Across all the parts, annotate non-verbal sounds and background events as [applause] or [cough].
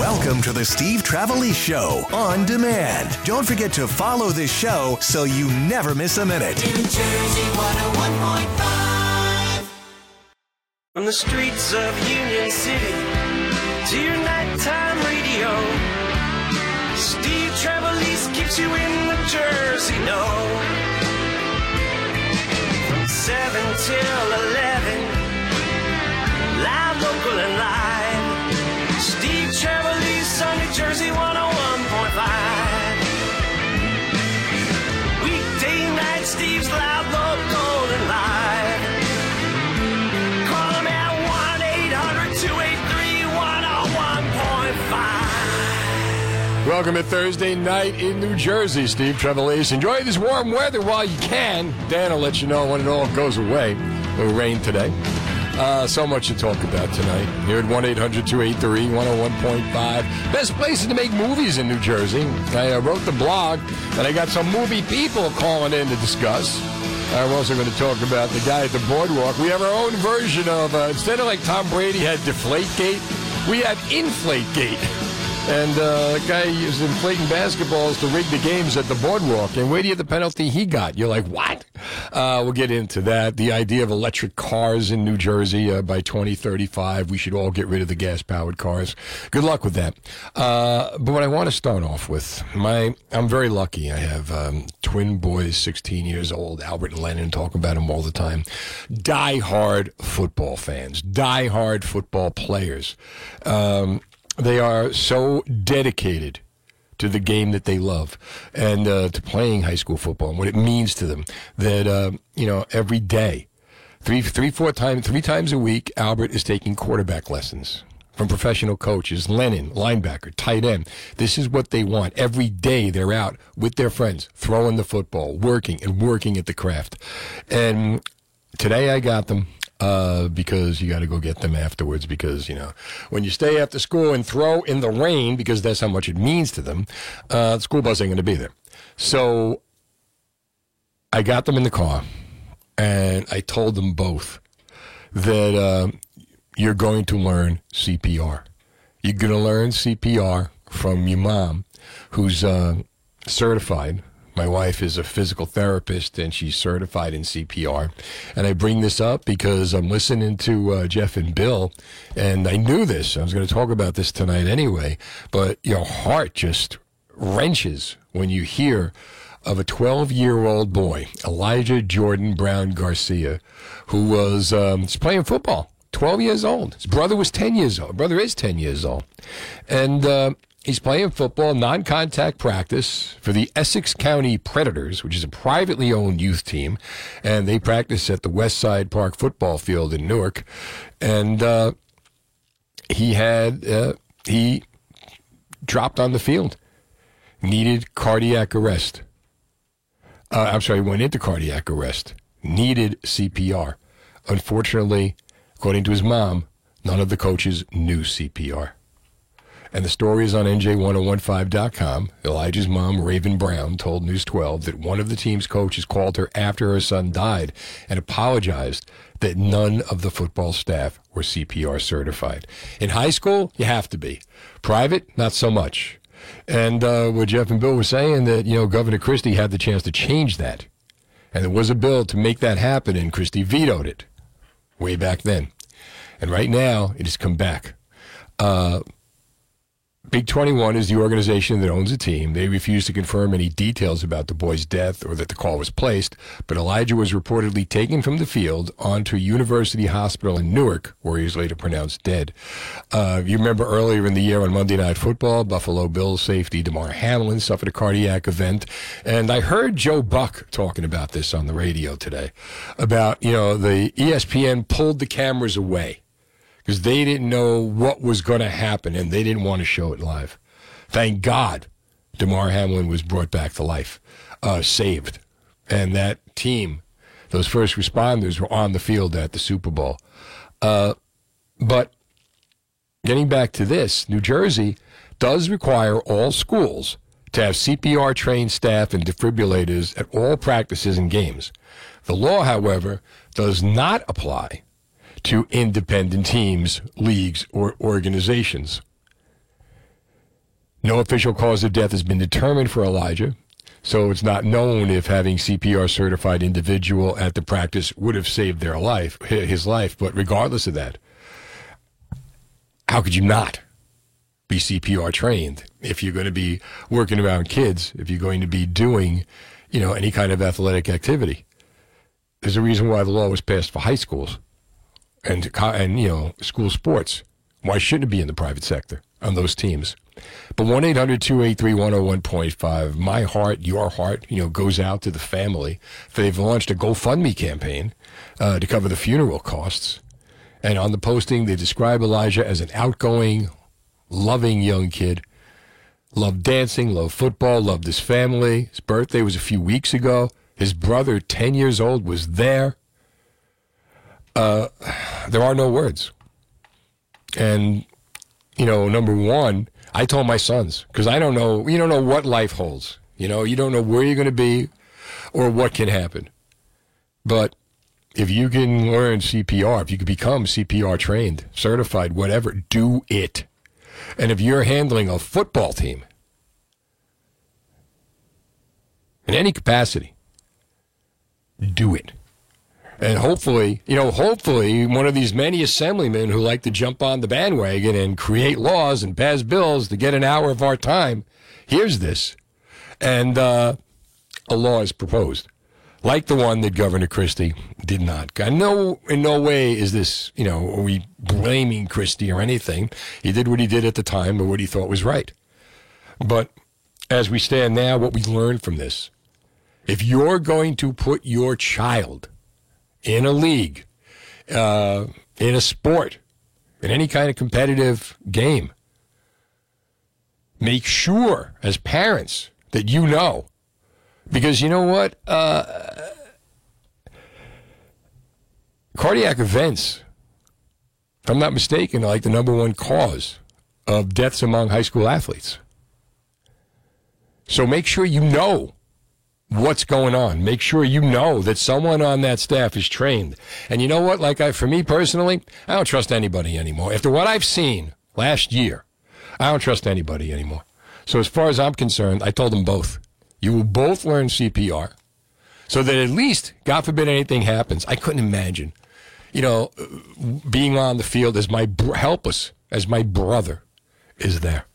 Welcome to the Steve Trevelise Show on demand. Don't forget to follow this show so you never miss a minute. New Jersey 101.5. From the streets of Union City to your nighttime radio, Steve Trevelise keeps you in the Jersey know. From 7 till 11, Welcome to Thursday night in New Jersey, Steve Trevelise. Enjoy this warm weather while you can. Dan will let you know when it all goes away. It'll rain today. Uh, so much to talk about tonight. Here at 1 800 283 101.5. Best places to make movies in New Jersey. I uh, wrote the blog, and I got some movie people calling in to discuss. We're also going to talk about the guy at the boardwalk. We have our own version of, uh, instead of like Tom Brady had Deflategate, we have Inflategate. [laughs] And uh, the guy is inflating basketballs to rig the games at the boardwalk. And wait you the penalty he got. You're like, what? Uh, we'll get into that. The idea of electric cars in New Jersey uh, by 2035. We should all get rid of the gas powered cars. Good luck with that. Uh, but what I want to start off with, my I'm very lucky. I have um, twin boys, 16 years old, Albert and Lennon, talk about them all the time. Die hard football fans, die hard football players. Um, they are so dedicated to the game that they love and uh, to playing high school football and what it means to them that uh, you know every day three three four times three times a week albert is taking quarterback lessons from professional coaches lennon linebacker tight end. This is what they want. Every day they're out with their friends throwing the football working and working at the craft. And today i got them uh, because you got to go get them afterwards. Because you know, when you stay after school and throw in the rain, because that's how much it means to them, uh, the school bus ain't going to be there. So I got them in the car, and I told them both that uh, you're going to learn CPR. You're going to learn CPR from your mom, who's uh, certified my wife is a physical therapist and she's certified in CPR. And I bring this up because I'm listening to uh, Jeff and Bill, and I knew this. I was going to talk about this tonight anyway, but your heart just wrenches when you hear of a 12 year old boy, Elijah Jordan Brown Garcia, who was um, playing football. 12 years old. His brother was 10 years old. Brother is 10 years old. And uh, He's playing football, non contact practice for the Essex County Predators, which is a privately owned youth team. And they practice at the West Side Park football field in Newark. And uh, he had, uh, he dropped on the field, needed cardiac arrest. Uh, I'm sorry, went into cardiac arrest, needed CPR. Unfortunately, according to his mom, none of the coaches knew CPR. And the story is on NJ1015.com. Elijah's mom, Raven Brown, told News 12 that one of the team's coaches called her after her son died and apologized that none of the football staff were CPR certified. In high school, you have to be. Private, not so much. And uh, what Jeff and Bill were saying that, you know, Governor Christie had the chance to change that. And there was a bill to make that happen, and Christie vetoed it way back then. And right now, it has come back. Uh, Big 21 is the organization that owns the team. They refused to confirm any details about the boy's death or that the call was placed, but Elijah was reportedly taken from the field onto a University Hospital in Newark, where he was later pronounced dead. Uh, you remember earlier in the year on Monday Night Football, Buffalo Bills safety Damar Hamlin suffered a cardiac event, and I heard Joe Buck talking about this on the radio today, about, you know, the ESPN pulled the cameras away because they didn't know what was going to happen and they didn't want to show it live. Thank God Damar Hamlin was brought back to life, uh, saved. And that team, those first responders, were on the field at the Super Bowl. Uh, but getting back to this, New Jersey does require all schools to have CPR trained staff and defibrillators at all practices and games. The law, however, does not apply to independent teams, leagues, or organizations. No official cause of death has been determined for Elijah, so it's not known if having CPR certified individual at the practice would have saved their life, his life. But regardless of that, how could you not be CPR trained if you're going to be working around kids, if you're going to be doing, you know, any kind of athletic activity? There's a reason why the law was passed for high schools and, and you know, school sports. Why shouldn't it be in the private sector on those teams? But 1 800 283 101.5, my heart, your heart, you know, goes out to the family. They've launched a GoFundMe campaign uh, to cover the funeral costs. And on the posting, they describe Elijah as an outgoing, loving young kid. Loved dancing, loved football, loved his family. His birthday was a few weeks ago. His brother, 10 years old, was there. Uh, there are no words. And, you know, number one, I told my sons, because I don't know, you don't know what life holds. You know, you don't know where you're going to be or what can happen. But if you can learn CPR, if you can become CPR trained, certified, whatever, do it. And if you're handling a football team in any capacity, do it. And hopefully, you know, hopefully one of these many assemblymen who like to jump on the bandwagon and create laws and pass bills to get an hour of our time hears this. And uh, a law is proposed like the one that Governor Christie did not. And no, in no way is this, you know, are we blaming Christie or anything. He did what he did at the time or what he thought was right. But as we stand now, what we learned from this, if you're going to put your child in a league, uh, in a sport, in any kind of competitive game, make sure as parents that you know because you know what? Uh, cardiac events, if I'm not mistaken, are like the number one cause of deaths among high school athletes. So make sure you know what's going on. Make sure you know that someone on that staff is trained. And you know what? Like I, for me personally, I don't trust anybody anymore. After what I've seen last year, I don't trust anybody anymore. So as far as I'm concerned, I told them both. You will both learn CPR so that at least, God forbid anything happens. I couldn't imagine, you know, being on the field as my br- helpless as my brother is there.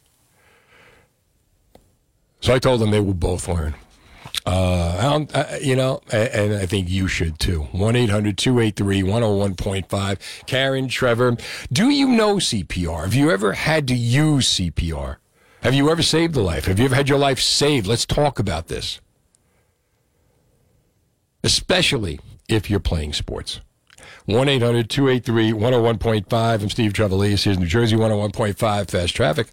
So I told them they will both learn. Uh, I, you know, and I think you should too. 1 800 283 101.5. Karen, Trevor, do you know CPR? Have you ever had to use CPR? Have you ever saved a life? Have you ever had your life saved? Let's talk about this. Especially if you're playing sports. 1 800 283 101.5. I'm Steve Trevelise. Here's New Jersey 101.5 Fast Traffic.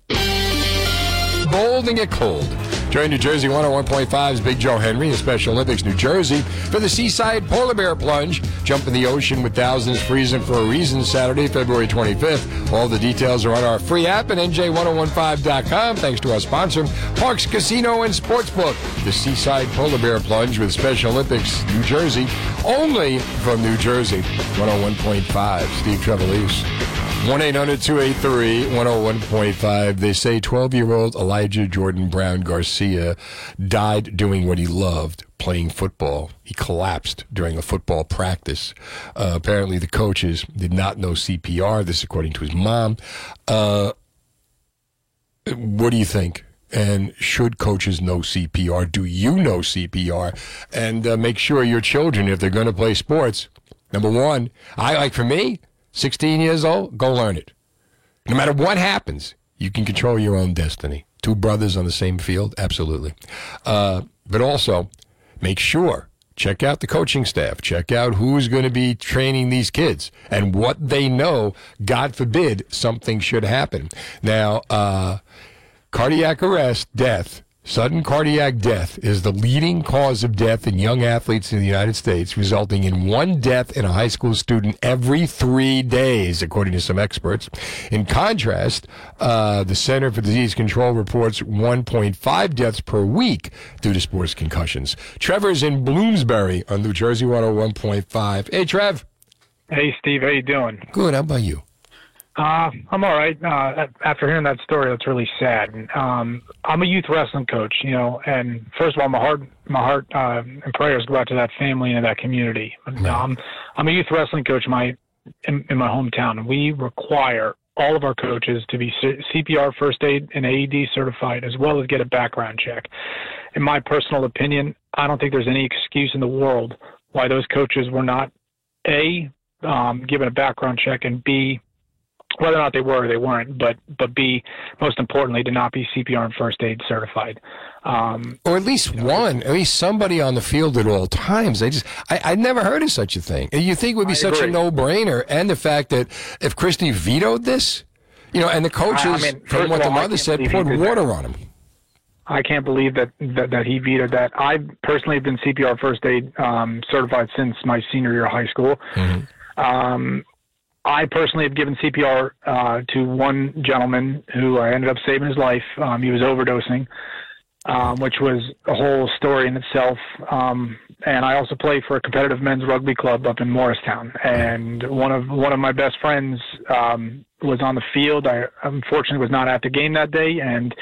Bold and get cold. Join New Jersey 101.5's Big Joe Henry in Special Olympics, New Jersey for the Seaside Polar Bear Plunge. Jump in the ocean with thousands freezing for a reason Saturday, February 25th. All the details are on our free app at NJ1015.com. Thanks to our sponsor, Parx Casino and Sportsbook. The Seaside Polar Bear Plunge with Special Olympics, New Jersey. Only from New Jersey. 101.5. Steve Trevelise. 1 800 283 101.5. They say 12 year old Elijah Jordan Brown Garcia died doing what he loved, playing football. He collapsed during a football practice. Uh, apparently, the coaches did not know CPR. This, according to his mom. Uh, what do you think? And should coaches know CPR? Do you know CPR? And uh, make sure your children, if they're going to play sports, number one, I like for me, 16 years old, go learn it. No matter what happens, you can control your own destiny. Two brothers on the same field, absolutely. Uh, but also, make sure check out the coaching staff, check out who's going to be training these kids and what they know. God forbid something should happen. Now, uh, cardiac arrest, death Sudden cardiac death is the leading cause of death in young athletes in the United States, resulting in one death in a high school student every three days, according to some experts. In contrast, uh, the Center for Disease Control reports 1.5 deaths per week due to sports concussions. Trevor's in Bloomsbury on New Jersey 101.5. Hey, Trev. Hey, Steve. How you doing? Good. How about you? Uh, I'm all right. Uh, after hearing that story, that's really sad. Um, I'm a youth wrestling coach, you know, and first of all, my heart, my heart uh, and prayers go out to that family and that community. Um, I'm a youth wrestling coach in my in, in my hometown, and we require all of our coaches to be CPR, first aid, and AED certified, as well as get a background check. In my personal opinion, I don't think there's any excuse in the world why those coaches were not a um, given a background check and b whether or not they were, they weren't, but but B, most importantly, to not be CPR and first aid certified, um, or at least you know, one, at least somebody on the field at all times. I just I I never heard of such a thing. You think it would be I such agree. a no brainer, and the fact that if Christie vetoed this, you know, and the coaches, I mean, from what all, the mother said, poured water that. on him. I can't believe that, that, that he vetoed that. I personally have been CPR first aid um, certified since my senior year of high school. Mm-hmm. Um, I personally have given CPR uh, to one gentleman who I ended up saving his life. Um, he was overdosing, um, which was a whole story in itself. Um, and I also play for a competitive men's rugby club up in Morristown. And one of one of my best friends um, was on the field. I unfortunately was not at the game that day, and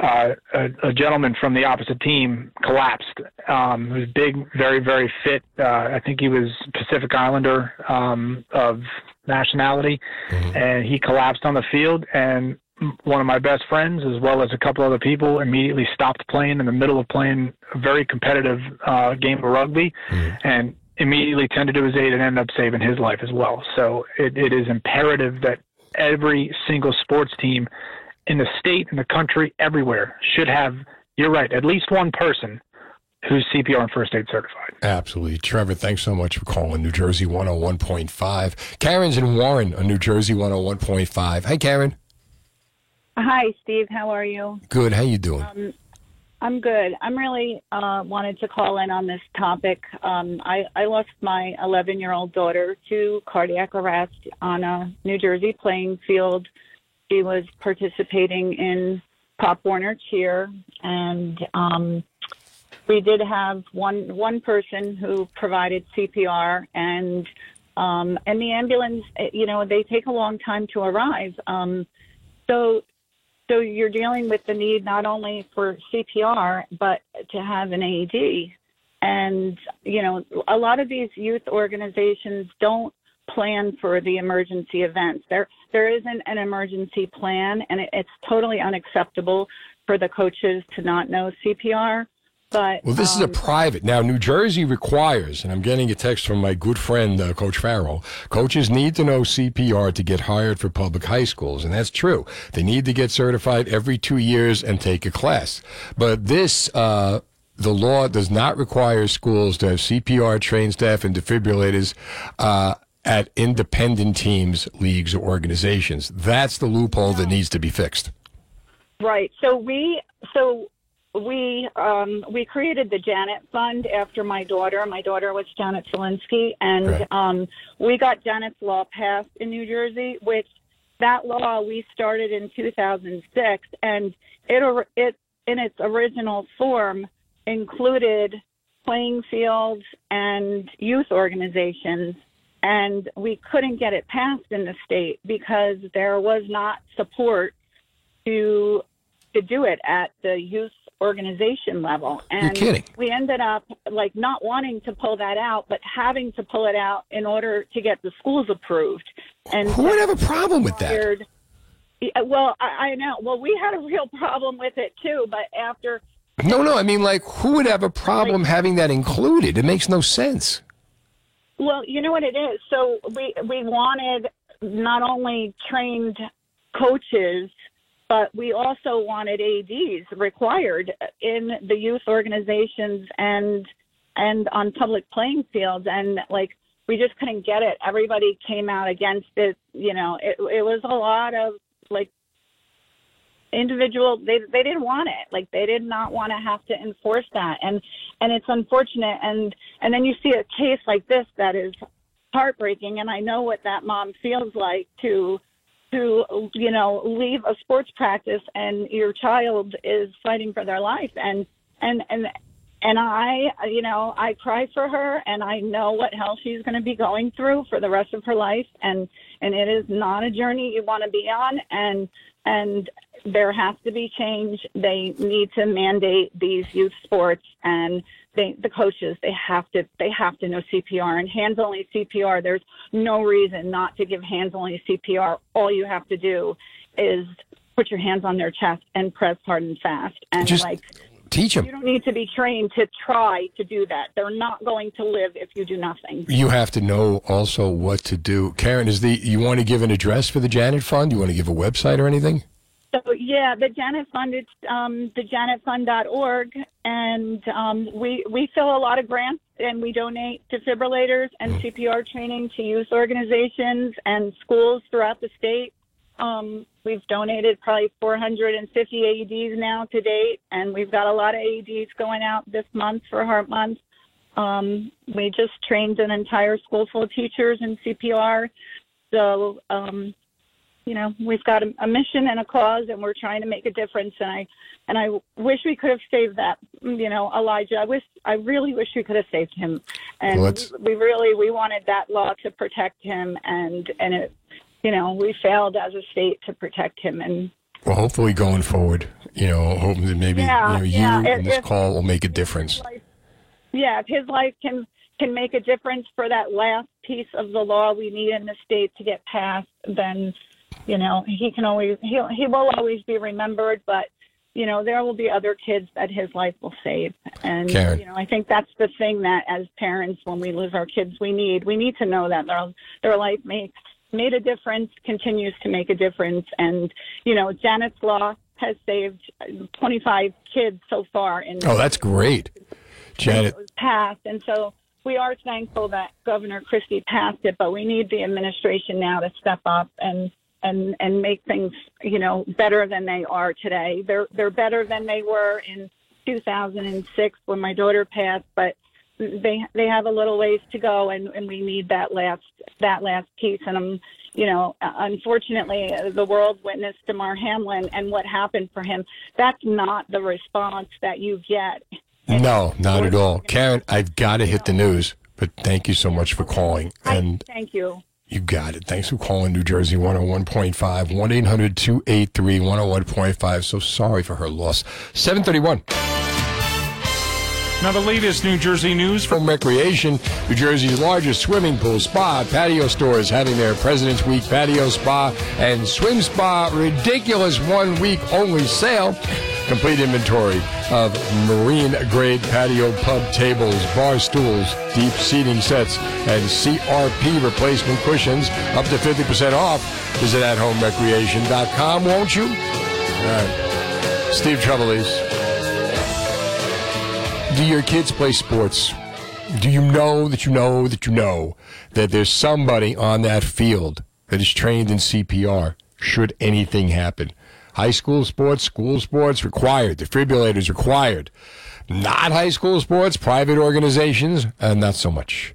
uh, a, a, gentleman from the opposite team collapsed. Um, he was big, very, very fit. Uh, I think he was Pacific Islander um, of nationality, mm-hmm. and he collapsed on the field. And one of my best friends, as well as a couple other people, immediately stopped playing in the middle of playing a very competitive uh, game of rugby, mm-hmm. and immediately tended to his aid and ended up saving his life as well. So it, it is imperative that every single sports team in the state, in the country, everywhere should have, you're right, at least one person who's CPR and first aid certified. Absolutely. Trevor, thanks so much for calling New Jersey 101.5. Karen's in Warren on New Jersey 101.5. Hi, Karen. Hi, Steve. How are you? Good. How you doing? Um, I'm good. I'm really uh, wanted to call in on this topic. Um, I, I lost my 11 year old daughter to cardiac arrest on a New Jersey playing field she was participating in Pop Warner Cheer, and um, we did have one one person who provided CPR, and um, and the ambulance. You know, they take a long time to arrive. Um, so so you're dealing with the need not only for CPR but to have an AED. And you know, a lot of these youth organizations don't plan for the emergency events. There, there isn't an emergency plan, and it, it's totally unacceptable for the coaches to not know CPR. But well, this um, is a um, private. Now, New Jersey requires, and I'm getting a text from my good friend uh, Coach Farrell. Coaches need to know CPR to get hired for public high schools, and that's true. They need to get certified every two years and take a class. But this uh, the law does not require schools to have CPR trained staff and defibrillators uh, at independent teams, leagues, or organizations. That's the loophole that needs to be fixed. Right. So we so we um, we created the Janet Fund after my daughter. My daughter was Janet Zilinski, and right. um, we got Janet's Law passed in New Jersey, which that law we started in 2006, and it it in its original form included playing fields and youth organizations and we couldn't get it passed in the state because there was not support to to do it at the youth organization level. And You're kidding. we ended up like not wanting to pull that out, but having to pull it out in order to get the schools approved. And who would have a problem with that? Well, I, I know. Well, we had a real problem with it too, but after. No, no. I mean, like, who would have a problem like, having that included? It makes no sense. Well, you know what it is. So we we wanted not only trained coaches, but we also wanted ADs required in the youth organizations and and on public playing fields. And like we just couldn't get it. Everybody came out against it. You know, it it was a lot of like individual they they didn't want it like they did not want to have to enforce that and and it's unfortunate and and then you see a case like this that is heartbreaking and I know what that mom feels like to to you know leave a sports practice and your child is fighting for their life. And and and and I, you know, I cry for her, and I know what hell she's going to be going through for the rest of her life, and and it is not a journey you want to be on, and and there has to be change. They need to mandate these youth sports, and they, the coaches, they have to they have to know CPR and hands only CPR. There's no reason not to give hands only CPR. All you have to do is put your hands on their chest and press hard and fast, and Just like teach them. you don't need to be trained to try to do that. They're not going to live if you do nothing. You have to know also what to do. Karen, is the you want to give an address for the Janet Fund? You want to give a website or anything? So yeah, the Janet Fund, it's um, thejanetfund.org, and um, we we fill a lot of grants and we donate defibrillators and CPR training to youth organizations and schools throughout the state. Um, we've donated probably 450 AEDs now to date, and we've got a lot of AEDs going out this month for Heart Month. Um, we just trained an entire school full of teachers in CPR. So, um, you know, we've got a, a mission and a cause, and we're trying to make a difference. And I, and I wish we could have saved that. You know, Elijah. I wish, I really wish we could have saved him. And Well, we, we really, we wanted that law to protect him, and and it, you know, we failed as a state to protect him. And Well, hopefully going forward, you know, hoping that maybe Yeah, you, know, you yeah, and if- this if- call will make a difference. yeah, if his life can can make a difference for that last piece of the law we need in the state to get passed, then you know he can always he he will always be remembered. But you know there will be other kids that his life will save, and Karen. you know I think that's the thing that as parents when we lose our kids we need we need to know that their their life makes made a difference, continues to make a difference, and you know Janet's law has saved 25 kids so far in Oh, that's great, Janet. passed. And so we are thankful that Governor Christie passed it, but we need the administration now to step up and and and make things, you know, better than they are today. They're they're better than they were in 2006 when my daughter passed, but they they have a little ways to go and and we need that last that last piece and I'm you know unfortunately the world witnessed Damar Hamlin and what happened for him that's not the response that you get No, not at all. Karen, I've got to hit the news, but thank you so much for calling. And I, thank you. You got it. Thanks for calling New Jersey 101.5, 1 800 283 101.5. So sorry for her loss. 731. Now, the latest New Jersey news from Home Recreation, New Jersey's largest swimming pool, spa, patio stores having their President's Week patio spa and swim spa ridiculous one week only sale. Complete inventory of marine grade patio pub tables, bar stools, deep seating sets, and CRP replacement cushions up to 50% off. Visit at homerecreation.com, won't you? All right. Steve Trevelise. Do your kids play sports? Do you know that you know that you know that there's somebody on that field that is trained in CPR should anything happen? High school sports, school sports required, defibrillators required. Not high school sports, private organizations, uh, not so much.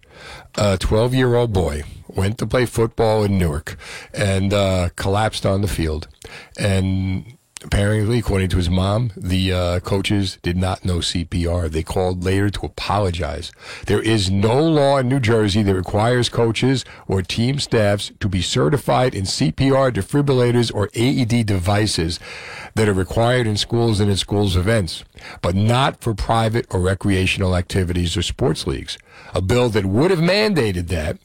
A 12 year old boy went to play football in Newark and uh, collapsed on the field. And apparently, according to his mom, the uh, coaches did not know CPR. They called later to apologize. There is no law in New Jersey that requires coaches or team staffs to be certified in CPR defibrillators or AED devices that are required in schools and in schools events, but not for private or recreational activities or sports leagues. A bill that would have mandated that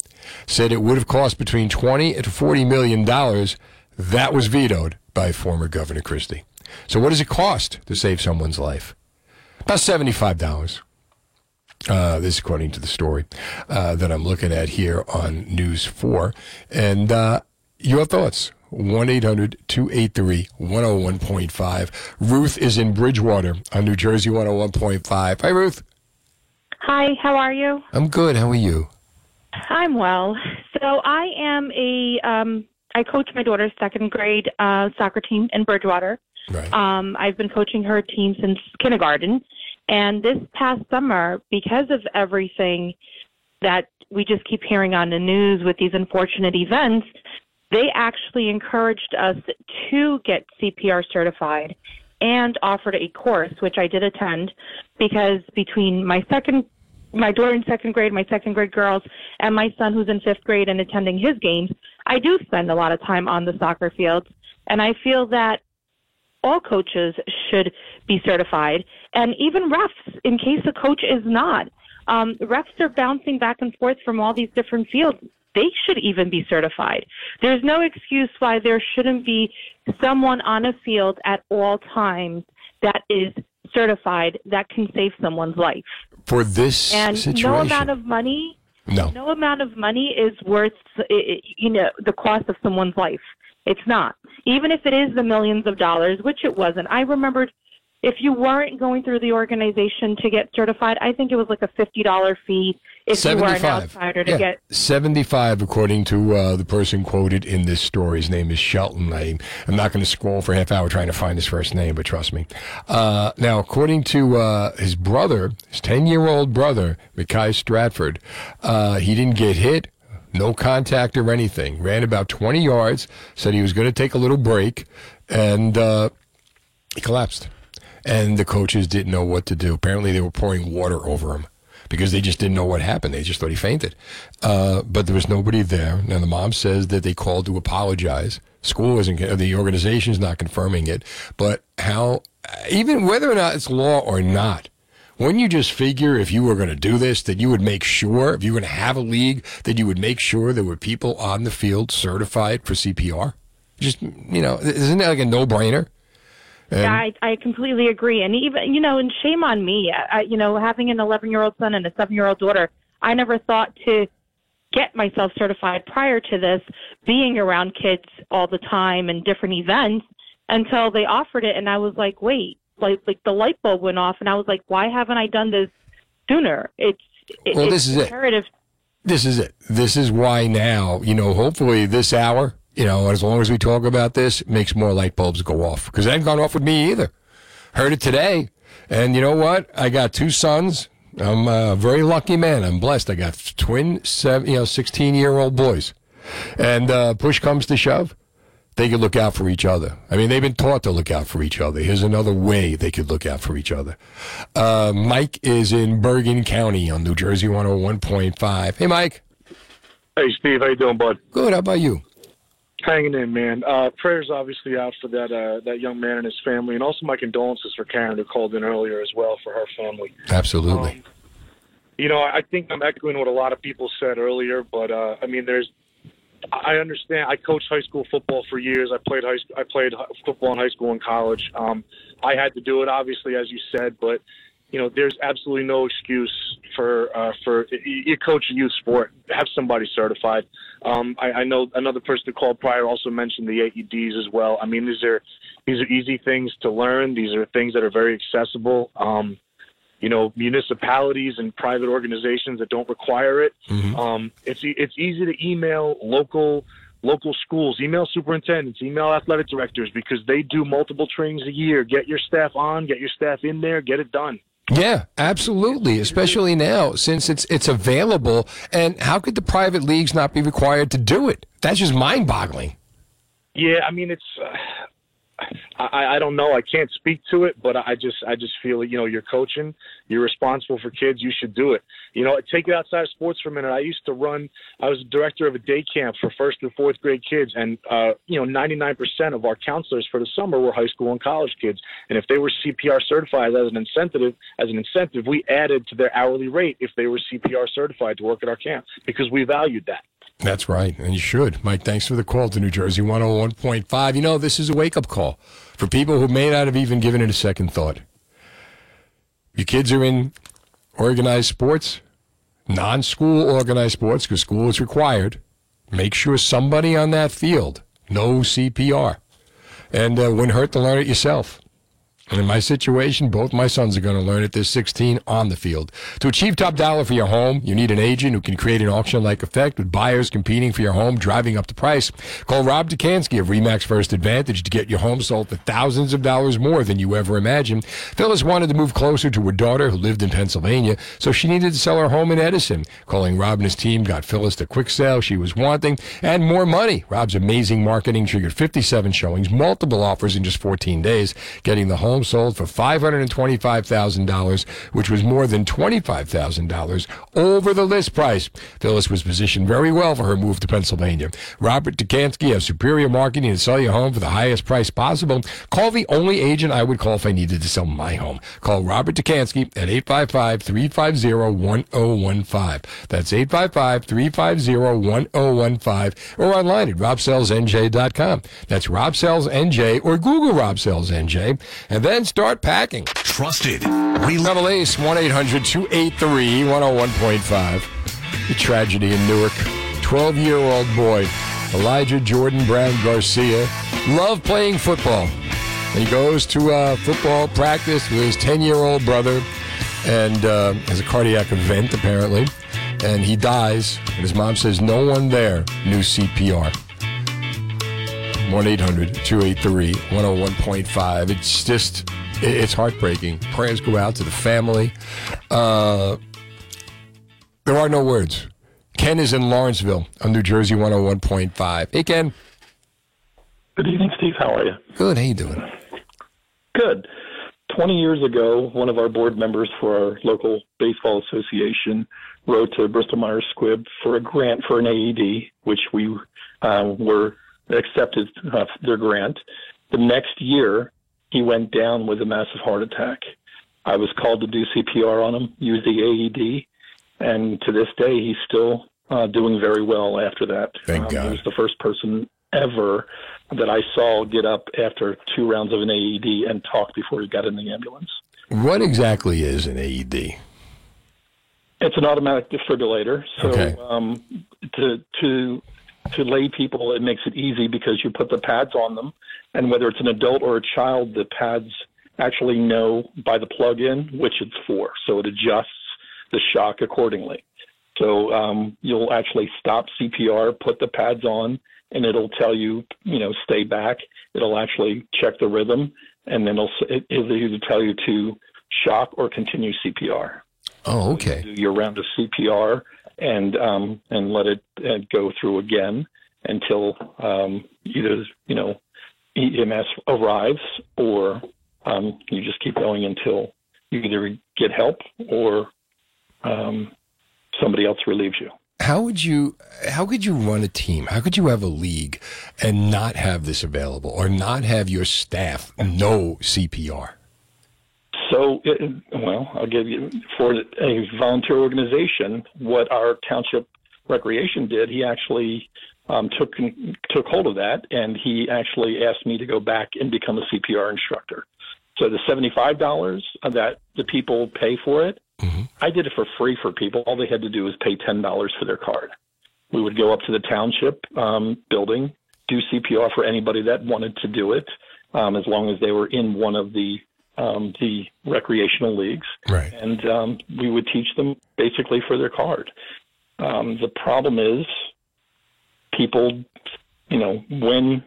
said it would have cost between 20 and 40 million dollars. That was vetoed by former Governor Christie. So, what does it cost to save someone's life? About seventy-five dollars. Uh, this, is according to the story uh, that I'm looking at here on News Four, and uh, your thoughts. 1 800 283 101.5. Ruth is in Bridgewater on New Jersey 101.5. Hi, Ruth. Hi, how are you? I'm good. How are you? I'm well. So I am a um, I coach my daughter's second grade uh, soccer team in Bridgewater. Right. Um, I've been coaching her team since kindergarten, and this past summer, because of everything that we just keep hearing on the news with these unfortunate events, they actually encouraged us to get CPR certified. and offered a course, which I did attend because between my second my daughter in second grade, my second grade girls, and my son who's in fifth grade and attending his games, I do spend a lot of time on the soccer fields. And I feel that all coaches should be certified, and even refs, in case a coach is not. Um, refs are bouncing back and forth from all these different fields. They should even be certified. There's no excuse why there shouldn't be someone on a field at all times that is certified that can save someone's life. For this And situation. no amount of money no. no amount of money is worth you know the cost of someone's life. It's not. Even if it is the millions of dollars which it wasn't. I remembered if you weren't going through the organization to get certified i think it was like a $50 fee if you were an 75. outsider to Yeah, get 75, according to uh, the person quoted in this story. His name is Shelton. I, I'm not going to scroll for a half hour trying to find his first name, but trust me. Uh, now, according to uh, his brother, his 10 year old brother, Mackay Stratford, uh, he didn't get hit. No contact or anything. Ran about 20 yards. Said he was going to take a little break, and uh, he collapsed. And the coaches didn't know what to do. Apparently, they were pouring water over him because they just didn't know what happened. They just thought he fainted. Uh, but there was nobody there. Now, the mom says that they called to apologize. School isn't, the organization's not confirming it. But how, even whether or not it's law or not, wouldn't you just figure if you were going to do this that you would make sure, if you were going to have a league, that you would make sure there were people on the field certified for CPR? Just, you know, isn't that like a no brainer? Yeah, I, I completely agree. And even, you know, and shame on me. I, you know, having an 11 year old son and a seven year old daughter, I never thought to get myself certified prior to this, being around kids all the time and different events until they offered it. And I was like, wait, like, like the light bulb went off. And I was like, why haven't I done this sooner? It's, it, Well, it's this is it. This is it. This is why now, you know, hopefully this hour, you know, as long as we talk about this, it makes more light bulbs go off. Because they haven't gone off with me either. Heard it today. And you know what? I got two sons. I'm a very lucky man. I'm blessed. I got twin, seven, you know, 16 year old boys. And uh, push comes to shove, they could look out for each other. I mean, they've been taught to look out for each other. Here's another way they could look out for each other. Uh, Mike is in Bergen County on New Jersey 101.5. Hey, Mike. Hey, Steve, how you doing, bud? Good. How about you? Hanging in, man. Uh, prayers obviously out for that uh, that young man and his family, and also my condolences for Karen who called in earlier as well for her family. Absolutely. Um, you know, I think I'm echoing what a lot of people said earlier, but uh, I mean, there's. I understand. I coached high school football for years. I played high. I played football in high school and college. Um, I had to do it, obviously, as you said, but you know, there's absolutely no excuse for uh, for you coach a youth sport. Have somebody certified. Um, I, I know another person that called prior also mentioned the AEDs as well. I mean, these are these are easy things to learn. These are things that are very accessible. Um, you know, municipalities and private organizations that don't require it. Um, it's it's easy to email local local schools, email superintendents, email athletic directors because they do multiple trainings a year. Get your staff on, get your staff in there, get it done. Yeah, absolutely. Especially now since it's it's available. And how could the private leagues not be required to do it? That's just mind boggling. Yeah, I mean it's. Uh, I, I don't know. I can't speak to it, but I just I just feel you know you're coaching, you're responsible for kids. You should do it. You know, take it outside of sports for a minute. I used to run. I was director of a day camp for first and fourth grade kids, and uh, you know, 99% of our counselors for the summer were high school and college kids. And if they were CPR certified as an incentive, as an incentive, we added to their hourly rate if they were CPR certified to work at our camp because we valued that. That's right, and you should. Mike, thanks for the call to New Jersey 101.5. You know, this is a wake up call for people who may not have even given it a second thought. Your kids are in organized sports, non school organized sports, because school is required. Make sure somebody on that field knows CPR. And uh, hurt to learn it yourself. And in my situation, both my sons are going to learn at this 16 on the field. To achieve top dollar for your home, you need an agent who can create an auction like effect with buyers competing for your home, driving up the price. Call Rob Dekanski of Remax First Advantage to get your home sold for thousands of dollars more than you ever imagined. Phyllis wanted to move closer to her daughter who lived in Pennsylvania, so she needed to sell her home in Edison. Calling Rob and his team got Phyllis the quick sale she was wanting and more money. Rob's amazing marketing triggered 57 showings, multiple offers in just 14 days, getting the home sold for $525,000, which was more than $25,000 over the list price. Phyllis was positioned very well for her move to Pennsylvania. Robert Dekanski has superior marketing to sell your home for the highest price possible. Call the only agent I would call if I needed to sell my home. Call Robert Dekanski at 855-350-1015. That's 855-350-1015 or online at robsellsnj.com. That's robsellsnj or Google Rob and then start packing. Trusted. Level Ace, 1 800 283 101.5. The tragedy in Newark. 12 year old boy, Elijah Jordan Brown Garcia, loved playing football. He goes to uh, football practice with his 10 year old brother and uh, has a cardiac event, apparently. And he dies. And his mom says no one there knew CPR. 1 800 283 101.5. It's just, it's heartbreaking. Prayers go out to the family. Uh, there are no words. Ken is in Lawrenceville on New Jersey 101.5. Hey, Ken. Good evening, Steve. How are you? Good. How you doing? Good. 20 years ago, one of our board members for our local baseball association wrote to Bristol Myers Squibb for a grant for an AED, which we uh, were accepted uh, their grant. The next year, he went down with a massive heart attack. I was called to do CPR on him, use the AED, and to this day, he's still uh, doing very well after that. Thank um, God. He was the first person ever that I saw get up after two rounds of an AED and talk before he got in the ambulance. What exactly is an AED? It's an automatic defibrillator. So Okay. um, to to to lay people, it makes it easy because you put the pads on them, and whether it's an adult or a child, the pads actually know by the plug-in which it's for. So it adjusts the shock accordingly. So um, you'll actually stop CPR, put the pads on, and it'll tell you, you know, stay back. It'll actually check the rhythm, and then it'll it, it'll either tell you to shock or continue CPR Oh, okay. do your round of CPR and um, and let it uh, go through again until um, either you know EMS arrives or um, you just keep going until you either get help or um, somebody else relieves you. How would you how could you run a team? How could you have a league and not have this available or not have your staff know CPR? So, it, well, I'll give you for a volunteer organization. What our township recreation did, he actually um, took took hold of that, and he actually asked me to go back and become a CPR instructor. So the seventy five dollars that the people pay for it, I did it for free for people. All they had to do was pay ten dollars for their card. We would go up to the township um, building, do CPR for anybody that wanted to do it, um, as long as they were in one of the um, the recreational leagues, Right. and um, we would teach them basically for their card. Um, the problem is, people, you know, when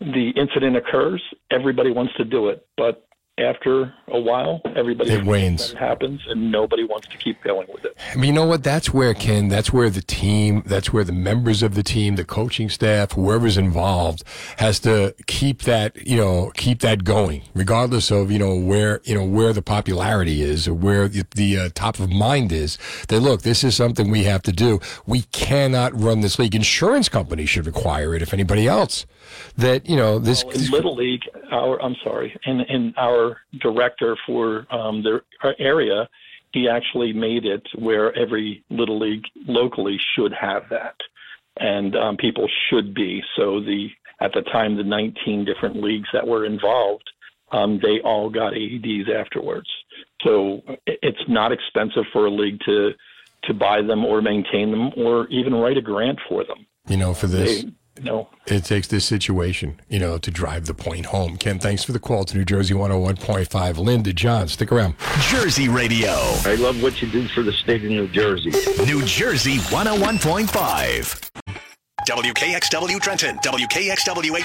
the incident occurs, everybody wants to do it, but after a while, everybody It wanes. it happens, and nobody wants to keep going with it. But you know what? That's where Ken. That's where the team. That's where the members of the team, the coaching staff, whoever's involved, has to keep that. You know, keep that going, regardless of you know where you know where the popularity is or where the, the uh, top of mind is. That look, this is something we have to do. We cannot run this league. Insurance companies should require it. If anybody else, that you know this. in Little League, our I'm sorry, in in our director for um, their our area, he actually made it where every Little League locally should have that, and um, people should be. So the at the time the 19 different leagues that were involved, um, they all got AEDs afterwards. So it's not expensive for a league to to buy them or maintain them or even write a grant for them. you know, for this. They- No. It takes this situation, you know, to drive the point home. Ken, thanks for the call to New Jersey 101.5. Linda, John, stick around. Jersey Radio. I love what you do for the state of New Jersey. New Jersey 101.5. WKXW Trenton, WKXW 8.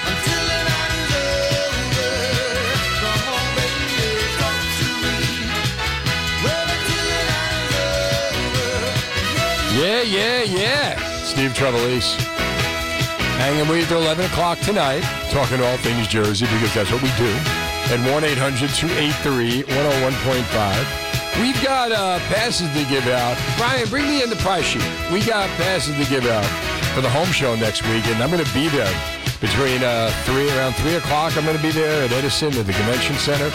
Yeah, yeah, yeah. Steve Trevelise. Hanging with you till 11 o'clock tonight, talking all things Jersey because that's what we do. At 1 800 283 101.5. We've got uh, passes to give out. Brian, bring me in the price sheet. We got passes to give out for the home show next week, and I'm going to be there between uh, 3 around 3 o'clock. I'm going to be there at Edison at the Convention Center.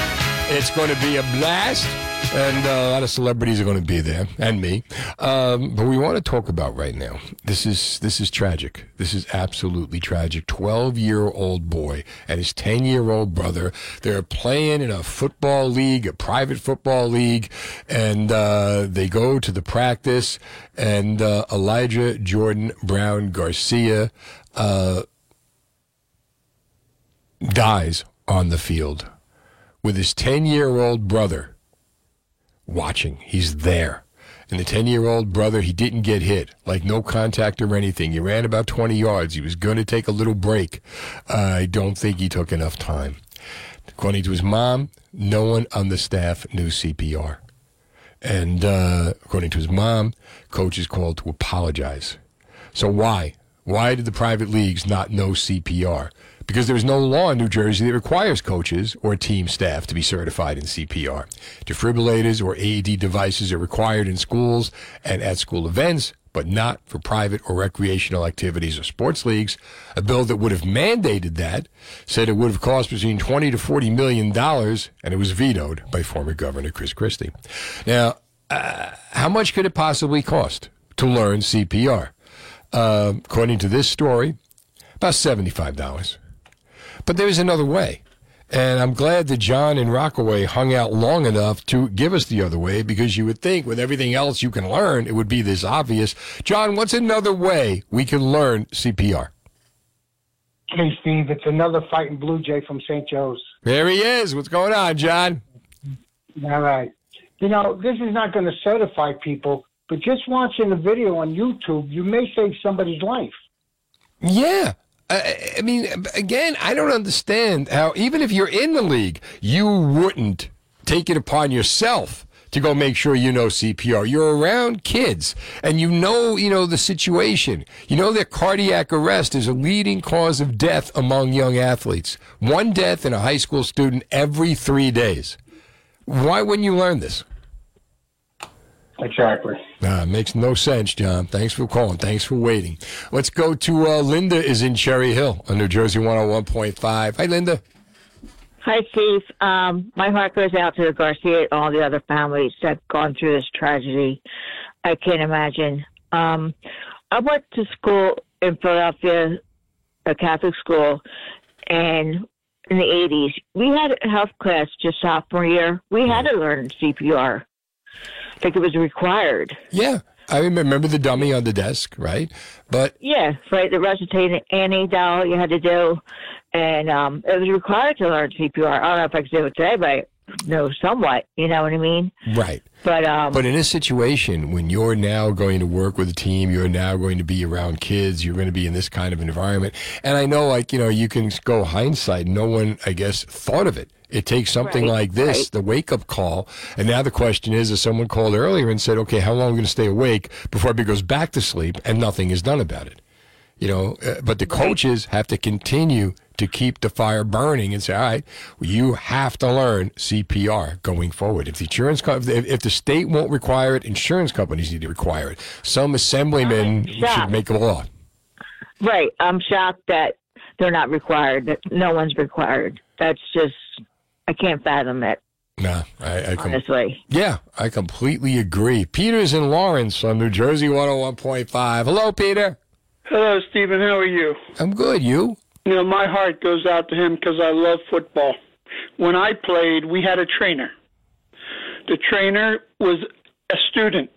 It's going to be a blast and uh, a lot of celebrities are going to be there, and me. Um, but we want to talk about right now. This is this is tragic. This is absolutely tragic. Twelve year old boy and his ten year old brother. They're playing in a football league, a private football league, and uh, they go to the practice. And uh, Elijah Jordan Brown Garcia uh, dies on the field with his ten year old brother watching. He's there. And the 10 year old brother, he didn't get hit, like no contact or anything. He ran about 20 yards. He was going to take a little break. I don't think he took enough time. According to his mom, no one on the staff knew CPR. And uh, according to his mom, coach is called to apologize. So why? Why did the private leagues not know CPR? because there is no law in New Jersey that requires coaches or team staff to be certified in CPR. Defibrillators or AED devices are required in schools and at school events, but not for private or recreational activities or sports leagues. A bill that would have mandated that said it would have cost between 20 to 40 million dollars, and it was vetoed by former Governor Chris Christie. Now, uh, how much could it possibly cost to learn CPR? Uh, according to this story, about $75. But there's another way. And I'm glad that John and Rockaway hung out long enough to give us the other way because you would think with everything else you can learn, it would be this obvious. John, what's another way we can learn CPR? Hey, Steve, it's another fighting Blue Jay from St. Joe's. There he is. What's going on, John? All right. You know, this is not going to certify people, but just watching the video on YouTube, you may save somebody's life. Yeah. I, mean, again, I don't understand how, even if you're in the league, you wouldn't take it upon yourself to go make sure you know CPR. You're around kids and you know, you know, the situation. You know that cardiac arrest is a leading cause of death among young athletes. One death in a high school student every three days. Why wouldn't you learn this? Exactly. Nah, makes no sense, John. Thanks for calling. Thanks for waiting. Let's go to uh, Linda is in Cherry Hill on New Jersey 101.5. Hi, Linda. Hi, Steve. Um, my heart goes out to the Garcia and all the other families that have gone through this tragedy. I can't imagine. Um, I went to school in Philadelphia, a Catholic school, and in the 80s, we had a health class just sophomore year. We had to learn CPR. I think it was required. Yeah. I remember the dummy on the desk, right? But Yeah, right. The resuscitating Annie doll you had to do, and um, it was required to learn CPR. I don't know if I could do it today, but I know somewhat. You know what I mean? right. But um, But in this situation, when you're now going to work with a team, you're now going to be around kids, you're going to be in this kind of environment. And I know, like, you know, you can go hindsight. No one, I guess, thought of it. It takes something Right, like this, right. the wake up call. And now the question is, if someone called earlier and said, okay, how long are we going to stay awake before everybody goes back to sleep and nothing is done about it? You know, uh, but the coaches have to continue to keep the fire burning and say, all right, you have to learn CPR going forward. If the insurance, co- if, if the state won't require it, insurance companies need to require it. Some assemblymen should make a law. right, I'm shocked that they're not required. That no one's required. That's just I can't fathom it. Nah, I, I com- Honestly. yeah, I completely agree. Peter's in Lawrence on New Jersey 101.5. Hello, Peter. Hello, Stephen. How are you? I'm good. You? You know, my heart goes out to him because I love football. When I played, we had a trainer. The trainer was a student.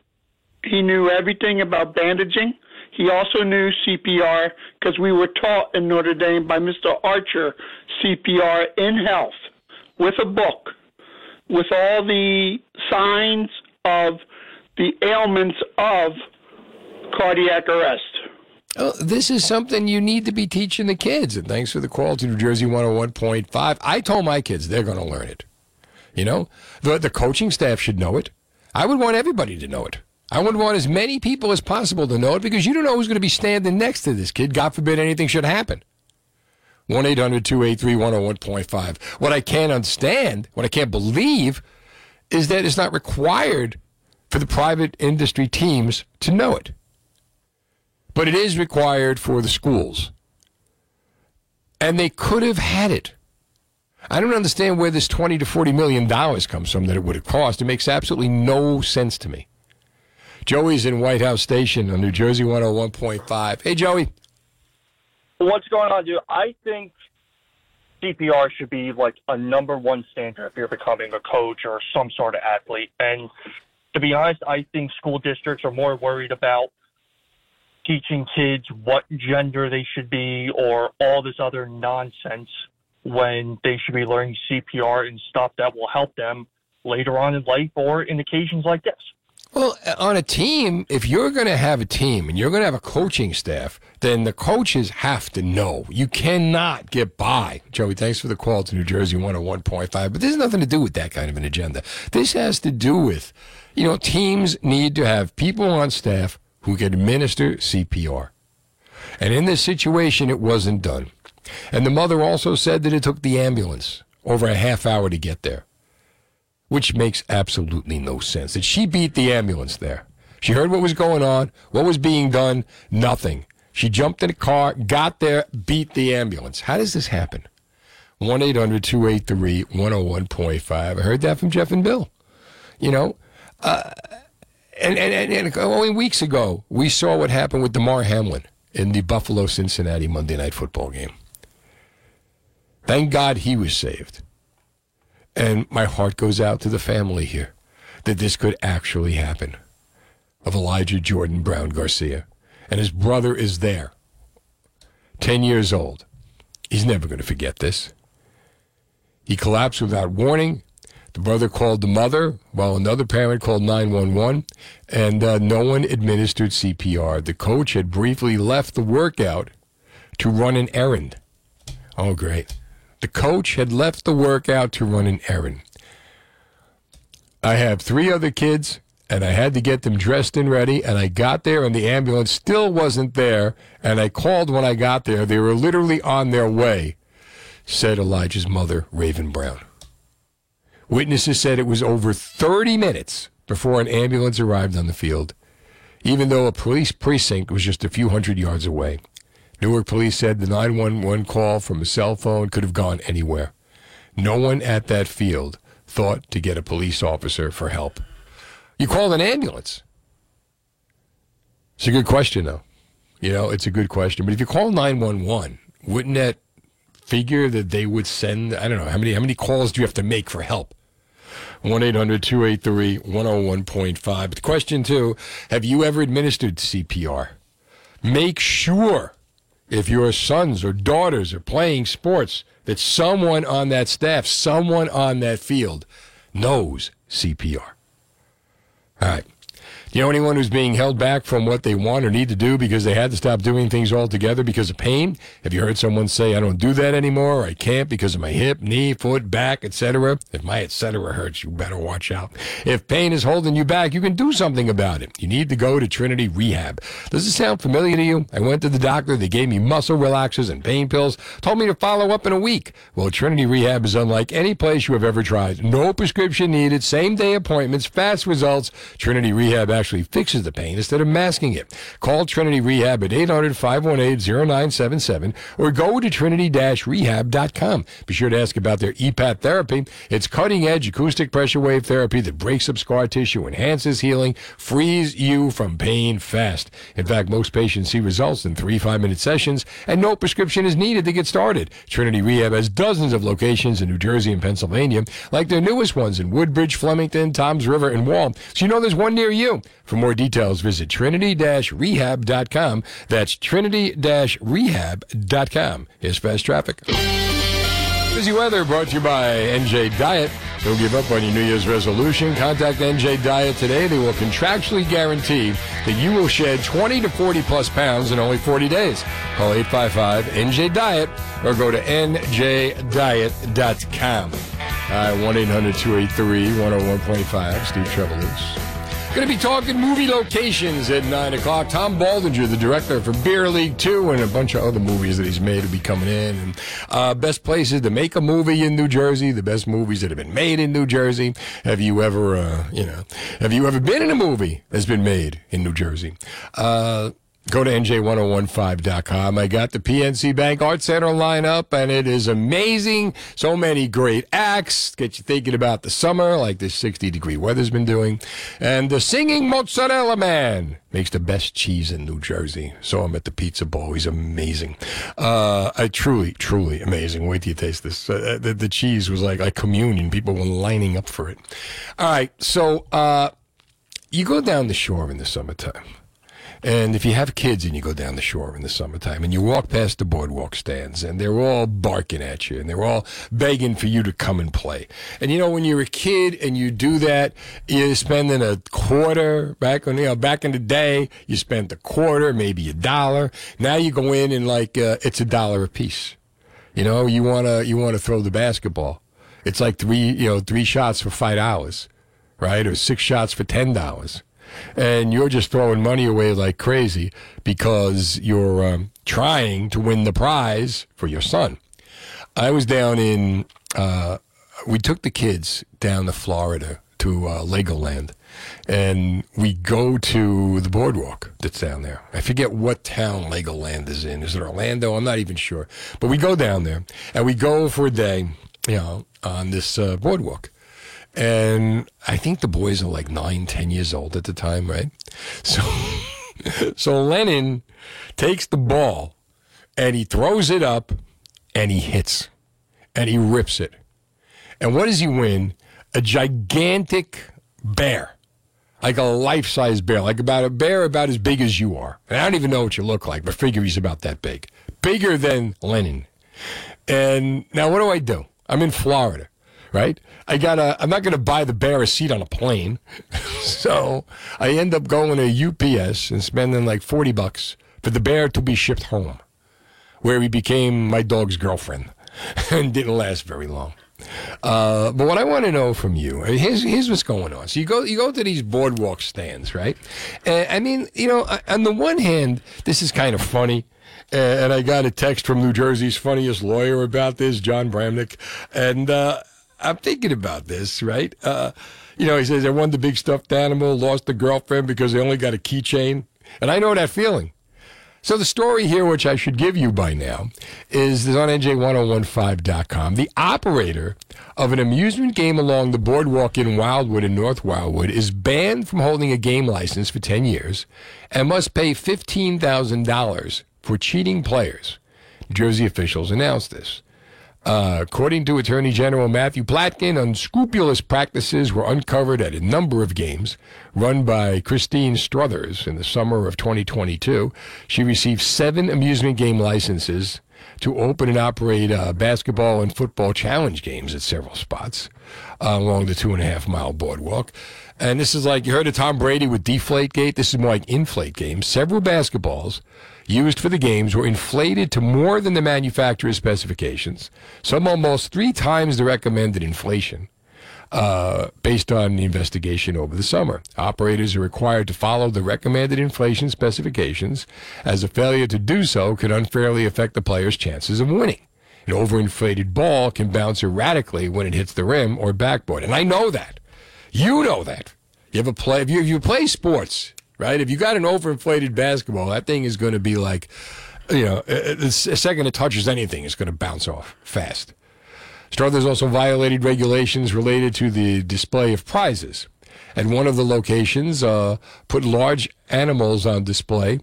He knew everything about bandaging. He also knew CPR because we were taught in Notre Dame by Mr. Archer CPR in health with a book with all the signs of the ailments of cardiac arrest. Oh, this is something you need to be teaching the kids. And thanks for the call to New Jersey 101.5. I told my kids they're going to learn it. You know, the, the coaching staff should know it. I would want everybody to know it. I would want as many people as possible to know it because you don't know who's going to be standing next to this kid. God forbid anything should happen. 1 800 283 101.5. What I can't understand, what I can't believe, is that it's not required for the private industry teams to know it. But it is required for the schools. And they could have had it. I don't understand where this 20 to 40 million dollars comes from that it would have cost. It makes absolutely no sense to me. Joey's in White House Station on New Jersey 101.5. Hey, Joey. What's going on, dude? I think CPR should be like a number one standard if you're becoming a coach or some sort of athlete. And to be honest, I think school districts are more worried about teaching kids what gender they should be or all this other nonsense when they should be learning CPR and stuff that will help them later on in life or in occasions like this. Well, on a team, if you're going to have a team and you're going to have a coaching staff, then the coaches have to know. You cannot get by. Joey, thanks for the call to New Jersey 101.5. But this has nothing to do with that kind of an agenda. This has to do with, you know, teams need to have people on staff who can administer CPR. And in this situation, it wasn't done. And the mother also said that it took the ambulance over a half hour to get there which makes absolutely no sense. That she beat the ambulance there. She heard what was going on, what was being done, nothing. She jumped in a car, got there, beat the ambulance. How does this happen? 1 800 283 101.5. I heard that from Jeff and Bill. You know, uh, and, and, and, only weeks ago, we saw what happened with Damar Hamlin in the Buffalo Cincinnati Monday Night Football game. Thank God he was saved. And my heart goes out to the family here that this could actually happen of Elijah Jordan Brown Garcia. And his brother is there, 10 years old. He's never going to forget this. He collapsed without warning. The brother called the mother, while another parent called 911, and uh, no one administered CPR. The coach had briefly left the workout to run an errand. Oh, great. The coach had left the workout to run an errand. I have three other kids, and I had to get them dressed and ready. And I got there, and the ambulance still wasn't there. And I called when I got there. They were literally on their way, said Elijah's mother, Raven Brown. Witnesses said it was over 30 minutes before an ambulance arrived on the field, even though a police precinct was just a few hundred yards away. Newark police said the 911 call from a cell phone could have gone anywhere. No one at that field thought to get a police officer for help. You called an ambulance. It's a good question, though. You know, it's a good question. But if you call 911, wouldn't that figure that they would send, I don't know, how many, how many calls do you have to make for help? 1 800 283 101.5. But the question, too, have you ever administered CPR? Make sure if your sons or daughters are playing sports, that someone on that staff, someone on that field knows CPR. All right. You know anyone who's being held back from what they want or need to do because they had to stop doing things altogether because of pain? Have you heard someone say, I don't do that anymore, or I can't because of my hip, knee, foot, back, etc.? If my etc. hurts, you better watch out. If pain is holding you back, you can do something about it. You need to go to Trinity Rehab. Does it sound familiar to you? I went to the doctor, they gave me muscle relaxers and pain pills, told me to follow up in a week. Well, Trinity Rehab is unlike any place you have ever tried. No prescription needed, same day appointments, fast results. Trinity Rehab actually fixes the pain instead of masking it. Call Trinity Rehab at 800 518 0977 or go to trinity rehab.com. Be sure to ask about their EPAT therapy. It's cutting edge acoustic pressure wave therapy that breaks up scar tissue, enhances healing, frees you from pain fast. In fact, most patients see results in three five minute sessions, and no prescription is needed to get started. Trinity Rehab has dozens of locations in New Jersey and Pennsylvania, like their newest ones in Woodbridge, Flemington, Toms River, and Wall. So you know there's one near you you. For more details, visit trinity-rehab.com. That's trinity-rehab.com. Here's fast traffic. Busy weather brought to you by NJ Diet. Don't give up on your New Year's resolution. Contact NJ Diet today. They will contractually guarantee that you will shed 20 to 40 plus pounds in only 40 days. Call 855 NJ Diet or go to njdiet.com. Uh, 1 800 283 101.5. Steve Trevelise. Going to be talking movie locations at 9 o'clock. Tom Baldinger, the director for Beer League 2 and a bunch of other movies that he's made will be coming in. And uh, best places to make a movie in New Jersey, the best movies that have been made in New Jersey. Have you ever, uh, you know, have you ever been in a movie that's been made in New Jersey? Uh, Go to NJ1015.com. I got the PNC Bank Art Center lineup, and it is amazing. So many great acts. Get you thinking about the summer, like this 60 degree weather's been doing. And the singing mozzarella man makes the best cheese in New Jersey. Saw him at the Pizza Bowl. He's amazing. Uh, I truly, truly amazing. Wait till you taste this. Uh, the, the cheese was like like communion. People were lining up for it. All right, so uh, you go down the shore in the summertime. And if you have kids and you go down the shore in the summertime and you walk past the boardwalk stands and they're all barking at you and they're all begging for you to come and play. And you know, when you're a kid and you do that, you're spending a quarter back on, you know, back in the day, you spent a quarter, maybe a dollar. Now you go in and like, uh, it's a dollar a piece. You know, you want to, you want to throw the basketball. It's like three, you know, three shots for five dollars, right? Or six shots for ten dollars and you're just throwing money away like crazy because you're um, trying to win the prize for your son. I was down in, uh, we took the kids down to Florida to uh, Legoland, and we go to the boardwalk that's down there. I forget what town Legoland is in. Is it Orlando? I'm not even sure. But we go down there, and we go for a day, you know, on this uh, boardwalk and I think the boys are like nine, ten years old at the time, right? So, [laughs] so Lennon takes the ball and he throws it up and he hits and he rips it. And what does he win? A gigantic bear, like a life size bear, like about a bear about as big as you are. And I don't even know what you look like, but figure he's about that big, bigger than Lennon. And now what do I do? I'm in Florida right? I gotta. I'm not gonna buy the bear a seat on a plane, [laughs] so I end up going to UPS and spending like forty bucks for the bear to be shipped home, where he became my dog's girlfriend, [laughs] and didn't last very long. Uh, but what I want to know from you, here's, here's what's going on. So you go you go to these boardwalk stands, right? And, I mean, you know, on the one hand, this is kind of funny. And I got a text from New Jersey's funniest lawyer about this, Jon Bramnick, and uh, I'm thinking about this, right? Uh, you know, he says, I won the big stuffed animal, lost the girlfriend because they only got a keychain. And I know that feeling. So the story here, which I should give you by now, is, is on NJ1015.com. The operator of an amusement game along the boardwalk in Wildwood in North Wildwood is banned from holding a game license for 10 years and must pay $15,000 for cheating players. Jersey officials announced this. Uh, according to Attorney General Matthew Platkin, unscrupulous practices were uncovered at a number of games run by Christine Struthers in the summer of 2022. She received seven amusement game licenses to open and operate uh, basketball and football challenge games at several spots uh, along the two and a half mile boardwalk. And this is like you heard of Tom Brady with Deflate Gate. This is more like Inflate Games. Several basketballs used for the games were inflated to more than the manufacturer's specifications, some almost three times the recommended inflation. Uh, based on the investigation over the summer. Operators are required to follow the recommended inflation specifications, as a failure to do so could unfairly affect the player's chances of winning. An overinflated ball can bounce erratically when it hits the rim or backboard, and I know that. You know that. You ever play? If you, if you play sports, right? If you got an overinflated basketball, that thing is going to be like, you know, a, second it touches anything, it's going to bounce off fast. Struthers also violated regulations related to the display of prizes. At one of the locations, uh, put large animals on display,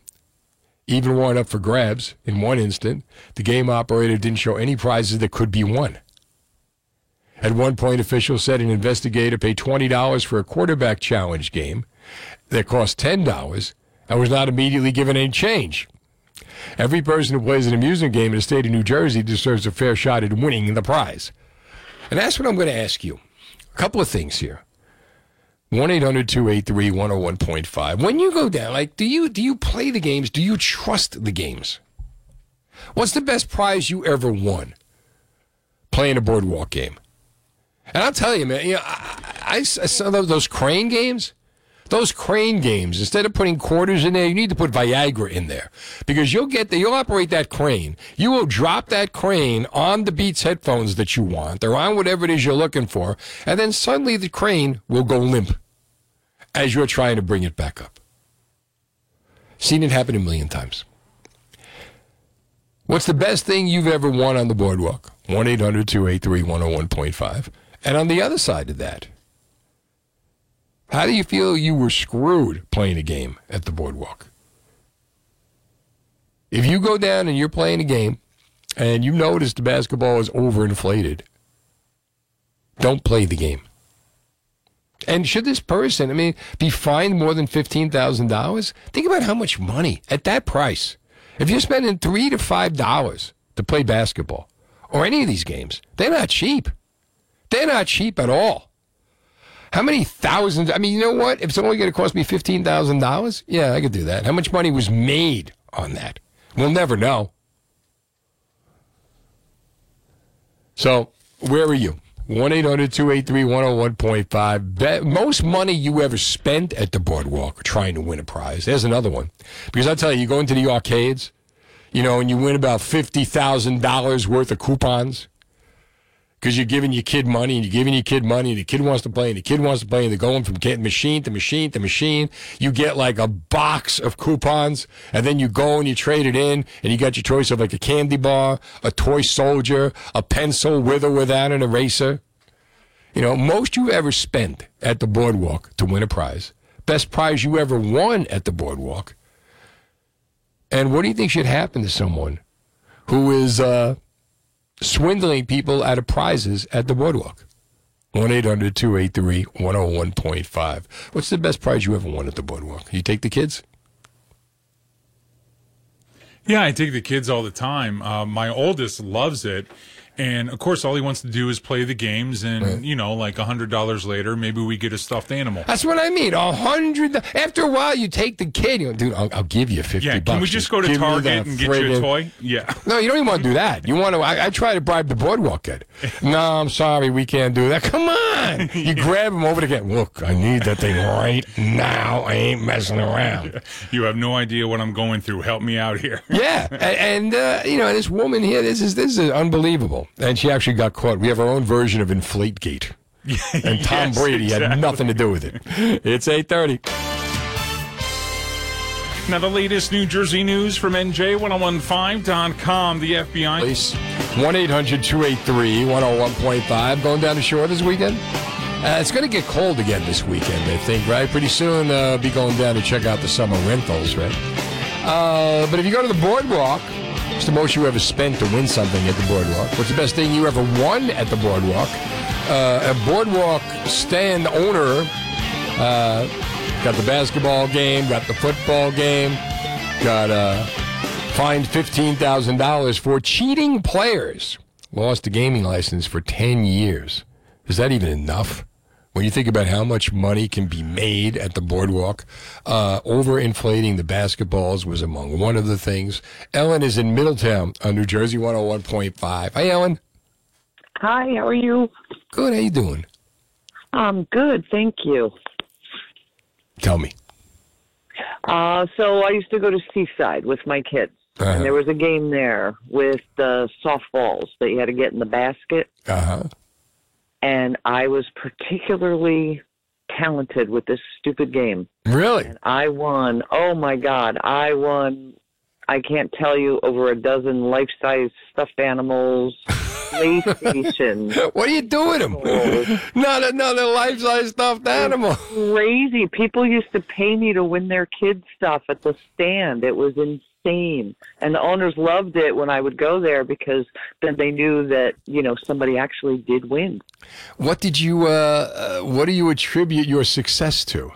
even one up for grabs. In one instant, the game operator didn't show any prizes that could be won. At one point, officials said an investigator paid $20 for a quarterback challenge game that cost $10 and was not immediately given any change. Every person who plays an amusement game in the state of New Jersey deserves a fair shot at winning the prize. And that's what I'm going to ask you. A couple of things here. 1 800 283 101.5. When you go down, like, do you, do you play the games? Do you trust the games? What's the best prize you ever won playing a boardwalk game? And I'll tell you, man, you know, I, I, I saw those- those crane games. Those crane games, instead of putting quarters in there, you need to put Viagra in there because you'll get the, you'll operate that crane. You will drop that crane on the Beats headphones that you want or on whatever it is you're looking for, and then suddenly the crane will go limp as you're trying to bring it back up. Seen it happen a million times. What's the best thing you've ever won on the boardwalk? 1 800 283 101.5. And on the other side of that, how do you feel you were screwed playing a game at the boardwalk? If you go down and you're playing a game and you notice the basketball is overinflated, don't play the game. And should this person, I mean, be fined more than $15,000? Think about how much money at that price. If you're spending 3 to $5 to play basketball or any of these games, they're not cheap. They're not cheap at all. How many thousands? I mean, you know what? If it's only going to cost me fifteen thousand dollars, yeah, I could do that. How much money was made on that? We'll never know. So, where are you? 1 800 283 101.5. Most money you ever spent at the boardwalk trying to win a prize. There's another one. Because I tell you, you go into the arcades, you know, and you win about $50,000 worth of coupons because you're giving your kid money and you're giving your kid money and the kid wants to play and the kid wants to play and they're going from machine to machine to machine. You get like a box of coupons and then you go and you trade it in and you got your choice of like a candy bar, a toy soldier, a pencil with or without an eraser. You know, most you ever spent at the boardwalk to win a prize. Best prize you ever won at the boardwalk. And what do you think should happen to someone who is uh, swindling people out of prizes at the boardwalk. 1 800 283 101.5. What's the best prize you ever won at the boardwalk? You take the kids? Yeah, I take the kids all the time. Uh, my oldest loves it. And of course, all he wants to do is play the games. And, you know, like a $100 later, maybe we get a stuffed animal. That's what I mean. A hundred. After a while, you take the kid. You know, dude, I'll, I'll give you fifty Yeah, bucks. can we just go to Give Target and get you a toy? Yeah. No, you don't even want to do that. You want to? I, I try to bribe the boardwalk kid. [laughs] No, I'm sorry, we can't do that. Come on, [laughs] you grab him over the gate. Look, I need that thing right now. I ain't messing around. [laughs] You have no idea what I'm going through. Help me out here. Yeah, a- and uh, you know this woman here. This is this is unbelievable. And she actually got caught. We have our own version of Inflategate. [laughs] And Tom Yes, Brady had nothing to do with it. It's eight thirty. Now, the latest New Jersey news from NJ1015.com. The FBI. Please. 1 800 283 101.5. Going down the shore this weekend? Uh, it's going to get cold again this weekend, I think, right? Pretty soon, uh, be going down to check out the summer rentals, right? Uh, but if you go to the boardwalk, it's the most you ever spent to win something at the boardwalk. What's the best thing you ever won at the boardwalk? Uh, a boardwalk stand owner uh, got the basketball game, got the football game, got uh, fined $15,000 for cheating players. Lost a gaming license for 10 years. Is that even enough? When you think about how much money can be made at the boardwalk, uh, overinflating the basketballs was among one of the things. Ellen is in Middletown on New Jersey 101.5. Hi, Ellen. Hi, how are you? Good. How you doing? I'm good, thank you. Tell me. Uh, so I used to go to Seaside with my kids, Uh-huh. and there was a game there with the softballs that you had to get in the basket, Uh huh. And I was particularly talented with this stupid game. Really? And I won. Oh my God, I won. I can't tell you over a dozen life-size stuffed animals, [laughs] PlayStation. What are you doing them? [laughs] Not another life-size stuffed animal. Crazy. People used to pay me to win their kids stuff at the stand. It was insane. And the owners loved it when I would go there because then they knew that, you know, somebody actually did win. What did you? Uh, uh, what do you attribute your success to?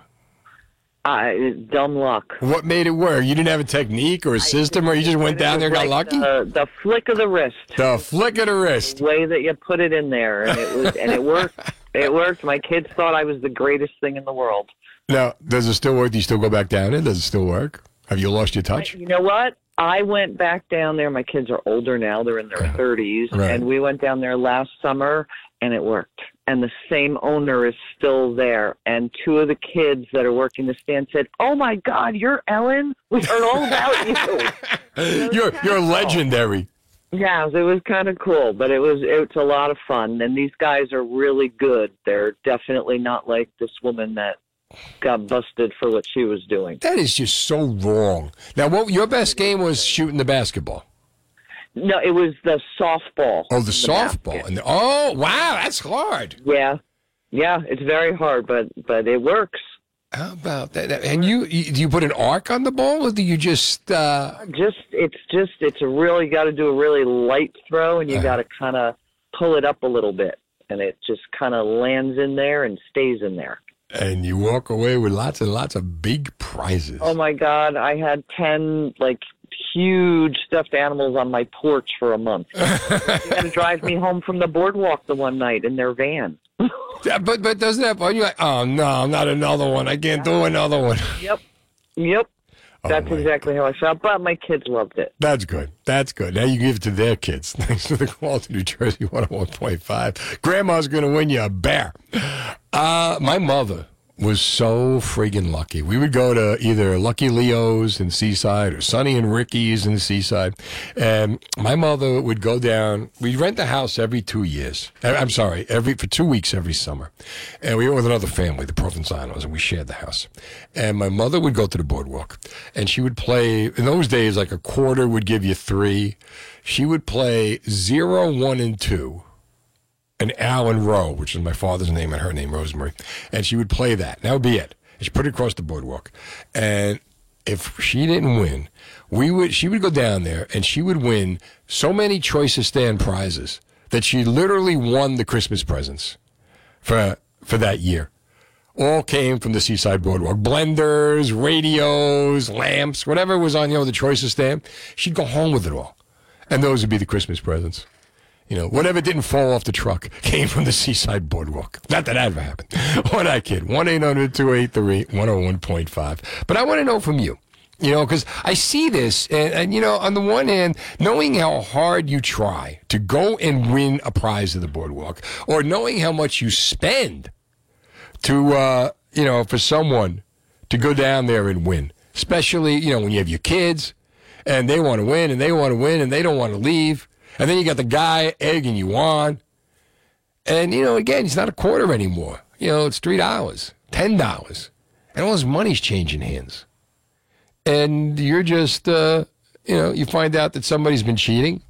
I dumb luck. What made it work? You didn't have a technique or a system, or you just went down there and got Like lucky? The, the flick of the wrist. The flick of the wrist. The way that you put it in there, and it was, and it worked. [laughs] It worked. My kids thought I was the greatest thing in the world. Now, does it still work? Do you still go back down It Does it still work? Have you lost your touch? You know what? I went back down there. My kids are older now; they're in their thirties, Right. and we went down there last summer, and it worked. And the same owner is still there. And two of the kids that are working the stand said, "Oh my God, you're Ellen! We heard all about you." [laughs] You're you're legendary. Yeah, it was kind of cool, but it was it's a lot of fun. And these guys are really good. They're definitely not like this woman that got busted for what she was doing. That is just so wrong. Now, what your best game was shooting the basketball? No, it was the softball. Oh, the in softball. And the, oh, wow, that's hard. Yeah, yeah, it's very hard, but but it works. How about that? And you, you do you put an arc on the ball, or do you just? Uh... Just it's just it's a really got to do a really light throw, and you Uh-huh. got to kind of pull it up a little bit, and it just kind of lands in there and stays in there. And you walk away with lots and lots of big prizes. Oh my God, I had ten like huge stuffed animals on my porch for a month. [laughs] they had to drive me home from the boardwalk the one night in their van. [laughs] Yeah, but but doesn't that bother you? Like, oh no, not another one. I can't do another one. Yep, yep. That's exactly how I felt. But my kids loved it. That's good. That's good. Now you give it to their kids. [laughs] Thanks for the call to New Jersey [laughs] 101.5. Grandma's going to win you a bear. Uh, my mother was so friggin' lucky. We would go to either Lucky Leo's in Seaside or Sonny and Ricky's in Seaside. And my mother would go down. We'd rent the house every two years. Uh, I'm sorry, every for two weeks every summer. And we were with another family, the Provenzanos, and we shared the house. And my mother would go to the boardwalk and she would play, in those days, like a quarter would give you three. She would play zero, one, and two and Alan Rowe, which is my father's name and her name, Rosemary. And she would play that. And that would be it. And she put it across the boardwalk. And if she didn't win, we would she would go down there and she would win so many choice of stand prizes that she literally won the Christmas presents for for that year. All came from the Seaside Boardwalk. Blenders, radios, lamps, whatever was on, you know, the choice of stand. She'd go home with it all. And those would be the Christmas presents. You know, whatever didn't fall off the truck [laughs] came from the Seaside Boardwalk. Not that that ever happened. [laughs] What I kid. 1 800 283 101.5. But I want to know from you. You know, because I see this, and, and, you know, on the one hand, knowing how hard you try to go and win a prize at the boardwalk, or knowing how much you spend to, uh, you know, for someone to go down there and win, especially, you know, when you have your kids and they want to win and they want to win and they don't want to leave. And then you got the guy egging you on. And, you know, again, it's not a quarter anymore. You know, it's $3, $10. And all this money's changing hands. And you're just, uh, you know, you find out that somebody's been cheating.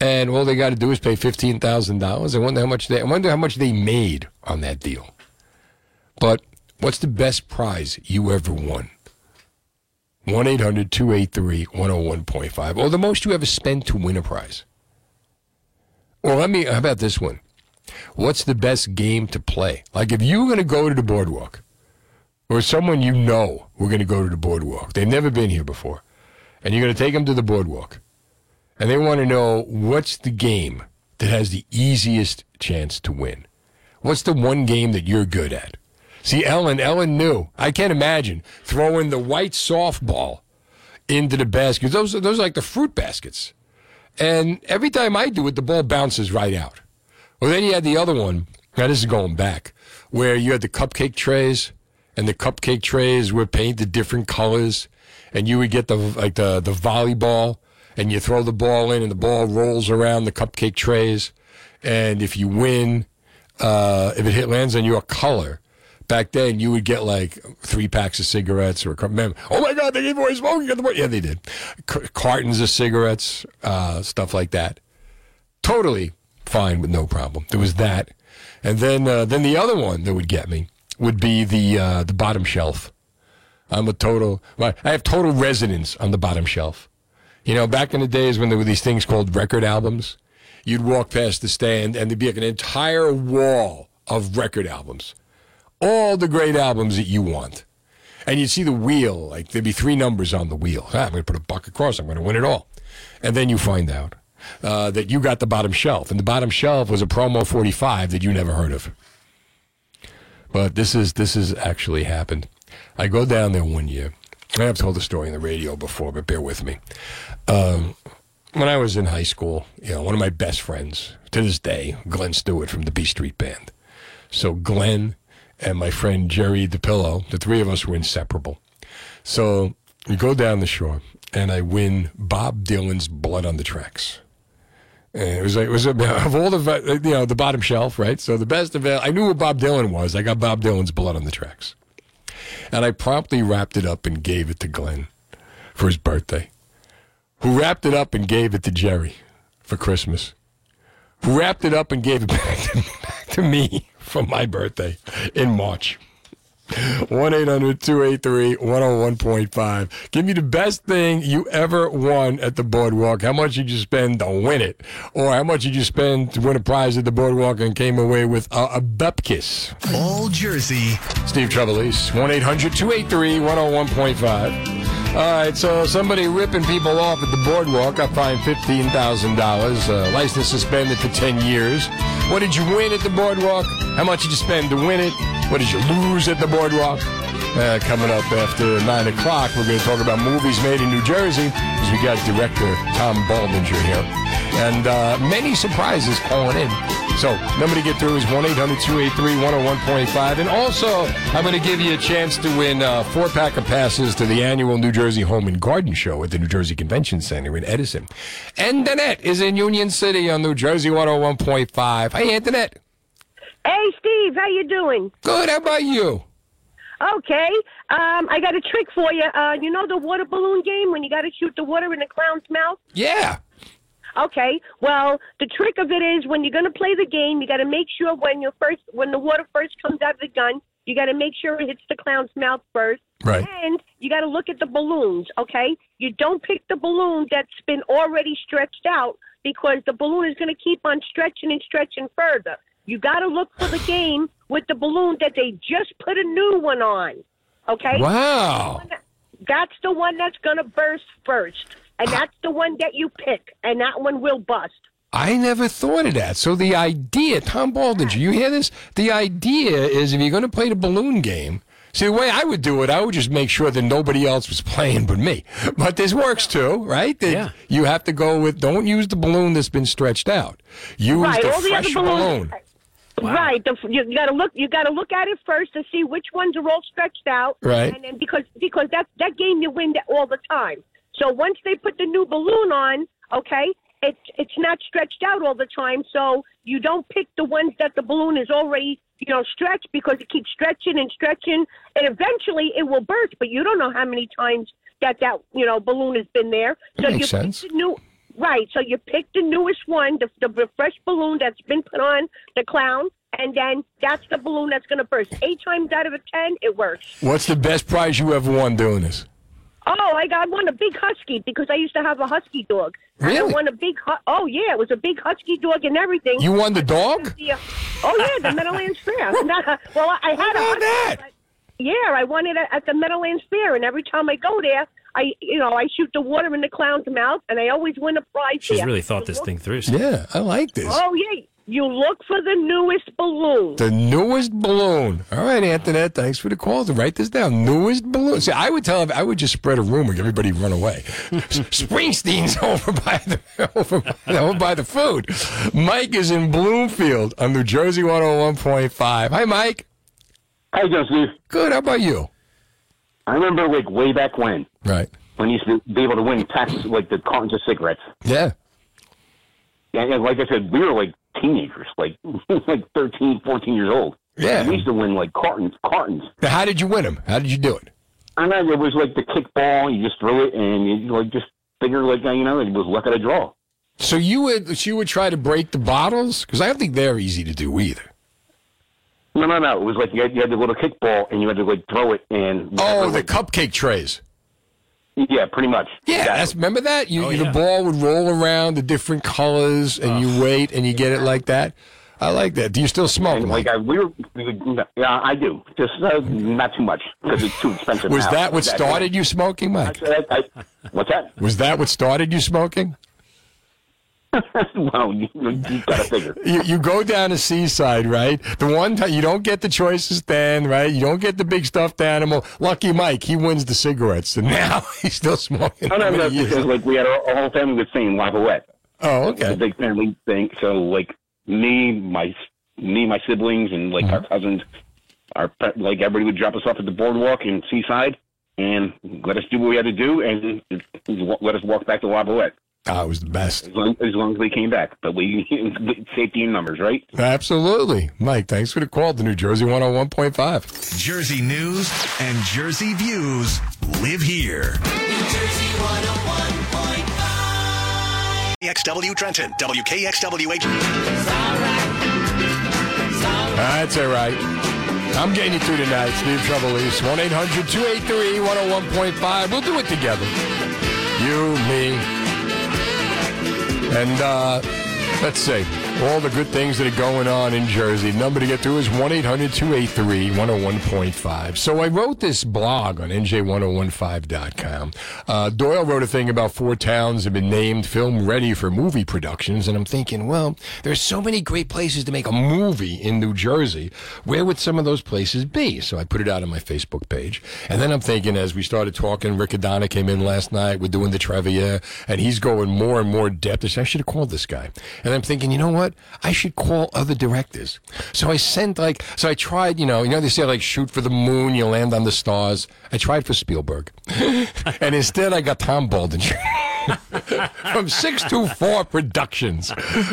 And all they got to do is pay $15,000. I wonder how much they, I wonder how much they made on that deal. But what's the best prize you ever won? 1 800 283 101.5. Or the most you ever spent to win a prize. Or let me, how about this one? What's the best game to play? Like if you were going to go to the boardwalk, or someone you know were going to go to the boardwalk, they've never been here before, and you're going to take them to the boardwalk, and they want to know what's the game that has the easiest chance to win? What's the one game that you're good at? See, Ellen, Ellen knew. I can't imagine throwing the white softball into the basket. Those, those are like the fruit baskets. And every time I do it, the ball bounces right out. Well, then you had the other one. Now, this is going back, where you had the cupcake trays, and the cupcake trays were painted different colors, and you would get the like the the volleyball, and you throw the ball in, and the ball rolls around the cupcake trays, and if you win, uh, if it hit lands on your color, back then you would get like three packs of cigarettes or remember, oh my god they gave away smoking at the yeah they did. C- cartons of cigarettes uh, stuff like that. Totally fine with no problem. There was that. And then uh, then the other one that would get me would be the uh, the bottom shelf. I'm a total I have total resonance on the bottom shelf. You know back in the days when there were these things called record albums you'd walk past the stand and there'd be like an entire wall of record albums all the great albums that you want. And you'd see the wheel, like there'd be three numbers on the wheel. Ah, I'm going to put a buck across, I'm going to win it all. And then you find out uh, that you got the bottom shelf, and the bottom shelf was a promo 45 that you never heard of. But this is this has actually happened. I go down there one year. I have told the story on the radio before, but bear with me. Um, when I was in high school, you know, one of my best friends to this day, Glenn Stewart from the B Street Band. So Glenn and my friend Jerry DePillo, the three of us were inseparable. So we go down the shore, and I win Bob Dylan's "Blood on the Tracks." And it was like, it was [laughs] of all the you know the bottom shelf, right? So the best of it. I knew what Bob Dylan was. I got Bob Dylan's "Blood on the Tracks," and I promptly wrapped it up and gave it to Glenn for his birthday. Who wrapped it up and gave it to Jerry for Christmas? Who wrapped it up and gave it [laughs] back to, back to me for my birthday in March? 1 800 283 101.5. Give me the best thing you ever won at the boardwalk. How much did you spend to win it? Or how much did you spend to win a prize at the boardwalk and came away with a, a Bupkis? All Jersey. Steve Trevelise, 1 800 283 101.5. All right, so somebody ripping people off at the boardwalk got fined $15,000. Uh, license suspended for 10 years. What did you win at the boardwalk? How much did you spend to win it? What did you lose at the boardwalk? Uh, coming up after 9 o'clock, we're going to talk about movies made in New Jersey because we got director Tom Baldinger here. And uh, many surprises calling in. So, number to get through is 1 800 283 101.5. And also, I'm going to give you a chance to win uh, four pack of passes to the annual New Jersey Home and Garden Show at the New Jersey Convention Center in Edison. And Danette is in Union City on New Jersey 101.5. Hey, Antoinette. Hey, Steve, how you doing? Good. How about you? Okay. Um, I got a trick for you. Uh, you know the water balloon game when you got to shoot the water in the clown's mouth? Yeah. Okay. Well, the trick of it is when you're going to play the game, you got to make sure when you first when the water first comes out of the gun, you got to make sure it hits the clown's mouth first. Right. And you got to look at the balloons, okay? You don't pick the balloon that's been already stretched out because the balloon is going to keep on stretching and stretching further. You got to look for the game with the balloon that they just put a new one on. Okay? Wow. That's the one that's going to burst first. And ah. that's the one that you pick. And that one will bust. I never thought of that. So the idea, Tom Baldinger, you hear this? The idea is if you're going to play the balloon game, see the way I would do it, I would just make sure that nobody else was playing but me. But this works too, right? That Yeah. You have to go with. Don't use the balloon that's been stretched out. Use right. the All the other fresh balloons. balloon. Right. The, you, you got to look. You got to look at it first to see which ones are all stretched out. Right. And then because because that that game you win that all the time. So once they put the new balloon on, okay, it's it's not stretched out all the time. So you don't pick the ones that the balloon is already you know stretched because it keeps stretching and stretching, and eventually it will burst. But you don't know how many times that that you know balloon has been there. So That you makes pick sense. the new right. So you pick the newest one, the, the fresh balloon that's been put on the clown, and then that's the balloon that's going to burst. Eight times out of ten, it works. What's the best prize you ever won doing this? Oh, I got one a big husky because I used to have a husky dog. And I Really? won a big. Hu- oh yeah, it was a big husky dog and everything. You won the dog? [laughs] Yeah. Oh yeah, the Meadowlands Fair. [laughs] Not- [laughs] well, I had a husky, but- Yeah, I won it at, at the Meadowlands Fair, and every time I go there, I you know I shoot the water in the clown's mouth, and I always win a prize. She's there. really thought this thing through. Steve. Yeah, I like this. Oh yeah, you look for the newest balloon. The newest balloon. All right, Antoinette. Thanks for the call. To write this down. Newest balloon. See, I would tell. I would just spread a rumor. Everybody run away. [laughs] Springsteen's [laughs] over by the [laughs] over by, over by the food. Mike is in Bloomfield on New Jersey 101.5. Hi, Mike. How you doing, Steve? Good. How about you? I remember like way back when. Right. When you used to be able to win packs like the cartons of cigarettes. Yeah. Yeah, yeah, like I said, we were like teenagers, like [laughs] like 13, 14 years old. Yeah. We used to win like cartons, cartons. Now, how did you win them? How did you do it? I know it was like the kickball. You just threw it, and you like just figure like you know it was luck of the draw. So you would you would try to break the bottles because I don't think they're easy to do either. No, no, no. It was like you had, you had the little kickball, and you had to like throw it, and Oh, the cupcake trays. yeah, pretty much. Yeah, that's, remember that? You, Oh, The ball would roll around the different colors, and you wait, and you get it like that. I like that. Do you still smoke? And, like I, we were, we were, yeah, I do. Just uh, not too much because it's too expensive. Was now. that what started you smoking, Mike? I, I, what's that? Was that what started you smoking? [laughs] well, you, you got to figure. You, you go down to Seaside, right? The one time you don't get the choices then, right? You don't get the big stuffed animal. Lucky Mike, he wins the cigarettes, and [laughs] now he's still smoking. No, no, no, years? because like we had our, our whole family was saying Lafayette. Oh, It's a big family thing. So like me, my me, my siblings, and like Mm-hmm. our cousins, our like everybody would drop us off at the boardwalk in Seaside and let us do what we had to do, and let us walk back to Lafayette. Ah, it was the best. As long, as long as they came back, but we [laughs] safety in numbers, right? Absolutely. Mike, thanks for the call The New Jersey 101.5. Jersey news and Jersey views live here. XW Trenton, WKXWH. That's all right. I'm getting you through tonight, Steve Trevelise. 1 800 283 101.5. We'll do it together. You, me, and uh, let's see. All the good things that are going on in Jersey. The number to get through is 1 800 283 101.5. So I wrote this blog on NJ1015.com. Uh, Doyle wrote a thing about four towns have been named film ready for movie productions. And I'm thinking, well, there's so many great places to make a movie in New Jersey. Where would some of those places be? So I put it out on my Facebook page. And then I'm thinking, as we started talking, Riccadona came in last night. We're doing the trivia, and he's going more and more depth. I I should have called this guy. And I'm thinking, you know what? I should call other directors. So I sent like, so I tried, you know, you know, they say like shoot for the moon, you land on the stars. I tried for Spielberg. [laughs] and instead I got Tom Baldinger. [laughs] from 624 Productions,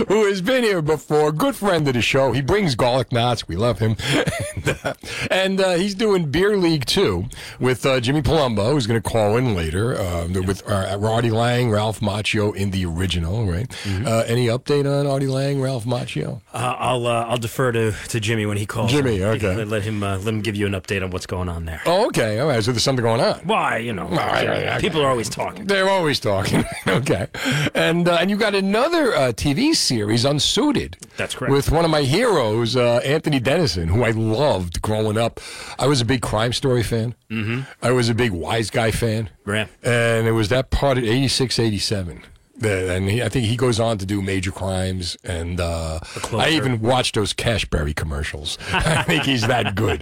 who has been here before, good friend of the show. He brings garlic knots. We love him. [laughs] and uh, and, uh, he's doing Beer League 2 with uh, Jimmy Palumbo, who's going to call in later, uh, with uh, Artie Lange, Ralph Macchio in the original, right? Uh, any update on Artie Lange, Ralph Macchio? Uh, I'll uh, I'll defer to, to Jimmy when he calls. Jimmy, okay. Let, let him uh, let him give you an update on what's going on there. Oh, okay. All right. So there's something going on. Why, you know, right, right, right. people are always talking. They're always talking. [laughs] okay. And uh, and you got another uh, TV series, Unsuited. That's correct. With one of my heroes, uh, Anthony Denison, who I loved growing up. I was a big Crime Story fan. Mm-hmm. I was a big Wise Guy fan. Yeah. And it was that part of 86, 87. And he, I think he goes on to do major crimes, and uh, I even watched those Cashberry commercials. [laughs] I think he's that good.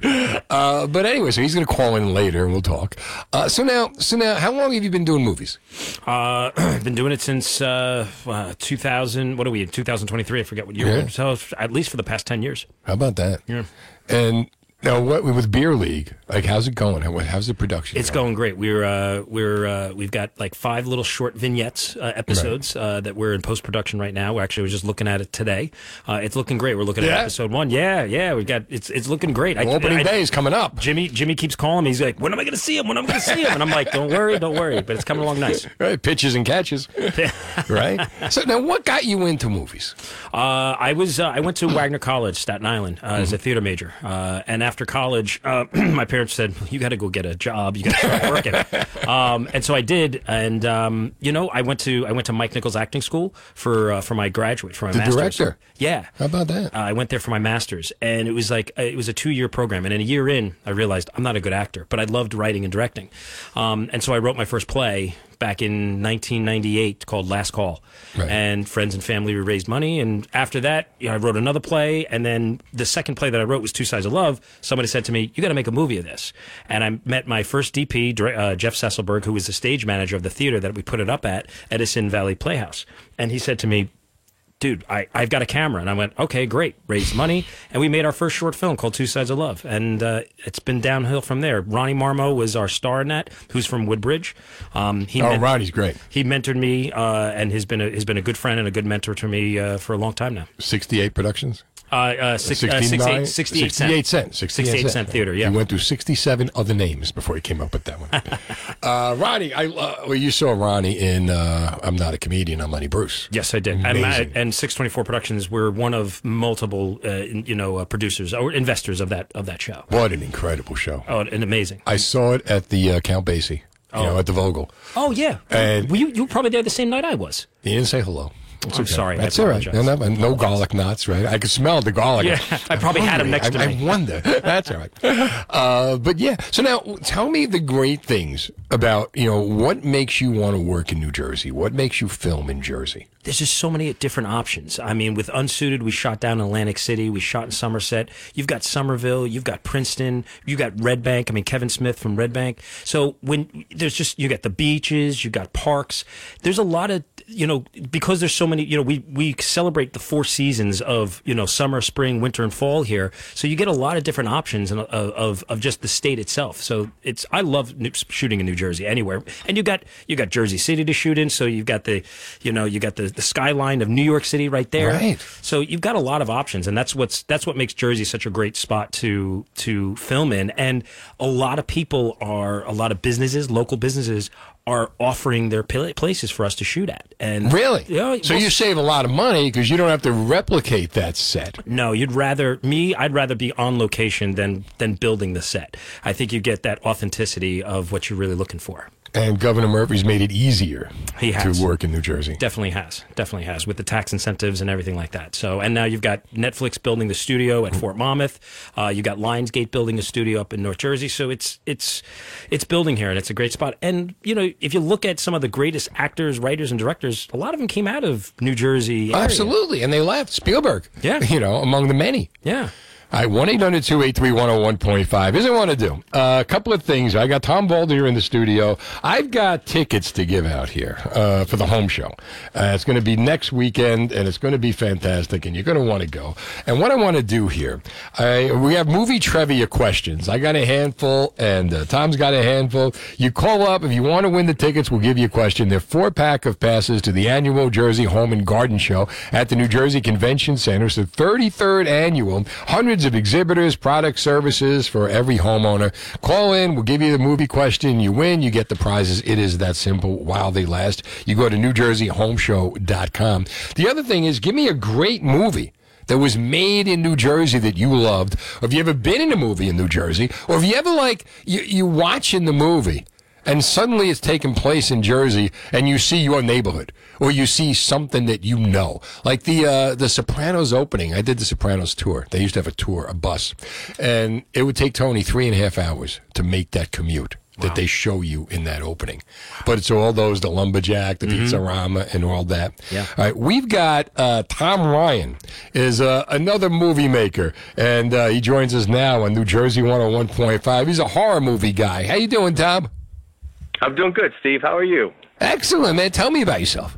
Uh, but anyway, so he's going to call in later, and we'll talk. Uh, so now, so now, how long have you been doing movies? Uh, [clears throat] I've been doing it since uh, uh, 2000. What are we in 2023? I forget what year. Yeah. we're. So at least for the past 10 years. How about that? Yeah. And now, what with Beer League? Like, how's it going? How, how's the production? It's going great. We're uh, we're uh, we've got like five little short vignettes uh, episodes uh, that we're in post production right now. We're actually was just looking at it today. Uh, it's looking great. We're looking at episode one. Yeah, yeah. We've got it's it's looking great. Opening day is coming up. Jimmy Jimmy keeps calling me. He's like, "When am I going to see him? When am I going to see him?" And I'm like, "Don't worry, don't worry." But it's coming along nice. [laughs] Right, pitches and catches. [laughs] right. So now, what got you into movies? Uh, I was uh, I went to Wagner College, Staten Island, uh, as a theater major. Uh, and after college, uh, [clears throat] my parents said, "You got to go get a job. You got to start working." [laughs] um, and so I did. And um, you know, I went to I went to Mike Nichols Acting School for uh, for my graduate for my The master's. director? Yeah. How about that? Uh, I went there for my master's, and it was like uh, it was a two year program. And in a year in, I realized I'm not a good actor, but I loved writing and directing. Um, and so I wrote my first play back in 1998 called Last Call. And friends and family we raised money. And after that, you know, I wrote another play. And then the second play that I wrote was Two Sides of Love. Somebody said to me, "You got to make a movie of this." And I met my first DP, uh, Jeff Sesselberg, who was the stage manager of the theater that we put it up at, Edison Valley Playhouse. And he said to me, dude, I, I've got a camera. And I went, okay, great. raise money. And we made our first short film called Two Sides of Love. And uh, it's been downhill from there. Ronnie Marmo was our star in that, who's from Woodbridge. Um, he Oh, Ronnie's great. He mentored me uh, and has been, a, has been a good friend and a good mentor to me uh, for a long time now. 68 Productions? Uh, uh, six, uh, 69 68, 68 68 cent. cents. 68 cent theater, yeah. He went through 67 other names before he came up with that one. [laughs] uh, Ronnie, I, uh, well, you saw Ronnie in uh, I'm Not a Comedian, I'm Lenny Bruce. Yes, I did. And, Amazing. and 624 Productions were one of multiple, uh, you know, uh, producers or investors of that of that show. What an incredible show. Oh, and amazing. I saw it at the uh, Count Basie, you know, at the Vogel. Oh yeah. And- well, you you were probably there the same night I was. He didn't say hello. It's I'm sorry, I That's all right. apologize. No, no, no garlic knots, right? I could smell the garlic. Yeah, I probably had them next to I, me. I wonder. [laughs] That's all right. Uh, but yeah, so now tell me the great things about you know what makes you want to work in New Jersey. What makes you film in Jersey? there's just so many different options. I mean, with Unsuited, we shot down in Atlantic City, we shot in Somerset. You've got Somerville, you've got Princeton, you've got Red Bank. I mean, Kevin Smith from Red Bank. So when there's just you got the beaches, you got parks. There's a lot of you know because there's so many. You know, we we celebrate the four seasons of you know summer, spring, winter, and fall here. So you get a lot of different options of, uh, of of just the state itself. So it's I love shooting in New Jersey anywhere, and you got you got Jersey City to shoot in. So you've got the you know you got the the skyline of New York City right there. Right. So you've got a lot of options, and that's what's that's what makes Jersey such a great spot to to film in. And a lot of people are a lot of businesses, local businesses, are offering their places for us to shoot at. And Really? yeah. So well, you save a lot of money because you don't have to replicate that set. no, you'd rather me. I'd rather be on location than than building the set. I think you get that authenticity of what you're really looking for. And Governor Murphy's made it easier He has. to work in New Jersey. Definitely has. Definitely has with the tax incentives and everything like that. So, and now you've got Netflix building the studio at Fort Monmouth. Uh, you got Lionsgate building a studio up in North Jersey. So it's it's it's building here, and it's a great spot. And you know, if you look at some of the greatest actors, writers, and directors, a lot of them came out of New Jersey. area. Absolutely. And they left. Spielberg. Yeah. You know, among the many. Yeah. All right, 1 800 283 101.5. Here's what I want to do. Uh, a couple of things. I got Tom Balder here in the studio. I've got tickets to give out here uh, for the home show. Uh, it's going to be next weekend, and it's going to be fantastic, and you're going to want to go. And what I want to do here, I, we have movie trivia questions. I got a handful, and uh, Tom's got a handful. You call up. If you want to win the tickets, we'll give you a question. They're four pack of passes to the annual Jersey Home and Garden Show at the New Jersey Convention Center. It's the 33rd annual. Hundreds of exhibitors, product services for every homeowner. Call in. We'll give you the movie question. You win. You get the prizes. It is that simple while they last. You go to NewJerseyHomeshow.com. The other thing is give me a great movie that was made in New Jersey that you loved, or if you ever been in a movie in New Jersey, or if you ever like you you watching the movie and suddenly it's taking place in Jersey and you see your neighborhood or you see something that you know. Like the uh, the Sopranos opening. I did the Sopranos tour. They used to have a tour, a bus. And it would take Tony three and a half hours to make that commute. That they show you in that opening, but it's all those the lumberjack, the pizzarama, and all that. Yeah. All right, we've got uh, Tom Ryan is uh, another movie maker, and uh, he joins us now on New Jersey 101.5. He's a horror movie guy. How you doing, Tom? I'm doing good, Steve. How are you? Excellent, man. Tell me about yourself.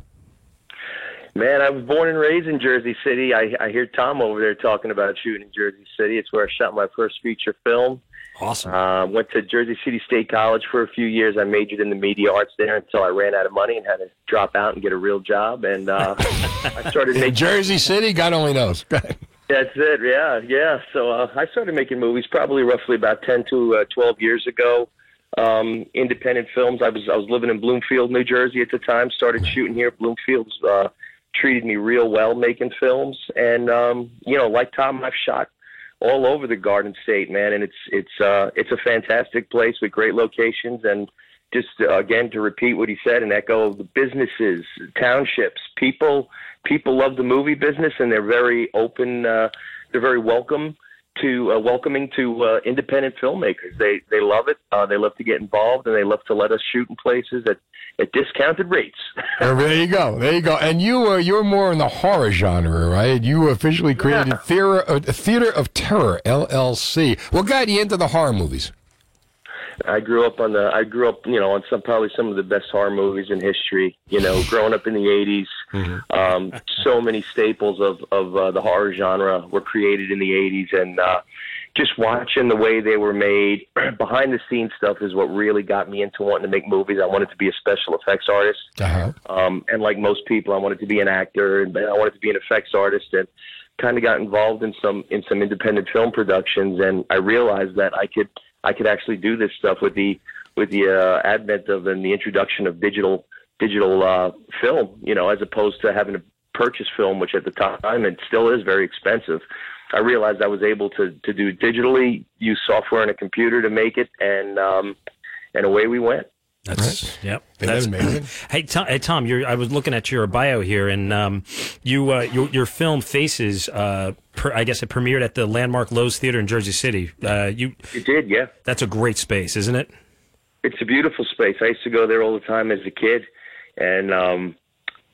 Man, I was born and raised in Jersey City. I, I hear Tom over there talking about shooting in Jersey City. It's where I shot my first feature film. Awesome. Uh, went to Jersey City State College for a few years. I majored in the media arts there until I ran out of money and had to drop out and get a real job. And uh, [laughs] I started In making. Jersey City, God only knows. That's it. Yeah, yeah. So uh, I started making movies probably roughly about ten to uh, twelve years ago. Um, independent films. I was I was living in Bloomfield, New Jersey at the time. Started shooting here. Bloomfield's uh, treated me real well making films, and um, you know, like Tom, I've shot all over the Garden State, man, and it's it's uh, it's a fantastic place with great locations and. Just uh, again to repeat what he said and echo the businesses, townships, people. People love the movie business and they're very open. Uh, they're very welcome to uh, welcoming to uh, independent filmmakers. They they love it. Uh, they love to get involved and they love to let us shoot in places at at discounted rates. [laughs] There you go. There you go. And you uh, you're more in the horror genre, right? You officially created Theater of, Theater of Terror LLC. What got you into the horror movies? I grew up on the. I grew up, you know, on some probably some of the best horror movies in history. You know, growing up in the '80s, um, [laughs] so many staples of of uh, the horror genre were created in the '80s, and uh, just watching the way they were made, [clears throat] behind the scenes stuff is what really got me into wanting to make movies. I wanted to be a special effects artist, Uh-huh. um, and like most people, I wanted to be an actor, and I wanted to be an effects artist, and kind of got involved in some in some independent film productions, and I realized that I could I could actually do this stuff with the with the uh, advent of and the introduction of digital digital uh, film, you know, as opposed to having to purchase film, which at the time it still is very expensive. I realized I was able to to do digitally, use software and a computer to make it, and um, and away we went. That's yep. That's amazing? [clears throat] Hey, Tom, hey, Tom you're, I was looking at your bio here, and um, you uh, your, your film Faces. Uh, per, I guess it premiered at the landmark Loew's Theater in Jersey City. Uh, you It did, yeah. That's a great space, isn't it? It's a beautiful space. I used to go there all the time as a kid, and um,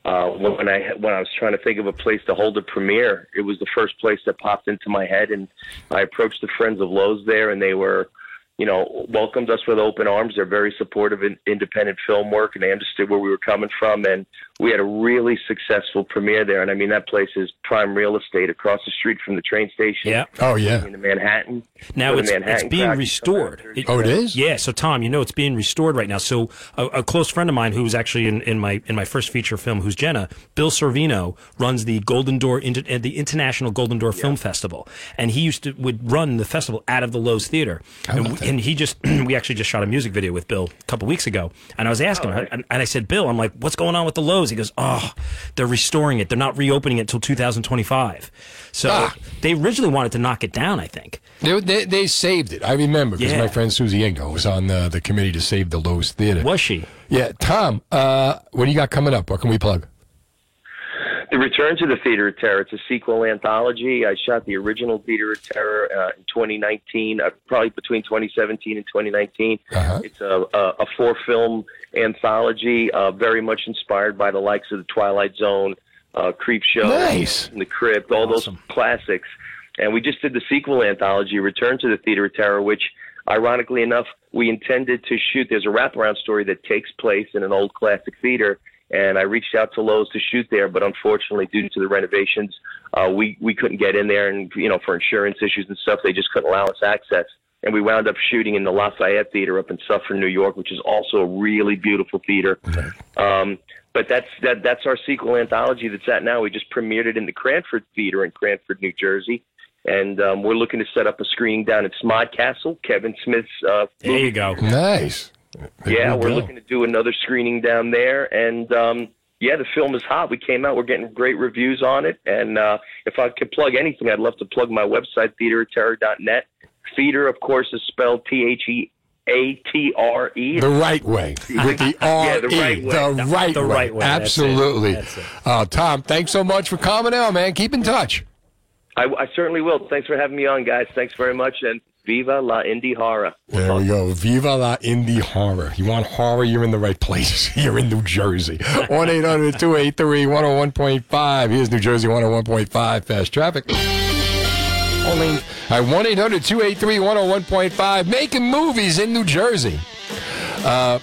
uh, when I when I was trying to think of a place to hold a premiere, it was the first place that popped into my head, and I approached the Friends of Loew's there, and they were, you know, welcomed us with open arms. They're very supportive in independent film work, and they understood where we were coming from, and we had a really successful premiere there. And I mean, that place is prime real estate across the street from the train station. Yeah. Oh yeah. In Manhattan. Now it's, the it's being crack- restored. Oh, it is? Yeah. So Tom, you know it's being restored right now. So a, a close friend of mine who's actually in, in my in my first feature film, who's Jenna, Bill Sorvino, runs the Golden Door Inter, uh, the International Golden Door Film Festival, and he used to would run the festival out of the Loew's Theater, and, we, and he just [clears throat] we actually just shot a music video with Bill a couple weeks ago, and I was asking him, and, and I said, Bill, I'm like, what's going on with the Loew's? He goes, oh, they're restoring it. They're not reopening it until 2025. So they originally wanted to knock it down, I think. They, they, they saved it. I remember because Yeah. my friend Susie Ingo was on the, the committee to save the Loew's Theater. Was she? Yeah. Tom, uh, what do you got coming up? What can we plug? The Return to the Theater of Terror. It's a sequel anthology. I shot the original Theater of Terror uh, in 2019, uh, probably between 2017 and 2019. It's a, a, a four film anthology, uh, very much inspired by the likes of The Twilight Zone, uh, Creepshow, Nice. The Crypt, all those classics. And we just did the sequel anthology, Return to the Theater of Terror, which, ironically enough, we intended to shoot. There's a wraparound story that takes place in an old classic theater and I reached out to Loew's to shoot there, but unfortunately, due to the renovations, uh, we we couldn't get in there, and you know, for insurance issues and stuff, they just couldn't allow us access. And we wound up shooting in the Lafayette Theater up in Suffern, New York, which is also a really beautiful theater. Um, but that's that that's our sequel anthology that's out now. We just premiered it in the Cranford Theater in Cranford, New Jersey. And um, we're looking to set up a screening down at Smodcastle, Kevin Smith's. Uh, There you go. Nice. yeah, we we're go. looking to do another screening down there, and um, yeah, the film is hot. We came out, we're getting great reviews on it, and uh, if I could plug anything, I'd love to plug my website, theaterterror.net. Theater, of course, is spelled T H E A T R E. The right way. With the [laughs] R Yeah, the right way. The right The way. right way. That's it. Absolutely. That's it. Uh, Tom, thanks so much for coming out, man. Keep in touch. I, I certainly will. Thanks for having me on, guys. Thanks very much, and viva la indie horror. There we go. Viva la indie horror. You want horror? You're in the right place. [laughs] You're in New Jersey. [laughs] 1 800 283 101.5. Here's New Jersey 101.5 Fast Traffic. Only at 1 800 283 101.5. Making movies in New Jersey. Uh,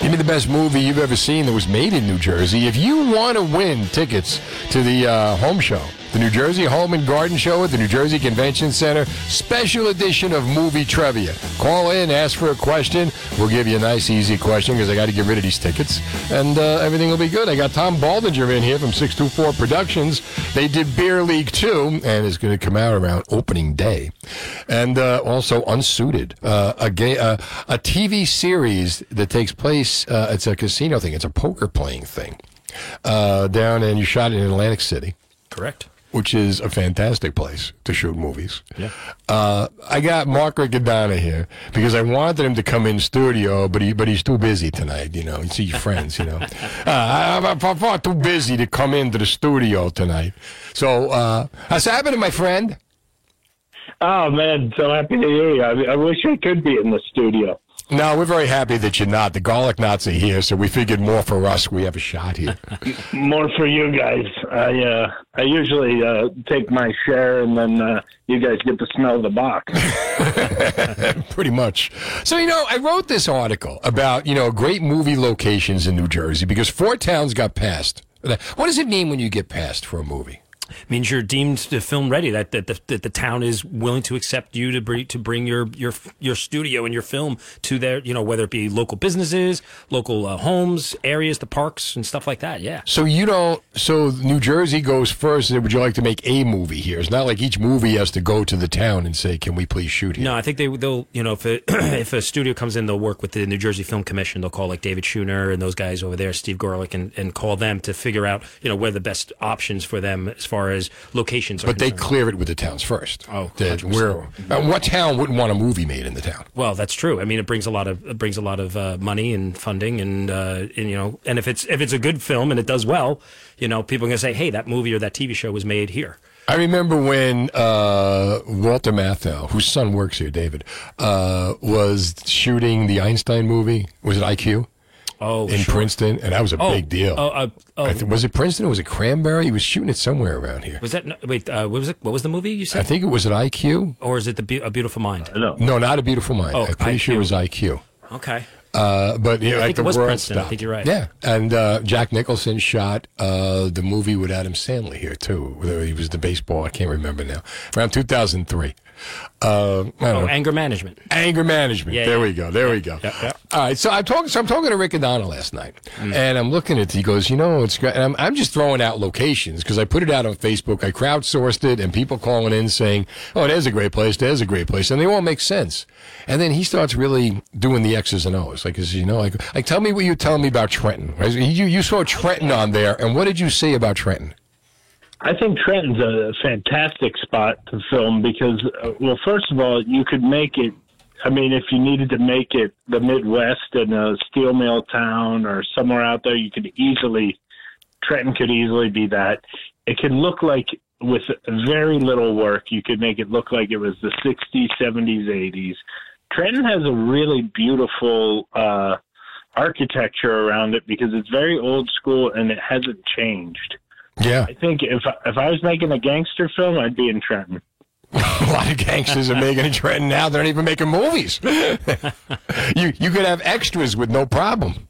give me the best movie you've ever seen that was made in New Jersey. If you want to win tickets to the uh, home show, the New Jersey Home and Garden Show at the New Jersey Convention Center, special edition of movie trivia. Call in, ask for a question. We'll give you a nice, easy question because I got to get rid of these tickets, and uh, everything will be good. I got Tom Baldinger in here from 624 Productions. They did Beer League 2, and it's going to come out around opening day. And uh, also Unsuited, uh, a, uh, a TV series that takes place, uh, it's a casino thing, it's a poker playing thing uh, down, and you shot it in Atlantic City Correct. Which is a fantastic place to shoot movies. Yeah. Uh, I got Mark Riccadona here because I wanted him to come in studio, but he but he's too busy tonight. You know, you see your friends. You know, [laughs] uh, I, I'm, I'm far too busy to come into the studio tonight. So, uh, what's happening, my friend? Oh man, so happy to hear you. I, I wish I could be in the studio. No, we're very happy that you're not. The garlic nuts are here, so we figured more for us. We have a shot here. [laughs] More for you guys. I uh, I usually uh, take my share, and then uh, you guys get to smell the box. [laughs] [laughs] Pretty much. So, you know, I wrote this article about, you know, great movie locations in New Jersey because four towns got passed. What does it mean when you get passed for a movie? Means you're deemed to film ready. That that the, that the town is willing to accept you to bring to bring your your your studio and your film to their you know whether it be local businesses, local uh, homes, areas, the parks and stuff like that. Yeah. So you don't. So New Jersey goes first. Would you like to make a movie here? It's not like each movie has to go to the town and say, "Can we please shoot here?" No, I think they they'll you know if a, [clears throat] if a studio comes in, they'll work with the New Jersey Film Commission. They'll call like David Schooner and those guys over there, Steve Gorelick, and, and call them to figure out you know where the best options for them as far far as locations. Are But they clear it with the towns first. Oh, where, uh, what town wouldn't want a movie made in the town? Well, that's true. I mean, it brings a lot of it brings a lot of uh, money and funding, and, uh, and you know, and if it's if it's a good film and it does well, you know, people are gonna say, hey, that movie or that TV show was made here. I remember when uh, Walter Matthau, whose son works here, David, uh, was shooting the Einstein movie. Was it IQ? Oh, in sure. Princeton, and that was a Oh, big deal. oh, uh, oh. I th- was it Princeton or was it Cranbury? He was shooting it somewhere around here. Was that no, wait? Uh, what was it? What was the movie you said? I think it was at IQ. or is it the Be- A Beautiful Mind? No, no, not a beautiful mind. Oh, I'm pretty sure it was IQ. Okay. Uh, but yeah, I like think the it was world Princeton. I think you're right. Yeah, and uh, Jack Nicholson shot uh, the movie with Adam Sandler here too. He was the baseball. I can't remember now. Around 2003. Uh, Oh, anger management. Anger management. Yeah, there yeah. we go. There we go. All right. So I'm talking. So I'm talking to Riccadona last night, Mm. and I'm looking at. He goes, you know, it's. great. And I'm, I'm just throwing out locations because I put it out on Facebook. I crowdsourced it, and people calling in saying, "Oh, there's a great place. There's a great place," and they all make sense. And then he starts really doing the X's and O's, like, as you know, like, like tell me what you tell me about Trenton. Right? You you saw Trenton on there, and what did you say about Trenton? I think Trenton's a fantastic spot to film because, uh, well, first of all, you could make it. I mean, if you needed to make it the Midwest in a steel mill town or somewhere out there, you could easily, Trenton could easily be that. It can look like, with very little work, you could make it look like it was the 60s, 70s, 80s. Trenton has a really beautiful uh, architecture around it because it's very old school and it hasn't changed. Yeah. I think if if I was making a gangster film, I'd be in Trenton. [laughs] A lot of gangsters are making a Trenton now. They're not even making movies. [laughs] you you could have extras with no problem.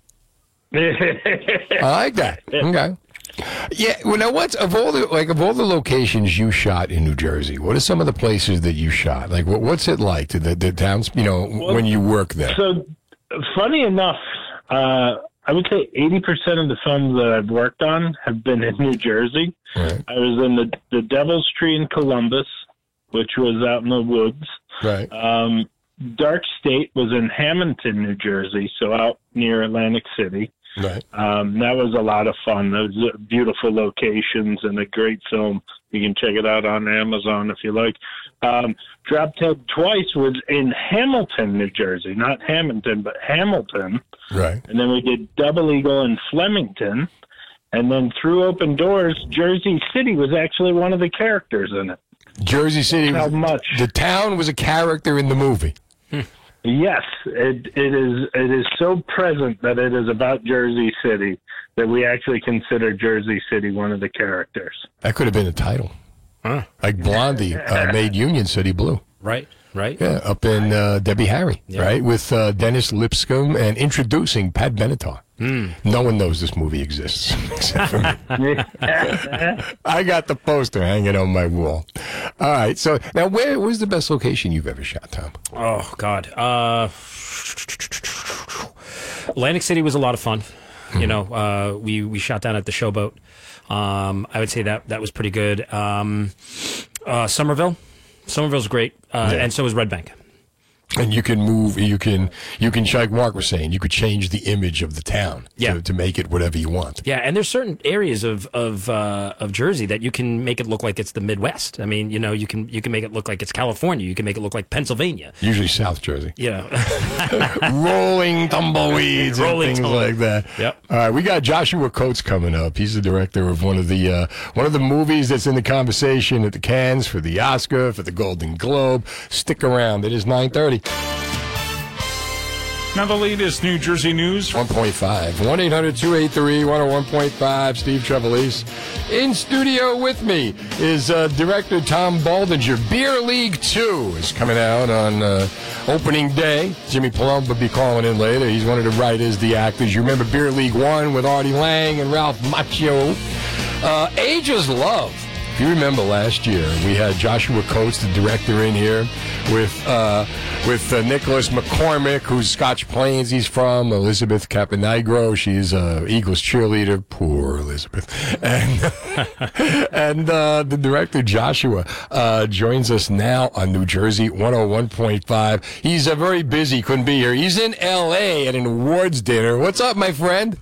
I like that. Okay. Yeah. Well, now what's of all the like of all the locations you shot in New Jersey? What are some of the places that you shot? Like, what, what's it like to the, the towns? You know, when you work there. So, funny enough, uh, I would say eighty percent of the films that I've worked on have been in New Jersey. Right. I was in the the Devil's Tree in Columbus, which was out in the woods. Right. Um, Dark State was in Hamilton, New Jersey, so out near Atlantic City. Right. Um, that was a lot of fun. Those beautiful locations and a great film. You can check it out on Amazon if you like. Um, Drop Dead Twice was in Hamilton, New Jersey, not Hamilton, but Hamilton. Right. And then we did Double Eagle in Flemington. And then through Open Doors, Jersey City was actually one of the characters in it. Jersey City. How much? The town was a character in the movie. Yes, it it is it is so present that it is about Jersey City that we actually consider Jersey City one of the characters. That could have been a title. Like Blondie uh, [laughs] made Union City Blue. Right. Right. Yeah, up in uh, Debbie Harry, Yeah. right? With uh, Dennis Lipscomb and introducing Pat Benatar. Hmm. No one knows this movie exists [laughs] except for me. [laughs] I got the poster hanging on my wall. All right, so now where was the best location you've ever shot, Tom? Oh God. Uh, Atlantic City was a lot of fun. Hmm. You know, uh, we we shot down at the Showboat. Um, I would say that that was pretty good. Um, uh, Somerville, Somerville's great, uh, Yeah. and so is Red Bank. And you can move, you can, you can, like Mark was saying, you could change the image of the town Yeah. to, to make it whatever you want. Yeah, and there's certain areas of of uh, of Jersey that you can make it look like it's the Midwest. I mean, you know, you can you can make it look like it's California. You can make it look like Pennsylvania. Usually South Jersey. You [laughs] know, rolling tumbleweeds Rolling and things tumble- like that. Yep. All right, we got Joshua Coates coming up. He's the director of one of the uh, one of the movies that's in the conversation at the Cannes for the Oscar for the Golden Globe. Stick around. It is nine thirty. Now the latest New Jersey news. 1.5. 1 800 283 101.5. Steve Trevelise. In studio with me is uh, director Tom Baldinger. Beer League 2 is coming out on uh, opening day. Jimmy Palumbo will be calling in later. He's one of the writers, the actors. You remember Beer League 1 with Artie Lange and Ralph Macchio. Uh, Ages Love. If you remember last year, we had Joshua Coates, the director, in here with uh, with uh, Nicholas McCormick, who's Scotch Plains he's from, Elizabeth Caponegro, she's uh, Eagles cheerleader. Poor Elizabeth. And, [laughs] and uh, the director, Joshua, uh, joins us now on New Jersey 101.5. He's uh, very busy, couldn't be here. He's in L.A. at an awards dinner. What's up, my friend?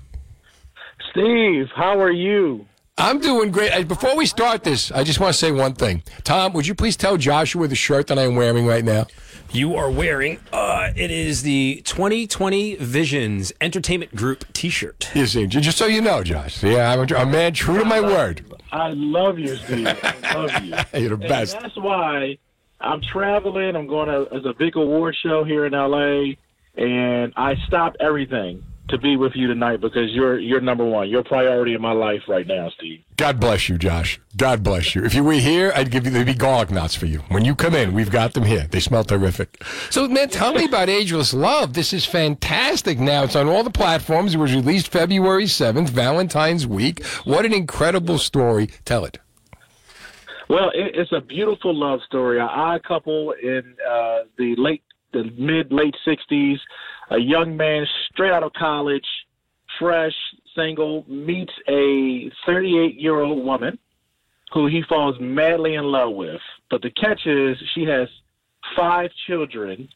Steve, how are you? I'm doing great. Before we start this, I just want to say one thing. Tom, would you please tell Joshua the shirt that I'm wearing right now? You are wearing, uh, it is the 2020 Visions Entertainment Group t shirt. You see, just so you know, Josh. Yeah, I'm a, a man true to my word. I love you, Steve. I love you. [laughs] You're the And best. that's why I'm traveling. I'm going to as a big award show here in LA, and I stopped everything to be with you tonight because you're you're number one. You're priority in my life right now, Steve. God bless you, Josh. God bless you. If you were here, I'd give you there'd be garlic knots for you. When you come in, we've got them here. They smell terrific. So, man, tell me about Ageless Love. This is fantastic. Now it's on all the platforms. It was released February seventh, Valentine's week. What an incredible story. Tell it. Well, it, it's a beautiful love story. A odd couple in uh, the late, the mid late '60s. A young man straight out of college, fresh, single, meets a 38 year old woman who he falls madly in love with. But the catch is she has five children.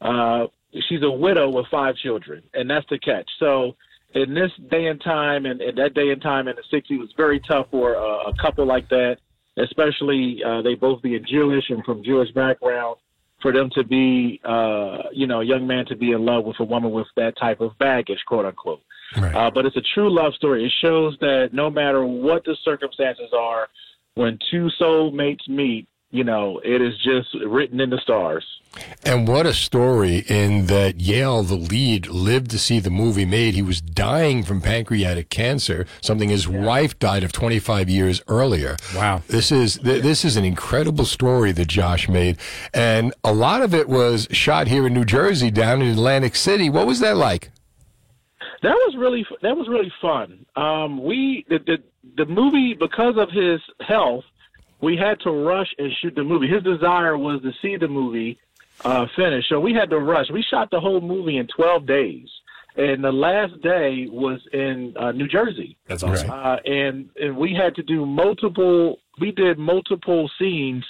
Uh, she's a widow with five children, and that's the catch. So in this day and time, and, and that day and time in the 60s, it was very tough for a, a couple like that, especially uh, they both being Jewish and from Jewish background, for them to be, uh, you know, a young man to be in love with a woman with that type of baggage, quote unquote. Uh, but it's a true love story. It shows that no matter what the circumstances are, when two soulmates meet, you know, it is just written in the stars. And what a story in that Yale, the lead, lived to see the movie made. He was dying from pancreatic cancer, something his wife died of 25 years earlier. Wow. This is th- this is an incredible story that Josh made. And a lot of it was shot here in New Jersey, down in Atlantic City. What was that like? That was really that was really fun. Um, we the, the the movie because of his health, we had to rush and shoot the movie. His desire was to see the movie uh, finish, so we had to rush. We shot the whole movie in twelve days, and the last day was in uh, New Jersey. That's awesome. Uh, and and we had to do multiple. We did multiple scenes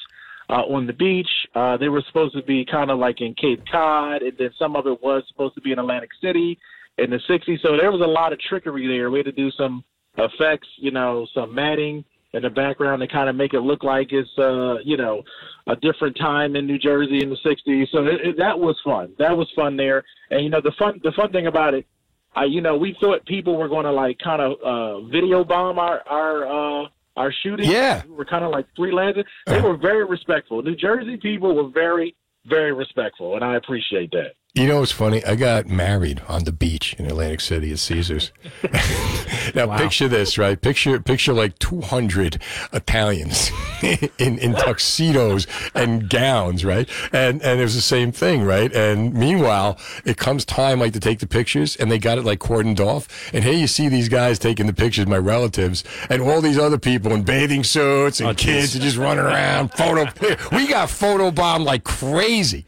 uh, on the beach. Uh, they were supposed to be kind of like in Cape Cod, and then some of it was supposed to be in Atlantic City in the 60s. So there was a lot of trickery there. We had to do some effects, you know, some matting in the background to kind of make it look like it's, uh, you know, a different time in New Jersey in the 60s. So it, it, that was fun. That was fun there. And, you know, the fun, the fun thing about it, I, you know, we thought people were going to like kind of uh, video bomb our, our, uh, our shooting. Yeah. We were kind of like freelancing. They were very respectful. New Jersey people were very, very respectful, and I appreciate that. You know what's funny? I got married on the beach in Atlantic City at Caesars. [laughs] now picture this, right? Picture picture like 200 Italians [laughs] in, in tuxedos and gowns, right? And and it was the same thing, right? And meanwhile, it comes time like to take the pictures, and they got it like cordoned off. And here you see these guys taking the pictures, my relatives, and all these other people in bathing suits and oh, kids are just running around. Photo, [laughs] we got photo bombed like crazy.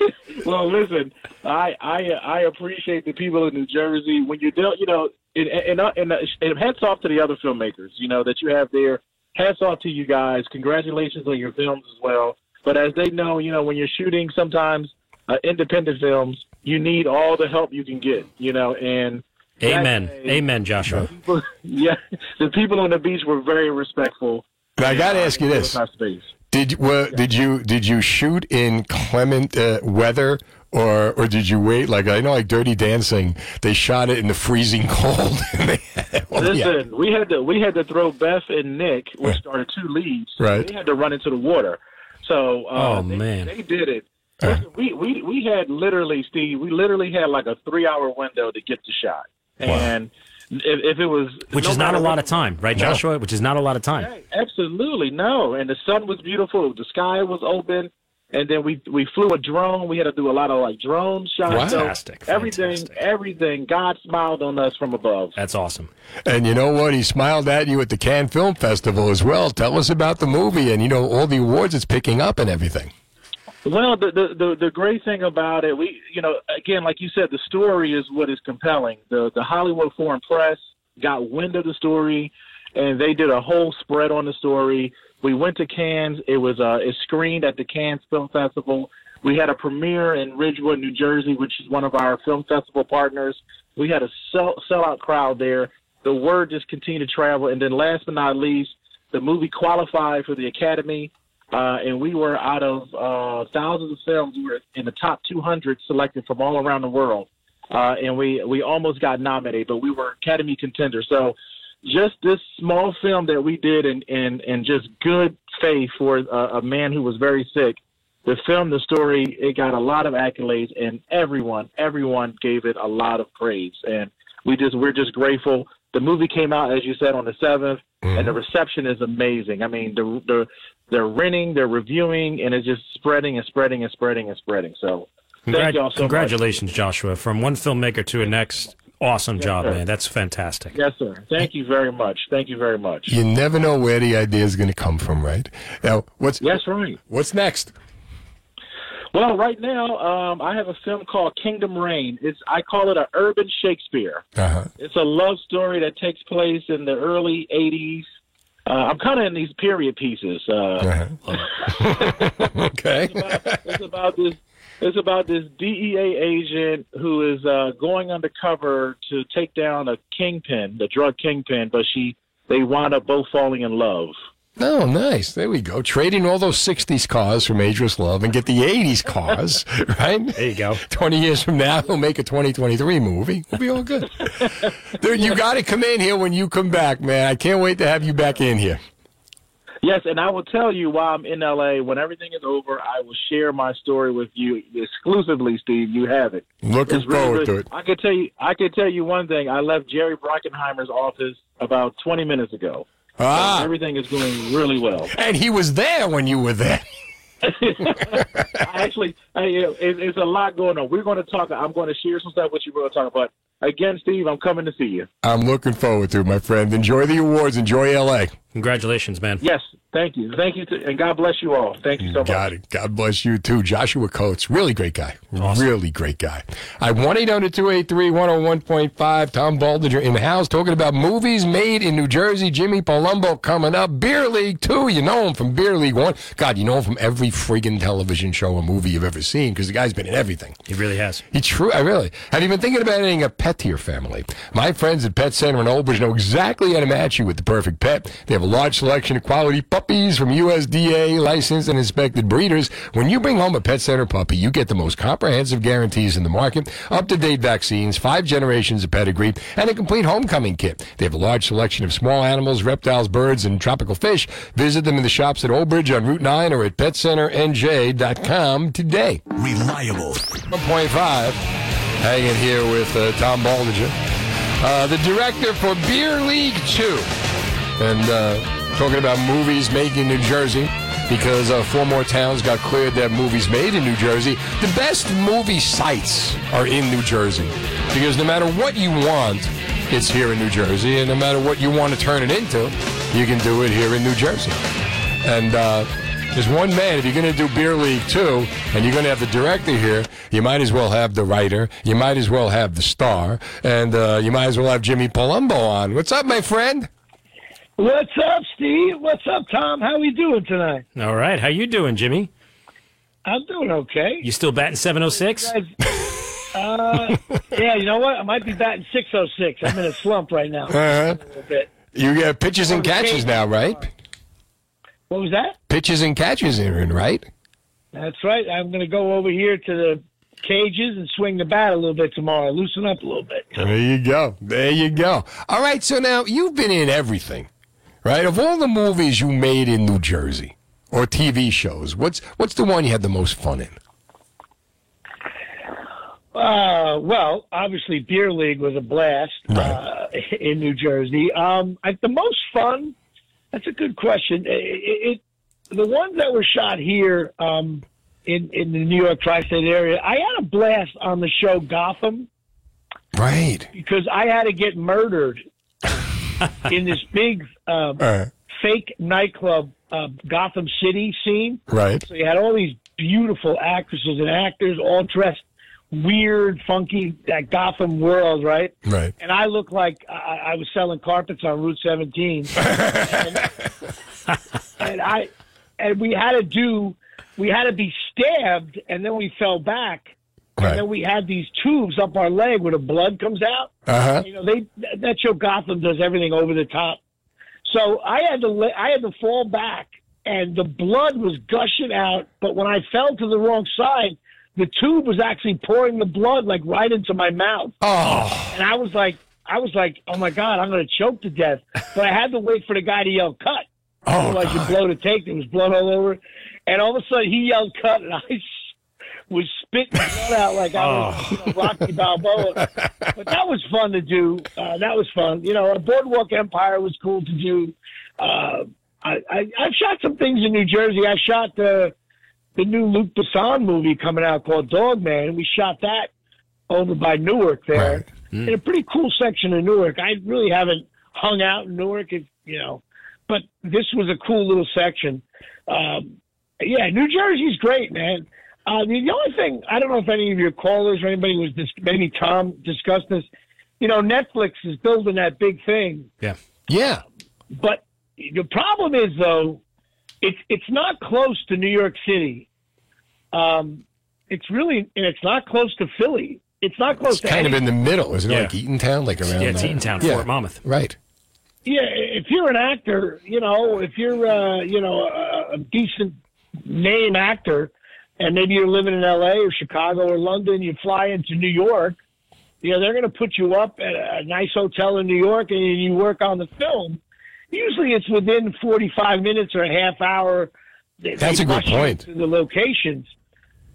Well, [laughs] well, listen, I I uh, I appreciate the people in New Jersey when you do, you know, and and, and, uh, uh, and hats off to the other filmmakers, you know, that you have there. Hats off to you guys. Congratulations on your films as well. But as they know, you know, when you're shooting sometimes uh, independent films, you need all the help you can get, you know, and Amen. day, Amen, Joshua. [laughs] yeah, the people on the beach were very respectful. Now, I got to ask you this: space. Did you- were, did you did you shoot in clement uh, weather, or or did you wait? Like I know, like Dirty Dancing, they shot it in the freezing [laughs] cold. [laughs] Well, yeah. Listen, we had to we had to throw Beth and Nick, which are the two leads. Right. They had to run into the water. So uh, Oh, they, man. they did it. Listen, we, we we had literally, Steve. We literally had like a three hour window to get the shot, and if, if it was Which no is not a lot of time, right, Joshua? Which is not a lot of time. Absolutely no, and the sun was beautiful. The sky was open, and then we we flew a drone. We had to do a lot of like drone shots. So Fantastic, everything, everything. God smiled on us from above. That's awesome. And you know what? He smiled at you at the Cannes Film Festival as well. Tell us about the movie and you know all the awards it's picking up and everything. Well, the, the the the great thing about it, we you know, again, like you said, the story is what is compelling. The the Hollywood Foreign Press got wind of the story, and they did a whole spread on the story. We went to Cannes. It was uh, it screened at the Cannes Film Festival. We had a premiere in Ridgewood, New Jersey, which is one of our film festival partners. We had a sell sellout crowd there. the word just continued to travel. And then last but not least, the movie qualified for the Academy. Uh, and we were out of uh, thousands of films. We were in the top 200 selected from all around the world, uh, and we we almost got nominated, but we were Academy contenders. So, just this small film that we did in in, in just good faith for a, a man who was very sick. The film, the story, it got a lot of accolades, and everyone everyone gave it a lot of praise, and we just we're just grateful. The movie came out, as you said, on the 7th, and the reception is amazing. I mean, the the they're renting, they're reviewing, and it's just spreading and spreading and spreading and spreading. So thank Congrat- y'all so congratulations, Joshua. From one filmmaker to the next, awesome job, sir. man. That's fantastic. Yes, sir. Thank you very much. Thank you very much. You never know where the idea is going to come from, right? Now, what's yes, right. What's next? Well, right now, um, I have a film called Kingdom Reign. It's I call it an urban Shakespeare. Uh-huh. It's a love story that takes place in the early '80s. Uh, I'm kind of in these period pieces. Uh, [laughs] okay. it's about this. It's about this DEA agent who is uh, going undercover to take down a kingpin, the drug kingpin, but she they wind up both falling in love. Oh, nice. There we go. Trading all those 60s cars from Ageless Love and get the 80s cars, [laughs] right? There you go. 20 years from now, we'll make a 2023 movie. We'll be all good. [laughs] Dude, you got to come in here when you come back, man. I can't wait to have you back in here. Yes, and I will tell you while I'm in LA, when everything is over, I will share my story with you exclusively, Steve. You have it. Looking It's forward good. to it. I could tell you. I could tell you one thing. I left Jerry Bruckheimer's office about 20 minutes ago. Ah. So everything is going really well. And he was there when you were there. [laughs] Actually, I, it, it's a lot going on. We're going to talk. I'm going to share some stuff with you. We're going to talk about. Again, Steve, I'm coming to see you. I'm looking forward to it, my friend. Enjoy the awards. Enjoy LA. Congratulations, man. Yes, thank you, thank you, to, and God bless you all. Thank you so much. Got it. God bless you too. Joshua Coates, really great guy. Really great guy. I 1 800 283 101.5. Tom Baldinger in the house talking about movies made in New Jersey. Jimmy Palumbo coming up. Beer League 2. You know him from Beer League 1. God, you know him from every friggin' television show or movie you've ever seen because the guy's been in everything. He really has. He true. I really. Have you been thinking about adding a pet to your family? My friends at Pet Center in Old Bridge know exactly how to match you with the perfect pet. They have a large selection of quality puppies from USDA licensed and inspected breeders. When you bring home a Pet Center puppy, you get the most comprehensive guarantees in the market, up-to-date vaccines, five generations of pedigree, and a complete homecoming kit. They have a large selection of small animals, reptiles, birds, and tropical fish. Visit them in the shops at Old Bridge on Route 9 or at PetCenterNJ.com today. Reliable. 1.5. Hanging here with uh, Tom Baldinger, uh, the director for Beer League 2. And uh, talking about movies made in New Jersey because uh, four more towns got cleared to have movies made in New Jersey. The best movie sites are in New Jersey because no matter what you want, it's here in New Jersey. And no matter what you want to turn it into, you can do it here in New Jersey. And uh, there's one man, if you're going to do Beer League 2 and you're going to have the director here, you might as well have the writer, you might as well have the star, and uh, you might as well have Jimmy Palumbo on. What's up, my friend? What's up, Steve? What's up, Tom? How we doing tonight? All right. How you doing, Jimmy? I'm doing okay. You still batting 706? Uh, yeah, you know what? I might be batting 606. I'm in a slump right now. Uh-huh. A little bit. You get pitches and catches now, right? What was that? Pitches and catches Aaron, right? That's right. I'm going to go over here to the cages and swing the bat a little bit tomorrow. Loosen up a little bit. There you go. There you go. All right, so now you've been in everything, right? Of all the movies you made in New Jersey or TV shows, what's what's the one you had the most fun in? Uh, well, obviously, Beer League was a blast uh, [laughs] in New Jersey. Um, I, the most fun. That's a good question. It, it, the ones that were shot here um, in in the New York tri-state area, I had a blast on the show Gotham. Right. Because I had to get murdered [laughs] in this big uh, Uh, fake nightclub, uh, Gotham City scene. Right. So you had all these beautiful actresses and actors all dressed weird, funky, that Gotham world, right? Right. And I looked like I, I was selling carpets on Route 17. and, [laughs] and I, and we had to do, we had to be stabbed, and then we fell back Right. and then we had these tubes up our leg where the blood comes out. Uh-huh. You know, they that show Gotham does everything over the top. So I had to I had to fall back, and the blood was gushing out. But when I fell to the wrong side, the tube was actually pouring the blood like right into my mouth. Oh. And I was like, I was like, oh my god, I'm going to choke to death. But I had to wait for the guy to yell cut. Oh, Otherwise, you blow the take. There was blood all over. And all of a sudden, he yelled cut, and I was spitting blood out like I was you know, Rocky Balboa. But that was fun to do. Uh, that was fun. You know, a Boardwalk Empire was cool to do. Uh, I, I, I've shot some things in New Jersey. I shot the the new Luc Besson movie coming out called Dog Man. We shot that over by Newark there, in a pretty cool section of Newark. I really haven't hung out in Newark, if, you know, but this was a cool little section. Um, yeah, New Jersey's great, man. Uh, the, the only thing I don't know if any of your callers or anybody was dis- maybe Tom discussed this. You know, Netflix is building that big thing, Yeah. Yeah. but the problem is though, it's it's not close to New York City. Um, it's really and it's not close to Philly. It's not close It's to kind of in the middle, isn't it? Yeah. Like Eatontown, like around Yeah, it's there? Eatontown, Yeah. Fort Monmouth. Right. Yeah, if you're an actor, you know, if you're uh, you know a, a decent name actor, and maybe you're living in L.A. or Chicago or London, you fly into New York. You know, they're going to put you up at a nice hotel in New York, and you work on the film. Usually, it's within 45 minutes or a half hour. They- That's a good point. To the locations.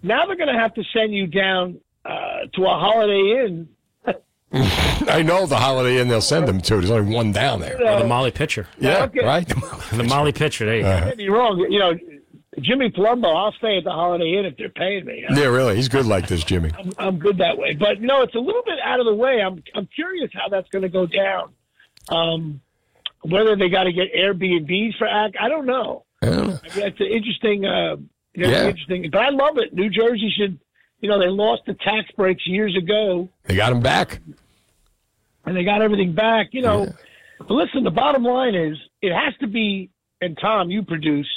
Now they're going to have to send you down uh, to a Holiday Inn [laughs] I know the Holiday Inn they'll send them to. There's only one down there. Or the Molly pitcher. Yeah, Okay. right? The Molly pitcher. There you Uh-huh. go. Don't get me wrong. You know, Jimmy Palumbo, I'll stay at the Holiday Inn if they're paying me. Yeah, really. He's good like this, Jimmy. I'm, I'm good that way. But you know, it's a little bit out of the way. I'm I'm curious how that's going to go down. Um, whether they got to get Airbnbs for act, I don't know. I don't know. I mean, it's an interesting. Uh, Yeah. interesting. But I love it. New Jersey should. You know, they lost the tax breaks years ago, They got them back. and they got everything back. You know, but listen. The bottom line is, it has to be. And Tom, you produce.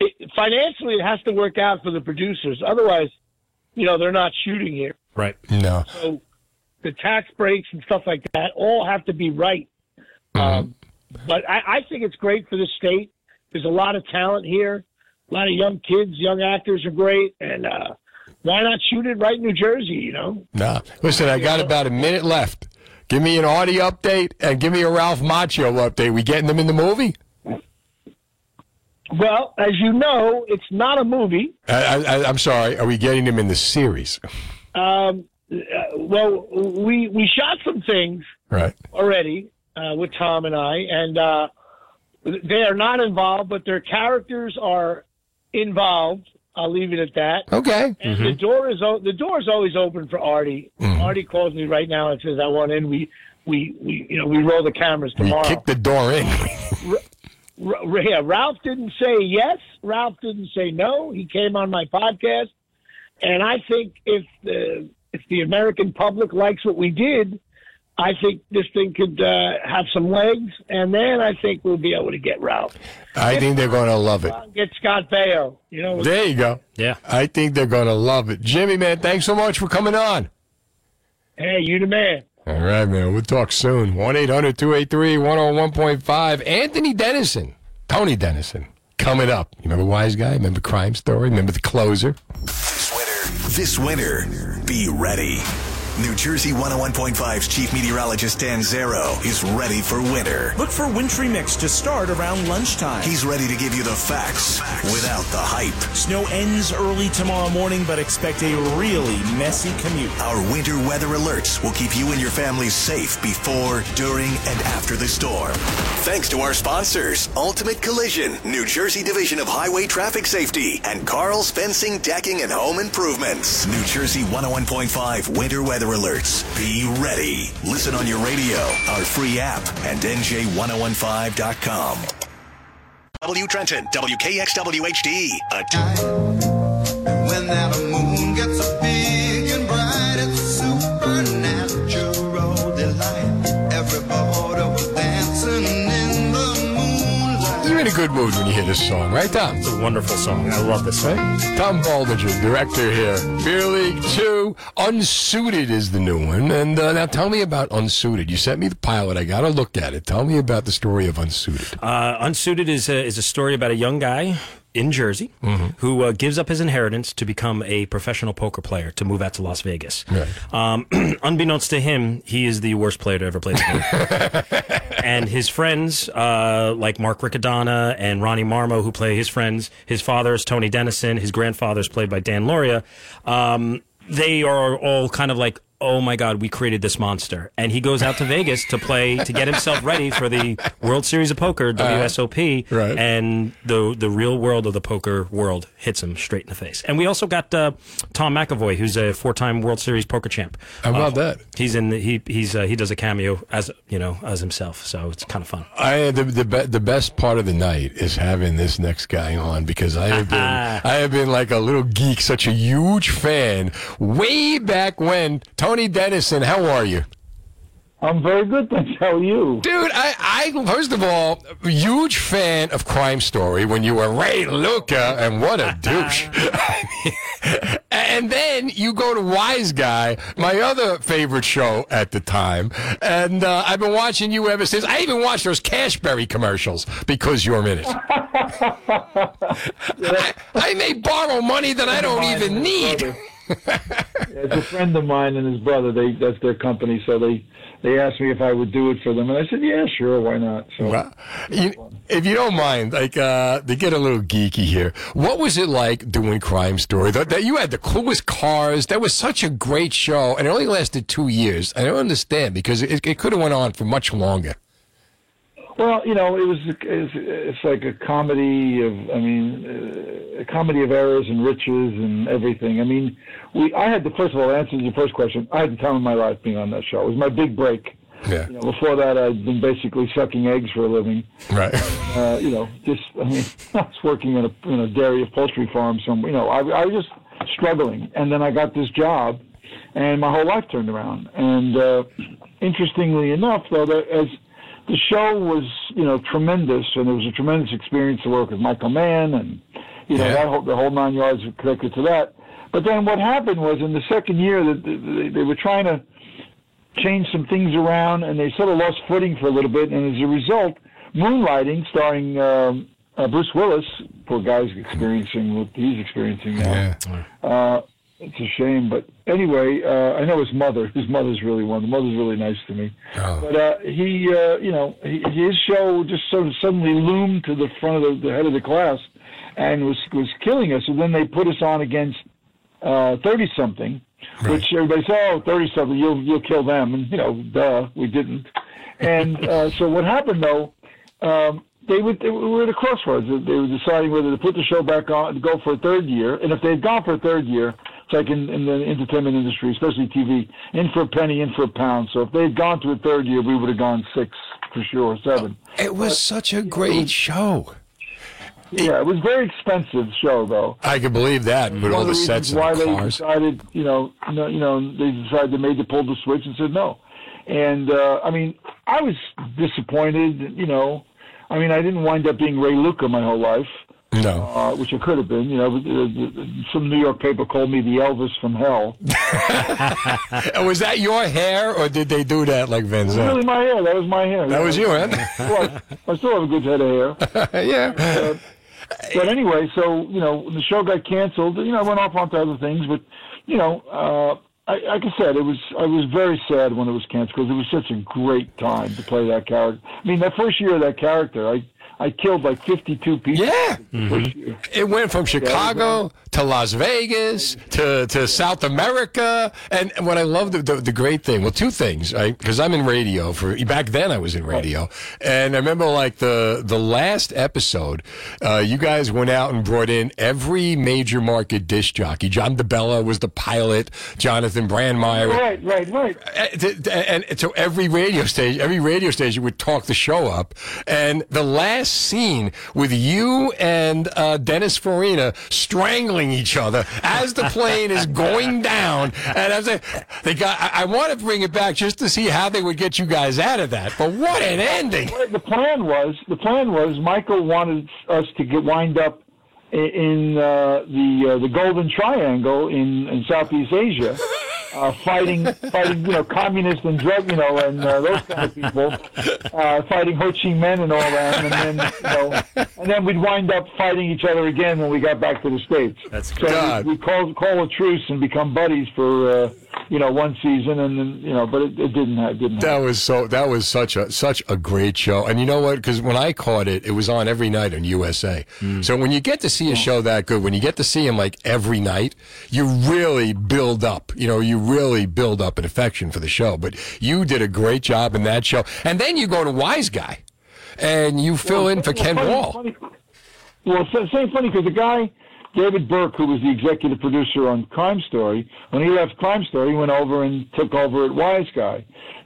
It, financially, it has to work out for the producers. Otherwise, you know, they're not shooting here. Right. No. So the tax breaks and stuff like that all have to be right. Mm-hmm. Um, but I, I think it's great for the state. There's a lot of talent here. A lot of young kids, young actors are great, and uh, why not shoot it right in New Jersey? You know, No. Listen, I got about a minute left. Give me an Artie update and give me a Ralph Macchio update. We getting them in the movie? Well, as you know, it's not a movie. I, I, I'm sorry. Are we getting him in the series? Um, uh, well, we we shot some things Right. already uh, with Tom and I, and uh, they are not involved, but their characters are involved. I'll leave it at that. Okay. And the door is o- the door is always open for Artie. Artie calls me right now and says, "I want in." We we we you know we roll the cameras We tomorrow. kick the door in. [laughs] R- yeah, Ralph didn't say yes. Ralph didn't say no. He came on my podcast, and I think if the if the American public likes what we did, I think this thing could uh, have some legs, and then I think we'll be able to get Ralph. I think they're going to love it. Get Scott Baio. You know, There you go. Yeah. I think they're going to love it. Jimmy, man, thanks so much for coming on. hey, you the man. All right, man. We'll talk soon. 1 800 283 101.5. Anthony Denison, Tony Denison, coming up. You remember Wise Guy? Remember Crime Story? Remember The Closer? This winter, this winter be ready. New Jersey 101.5's chief meteorologist Dan Zero is ready for winter. Look for wintry mix to start around lunchtime. He's ready to give you the facts without the hype. Snow ends early tomorrow morning, but expect a really messy commute. Our winter weather alerts will keep you and your family safe before, during, and after the storm. Thanks to our sponsors, Ultimate Collision, New Jersey Division of Highway Traffic Safety, and Carl's Fencing, Decking, and Home Improvements. New Jersey 101.5 winter weather alerts. Be ready. Listen on your radio, our free app, and NJ1015.com. W Trenton, WKXWHD. Good mood when you hear this song, right, Tom? It's a wonderful song. I love this song. Tom Baldinger, director here. Beer League 2, Unsuited is the new one. And uh, now tell me about Unsuited. You sent me the pilot. I got to look at it. Tell me about the story of Unsuited. Uh, Unsuited is a, is a story about a young guy in Jersey Mm-hmm. who uh, gives up his inheritance to become a professional poker player to move out to Las Vegas. Um, [clears throat] unbeknownst to him, he is the worst player to ever play the game. [laughs] and his friends, uh, like Mark Riccadona and Ronnie Marmo, who play his friends, his father is Tony Denison, his grandfather is played by Dan Lauria. Um, they are all kind of like, oh my God, we created this monster. And he goes out to Vegas to play, to get himself ready for the World Series of Poker, WSOP. right. And the, the real world of the poker world hits him straight in the face. And we also got uh, Tom McEvoy, who's a four time World Series poker champ. How about Uh, that? He's in the, he, he's, uh, he does a cameo as, you know, as himself. So it's kind of fun. I the the, be, the best part of the night is having this next guy on because I have been [laughs] I have been like a little geek, such a huge fan way back when. Tony Denison, how are you? I'm very good, thanks. How are you? Dude, I, I first of all, huge fan of Crime Story when you were Ray Luca, and what a douche. [laughs] and then you go to Wise Guy, my other favorite show at the time, and uh, I've been watching you ever since. I even watched those Cashberry commercials because you're in it. [laughs] I, I may borrow money that I don't even need. It's a friend of mine and his brother. They that's their company, so they they asked me if I would do it for them, and I said, yeah, sure, why not? So Well, you, if you don't mind, like uh, to get a little geeky here, what was it like doing Crime Story? That, that you had the coolest cars. That was such a great show, and it only lasted two years. I don't understand because it, it could have went on for much longer. Well, you know, it was it's, it's like a comedy of, I mean, uh, a comedy of errors and riches and everything. I mean, we I had to first of all answer your first question. I had the time of my life being on that show. It was my big break. Yeah. You know, before that, I'd been basically sucking eggs for a living. Right. Uh, you know, just I mean, [laughs] I was working in a in a dairy upholstery farm somewhere. You know, I, I was just struggling, and then I got this job, and my whole life turned around. And uh, interestingly enough, though, as the show was, you know, tremendous, and it was a tremendous experience to work with Michael Mann, and you know, that whole, the whole nine yards were connected to that. But then what happened was in the second year that they, they were trying to change some things around, and they sort of lost footing for a little bit. And as a result, Moonlighting, starring um, uh, Bruce Willis, poor guy's experiencing what he's experiencing now. Uh, it's a shame, but anyway, uh, I know his mother. His mother's really one. The mother's really nice to me. But uh, he, uh, you know, he, his show just sort of suddenly loomed to the front of the, the head of the class, and was was killing us. And then they put us on against thirty something, which everybody said, "Oh, 30 something, you'll you'll kill them," and you know, duh, we didn't. And [laughs] uh, so what happened though? Um, they would they were at a crossroads. They were deciding whether to put the show back on, to go for a third year, and if they had gone for a third year, it's like in, in the entertainment industry, especially TV, in for a penny, in for a pound. So if they had gone to a third year, we would have gone six for sure, seven. It was such a great show. Yeah, it was a very expensive show though. I can believe that with all the the sets reasons why and the they decided, you know, no, you know, they decided they made to pull the switch and said no. And uh, I mean, I was disappointed. You know, I mean, I didn't wind up being Ray Luca my whole life. No. Uh, which it could have been. You know, uh, some New York paper called me the Elvis from hell. [laughs] was that your hair, or did they do that like Van It was really my hair. That was my hair. That was you, huh? [laughs] Well, I still have a good head of hair. [laughs] yeah. Uh, but anyway, so you know, the show got canceled. You know, I went off onto other things, but you know, uh, I, like I said, it was I was very sad when it was canceled because it was such a great time to play that character. I mean, that first year of that character, I I killed like fifty two people. Yeah. year. It went from Chicago to Las Vegas to, to South America. And what I love, the, the, the great thing, well, two things, right? Because I'm in radio for, back then I was in radio. And I remember like the, the last episode, uh, you guys went out and brought in every major market disc jockey. John DeBella was the pilot, Jonathan Brandmeier. Right, right, right. And, and, and so every radio station, every radio station would talk the show up. And the last scene with you and uh, Dennis Farina strangling each other as the plane is going down. And I was like, they got. I, I want to bring it back just to see how they would get you guys out of that. But what an ending! The plan was the plan was Michael wanted us to get wind up in uh, the uh, the Golden Triangle in, in Southeast Asia, uh, fighting fighting you know communists and drug you know and uh, those kind of people, uh, fighting Ho Chi Minh and all that, and then you know and then we'd wind up fighting each other again when we got back to the states. That's so God. we, we call call a truce and become buddies for uh, you know one season, and then you know, but it, it didn't it didn't. That was so. That was such a such a great show. And you know what? Because when I caught it, it was on every night on USA. Hmm. So when you get to see a show that good, when you get to see him like every night, you really build up. You know, you really build up an affection for the show. But you did a great job in that show. And then you go to Wise Guy, and you fill in for Ken funny- Wahl. funny- Well, same funny because the guy, David Burke, who was the executive producer on Crime Story, when he left Crime Story, he went over and took over at Wise Guy.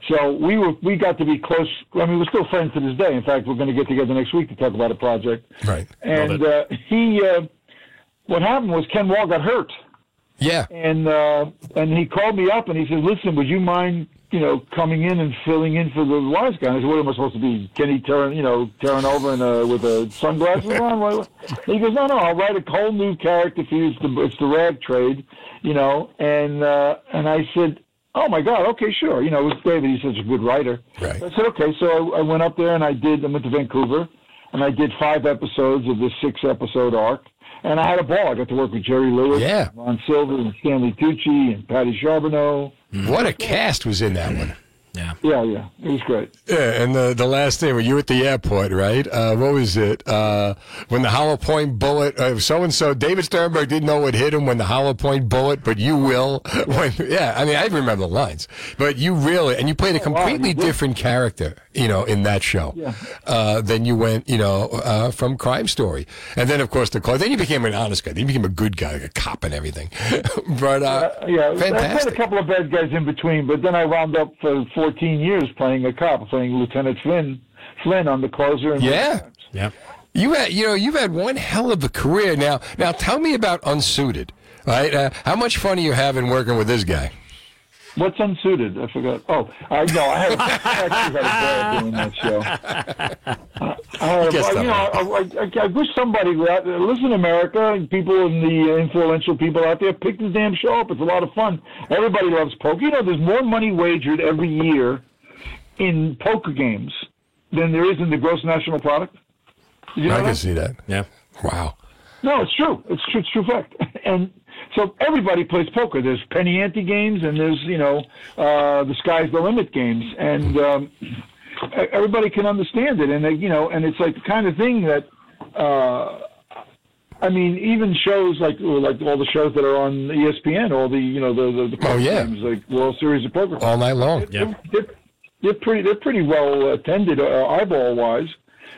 So we were we got to be close. I mean, we're still friends to this day. In fact, we're going to get together next week to talk about a project. Right. And uh, he, uh, what happened was Ken Wahl got hurt. Yeah. And uh, and he called me up and he said, "Listen, would you mind, you know, coming in and filling in for the wise guy?" I said, "What am I supposed to be? Kenny turn, you know, turn over and uh, with uh, sunglasses on?" What- what?" He goes, "No, no, I'll write a whole new character for you. It's the it's the rag trade, you know." And uh, and I said, "Oh my God, okay, sure." You know, it was David. He's such a good writer. Right. I said, "Okay." So I, I went up there and I did. I went to Vancouver, and I did five episodes of this six episode arc. And I had a ball. I got to work with Jerry Lewis, Yeah. Ron Silver, and Stanley Tucci, and Patty Charbonneau. What a cast was in that one. Yeah. Yeah, yeah. It was great. Yeah, and the the last thing, were you at the airport, right? Uh, what was it? Uh, when the hollow point bullet, so and so, David Sternberg didn't know what hit him when the hollow point bullet, but you will. [laughs] When, yeah, I mean, I remember the lines, but you really, and you played a completely different character, you know, in that show. Yeah. Uh, then you went, you know, uh, from Crime Story, and then of course the then you became an honest guy. Then you became a good guy, like a cop and everything. [laughs] but uh, Yeah, I played a couple of bad guys in between, but then I wound up for 14 years playing a cop, playing Lieutenant Flynn, Flynn on the closer. And Yeah. Yeah. You had, you know, you've had one hell of a career. Now, now tell me about Unsuited. Right? Uh, how much fun are you having working with this guy? What's unsuited? I forgot. Oh, I know. I, had, I actually had a ball doing that show. [laughs] Uh, I, had a- you know, I, I, I wish somebody would out there, listen, America, and people in the influential people out there, pick this damn show up. It's a lot of fun. Everybody loves poker. You know, there's more money wagered every year in poker games than there is in the gross national product. You know I can that? see that. Yeah. Wow. No, it's true. It's true. It's true fact. [laughs] And so everybody plays poker. There's penny ante games, and there's you know uh, the sky's the limit games, and um, everybody can understand it. And they, you know, and it's like the kind of thing that. Uh, I mean, even shows like like all the shows that are on ESPN, all the you know the the, the poker Oh, yeah. games, like World Series of Poker, All night long. they're, they're, they're pretty they're pretty well attended uh, eyeball wise,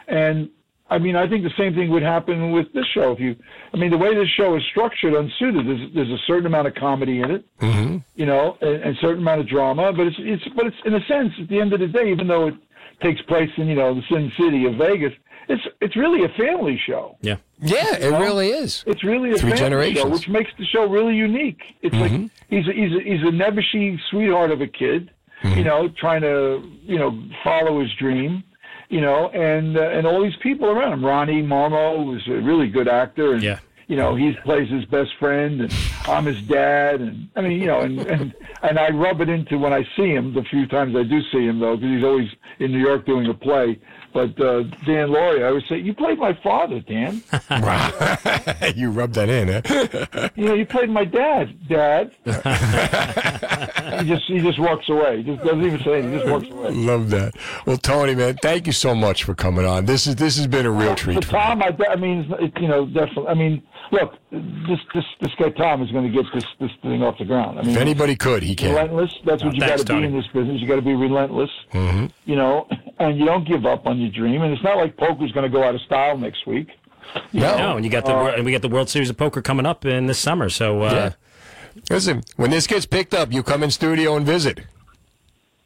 and I mean I think the same thing would happen with this show. If you, I mean the way this show is structured, unsuited, there's, there's a certain amount of comedy in it, Mm-hmm. you know, and, and a certain amount of drama, but it's it's but it's in a sense at the end of the day, even though it takes place in you know the Sin City of Vegas, it's it's really a family show. Yeah. Yeah, it You know? really is. It's really a Three family show, which makes the show really unique. It's like Mhm. he's a, he's a, he's a nebbishy sweetheart of a kid, Mm-hmm. you know, trying to you know follow his dream, you know, and uh, and all these people around him. Ronnie Marmo was a really good actor, and Yeah. you know he plays his best friend, and I'm his dad, and I mean you know, and and and I rub it into when I see him. The few times I do see him though, because he's always in New York doing a play. But uh, Dan Lauria, I would say, you played my father, Dan. [laughs] you rubbed that in, huh? [laughs] You know, you played my dad, Dad. [laughs] he just he just walks away. He just doesn't even say anything. He just walks away. Love that. Well, Tony, man, thank you so much for coming on. This is this has been a real treat. For me. Tom, I, I mean, it, you know, definitely. I mean, look, this this this guy Tom is going to get this this thing off the ground. I mean, If anybody could, he can. relentless. That's what Oh, you got to be in this business. You got to be relentless. Mm-hmm. You know, and you don't give up on your dream. And it's not like poker's going to go out of style next week. No, and you got the Uh, and we got the World Series of Poker coming up in this summer. So uh, Yeah. Listen, when this gets picked up, you come in studio and visit.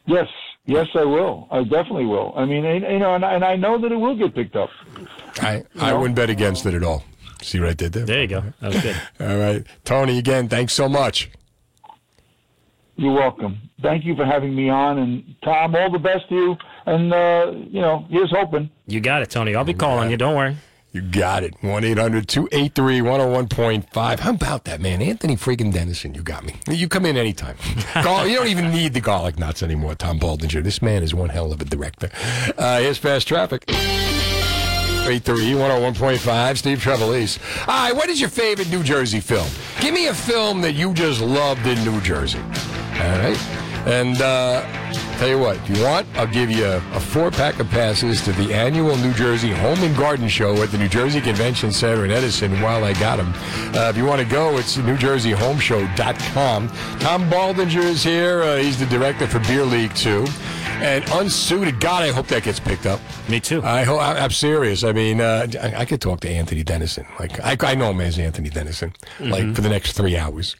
Yes, Yes, I will. I definitely will. I mean, and, you know, and, and I know that it will get picked up. I, I wouldn't bet against it at all. See what I did there? There you go. That was good. [laughs] All right. Tony, again, thanks so much. You're welcome. Thank you for having me on, and Tom, all the best to you. And uh, you know, here's hoping. You got it, Tony. I'll be calling you. Don't worry. You got it. 1 800 283 101.5. How about that, man? Anthony freaking Denison, you got me. You come in anytime. [laughs] Gar- you don't even need the garlic nuts anymore, Tom Baldinger. This man is one hell of a director. Uh, here's fast traffic. 830 101.5, Steve Trevelise. All right, what is your favorite New Jersey film? Give me a film that you just loved in New Jersey. All right? And uh, tell you what, if you want, I'll give you a, a four pack of passes to the annual New Jersey Home and Garden Show at the New Jersey Convention Center in Edison while I got them. Uh, if you want to go, it's NewJerseyHomeshow.com. Tom Baldinger is here. Uh, he's the director for Beer League 2. And Unsuited, God, I hope that gets picked up. Me too. I hope, I'm serious. I mean, uh, I, I could talk to Anthony Denison. Like, I, I know him as Anthony Denison, like, Mhm. for the next three hours.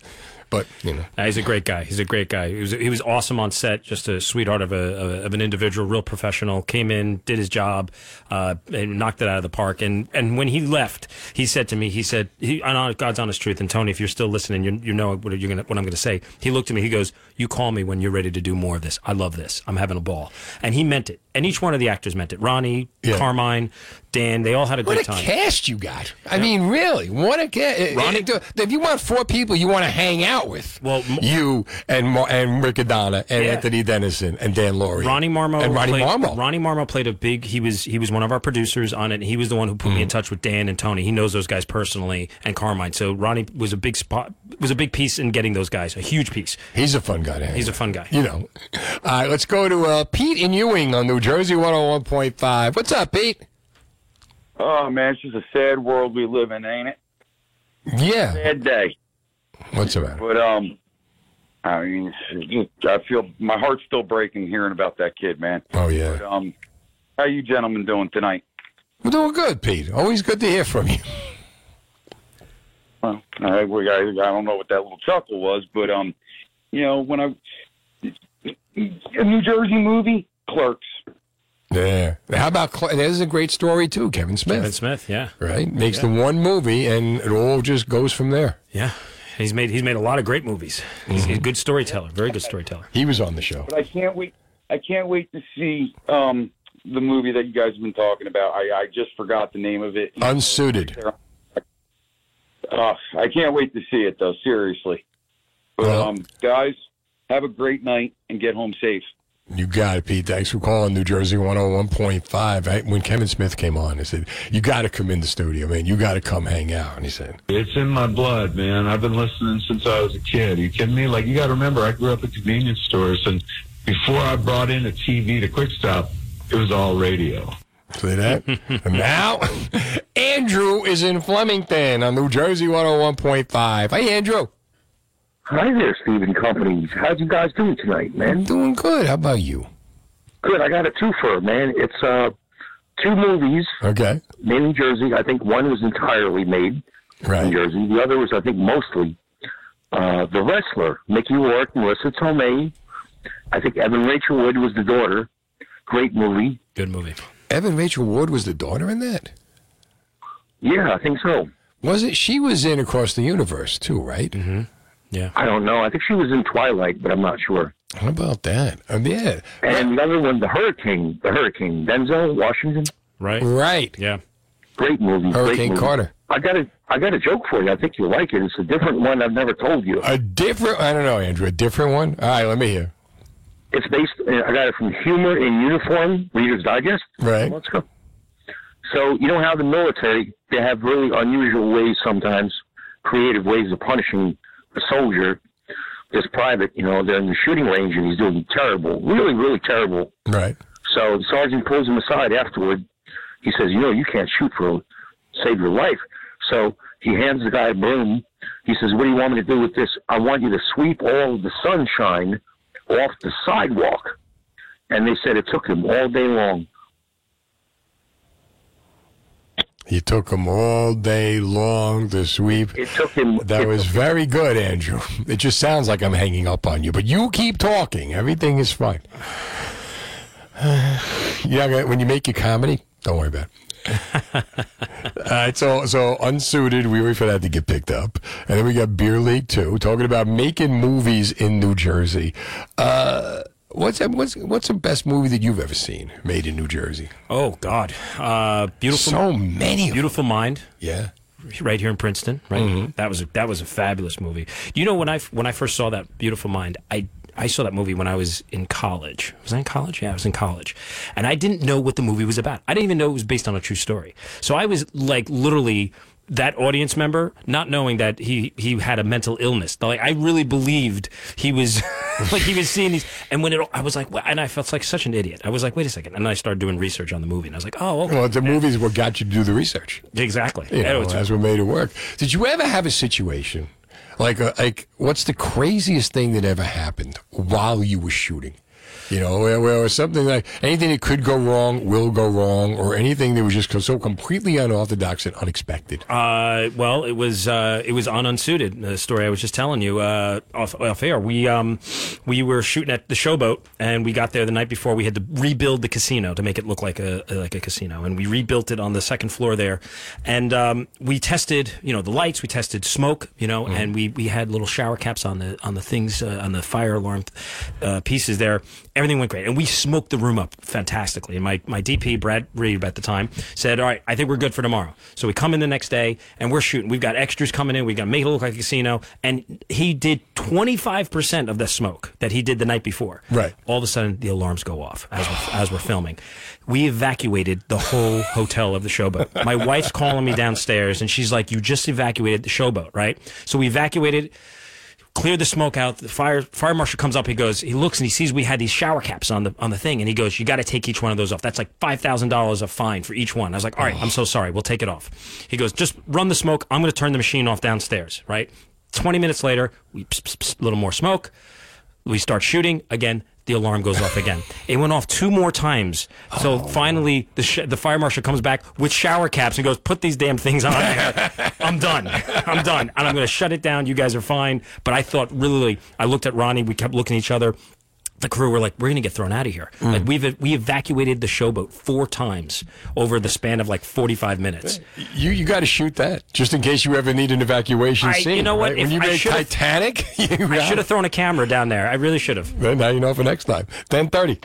But, you know. He's a great guy. He's a great guy. He was he was awesome on set. Just a sweetheart of a of an individual, real professional. Came in, did his job, uh, and knocked it out of the park. And and when he left, he said to me, he said, he, on God's honest truth. And Tony, if you're still listening, you you know what you're gonna what I'm gonna say. He looked at me. He goes, "You call me when you're ready to do more of this. I love this. I'm having a ball." And he meant it. And each one of the actors meant it. Ronnie, Carmine, Dan, they all had a What great a time. cast you got! I mean, really, what a cast! Ronnie- if you want four people you want to hang out with, well, you and Mar- and Riccadona and Yeah. Anthony Denison and Dan Lauria, Ronnie Marmo and Ronnie played, Marmo. Ronnie Marmo played a big. He was he was one of our producers on it. and He was the one who put Mm-hmm. me in touch with Dan and Tony. He knows those guys personally and Carmine. So Ronnie was a big spot. Was a big piece in getting those guys. A huge piece. He's a fun guy. He's a fun guy. You know. All right, let's go to uh, Pete in Ewing on New Jersey 101.5. What's up, Pete? Oh man, it's just a sad world we live in, ain't it? Yeah. Sad day. What's the matter? But um, I mean, just- I feel my heart's still breaking hearing about that kid, man. Oh yeah. But um, how you gentlemen doing tonight? We're doing good, Pete. Always good to hear from you. Well, I, I, I don't know what that little chuckle was, but um, you know, when I a New Jersey movie, Clerks. Yeah. How about Cl- there's a great story too, Kevin Smith. Kevin Smith. Yeah. Right. Makes Yeah. the one movie, and it all just goes from there. Yeah. He's made he's made a lot of great movies. He's, he's a good storyteller. Very good storyteller. He was on the show. But I can't wait. I can't wait to see um the movie that you guys have been talking about. I I just forgot the name of it. Unsuited. Uh, I can't wait to see it though. Seriously. But Well- um, guys, have a great night and get home safe. You got it, Pete. Thanks for calling New Jersey 101.5. I, when Kevin Smith came on, I said, You got to come in the studio, man. You got to come hang out. And he said, It's in my blood, man. I've been listening since I was a kid. Are you kidding me? Like, you got to remember, I grew up at convenience stores, and before I brought in a TV to Quick Stop, it was all radio. See that? [laughs] now, Andrew is in Flemington on New Jersey 101.5. Hey, Andrew. Hi there, Stephen Company. How's you guys doing tonight, man? Doing good. How about you? Good. I got a twofer, man. It's uh, two movies Okay. made in Jersey. I think one was entirely made in Jersey. The other was, I think, mostly uh, The Wrestler. Mickey Rourke, Melissa Tomei. I think Evan Rachel Wood was the daughter. Great movie. Good movie. Evan Rachel Wood was the daughter in that? Yeah, I think so. Was it? She was in Across the Universe, too, right? Mm-hmm. Yeah. I don't know. I think she was in Twilight, but I'm not sure. How about that? Um, yeah. And the other one, The Hurricane. The Hurricane. Denzel Washington. Right. Right. Yeah. Great movie. great Hurricane movie. Carter. I got a I got a joke for you. I think you'll like it. It's a different one I've never told you. A different, I don't know, Andrew, a different one? All right, let me hear. It's based. uh, I got it from Humor in Uniform, Reader's Digest. Right. Let's go. So you know how the military they have really unusual ways sometimes, creative ways of punishing a soldier. This private, you know, they're in the shooting range and he's doing terrible, really, really terrible. Right. So the sergeant pulls him aside afterward. He says, "You know, you can't shoot for save your life." So he hands the guy a broom. He says, "What do you want me to do with this? I want you to sweep all of the sunshine off the sidewalk." And they said it took him all day long. He took him all day long to sweep. It took him. That was very good, Andrew. It just sounds like I'm hanging up on you, but you keep talking. Everything is fine. [sighs] yeah, when you make your comedy, don't worry about it. [laughs] All right, so so unsuited, we wait for that to get picked up, and then we got Beer League Two, talking about making movies in New Jersey. Uh, what's that, what's what's the best movie that you've ever seen made in New Jersey? Oh God, uh, beautiful. Mind So many. Beautiful Mind. Yeah. Right here in Princeton, right? That was a, that was a fabulous movie. You know when I when I first saw that Beautiful Mind, I I saw that movie when I was in college. Was I in college? Yeah, I was in college, and I didn't know what the movie was about. I didn't even know it was based on a true story. So I was like literally that audience member, not knowing that he he had a mental illness. Like I really believed he was [laughs] [laughs] like he was seeing these, and when it, I was like, and I felt like such an idiot. I was like, wait a second, and then I started doing research on the movie, and I was like, oh, okay. Well, the movies what got you to do the research. exactly. You Yeah, know, that's what made it work. Did you ever have a situation like uh, like what's the craziest thing that ever happened while you were shooting? You know, where, where something like anything that could go wrong will go wrong, or anything that was just so completely unorthodox and unexpected. Uh, well, it was uh, it was on Unsuited, the story I was just telling you uh, off, off air. We um, we were shooting at the Showboat, and we got there the night before. We had to rebuild the casino to make it look like a like a casino, and we rebuilt it on the second floor there. And um, we tested, you know, the lights. We tested smoke, you know, and we, we had little shower caps on the on the things uh, on the fire alarm uh, pieces there. Everything went great, and we smoked the room up fantastically. And my my DP Brad Reed at the time said, "All right, I think we're good for tomorrow." So we come in the next day, and we're shooting. We've got extras coming in. We've got to make it look like a casino, and he did twenty five percent of the smoke that he did the night before. Right. All of a sudden, the alarms go off as we're, as we're filming. We evacuated the whole hotel of the showboat. My wife's calling me downstairs, and she's like, "You just evacuated the showboat, right?" So we evacuated cleared the smoke out. The fire fire marshal comes up. He goes, he looks and he sees we had these shower caps on the on the thing, and he goes, "You got to take each one of those off. That's like five thousand dollars a fine for each one." I was like, "All right, I'm so sorry. We'll take it off." He goes, "Just run the smoke. I'm going to turn the machine off downstairs." Right. Twenty minutes later, we a little more smoke. We start shooting again. The alarm goes off again. [laughs] It went off two more times. So oh. finally, the sh- the fire marshal comes back with shower caps and goes, "Put these damn things on." there. [laughs] I'm done. I'm done, and I'm going to shut it down. You guys are fine. But I thought, really, I looked at Ronnie. We kept looking at each other. The crew were like, "We're going to get thrown out of here." Mm. Like we've we evacuated the showboat four times over the span of like 45 minutes. You you got to shoot that just in case you ever need an evacuation I- scene. you know what? right? When you I make Titanic, [laughs] you I should have thrown a camera down there. I really should have. Well, now you know for next time. Ten thirty.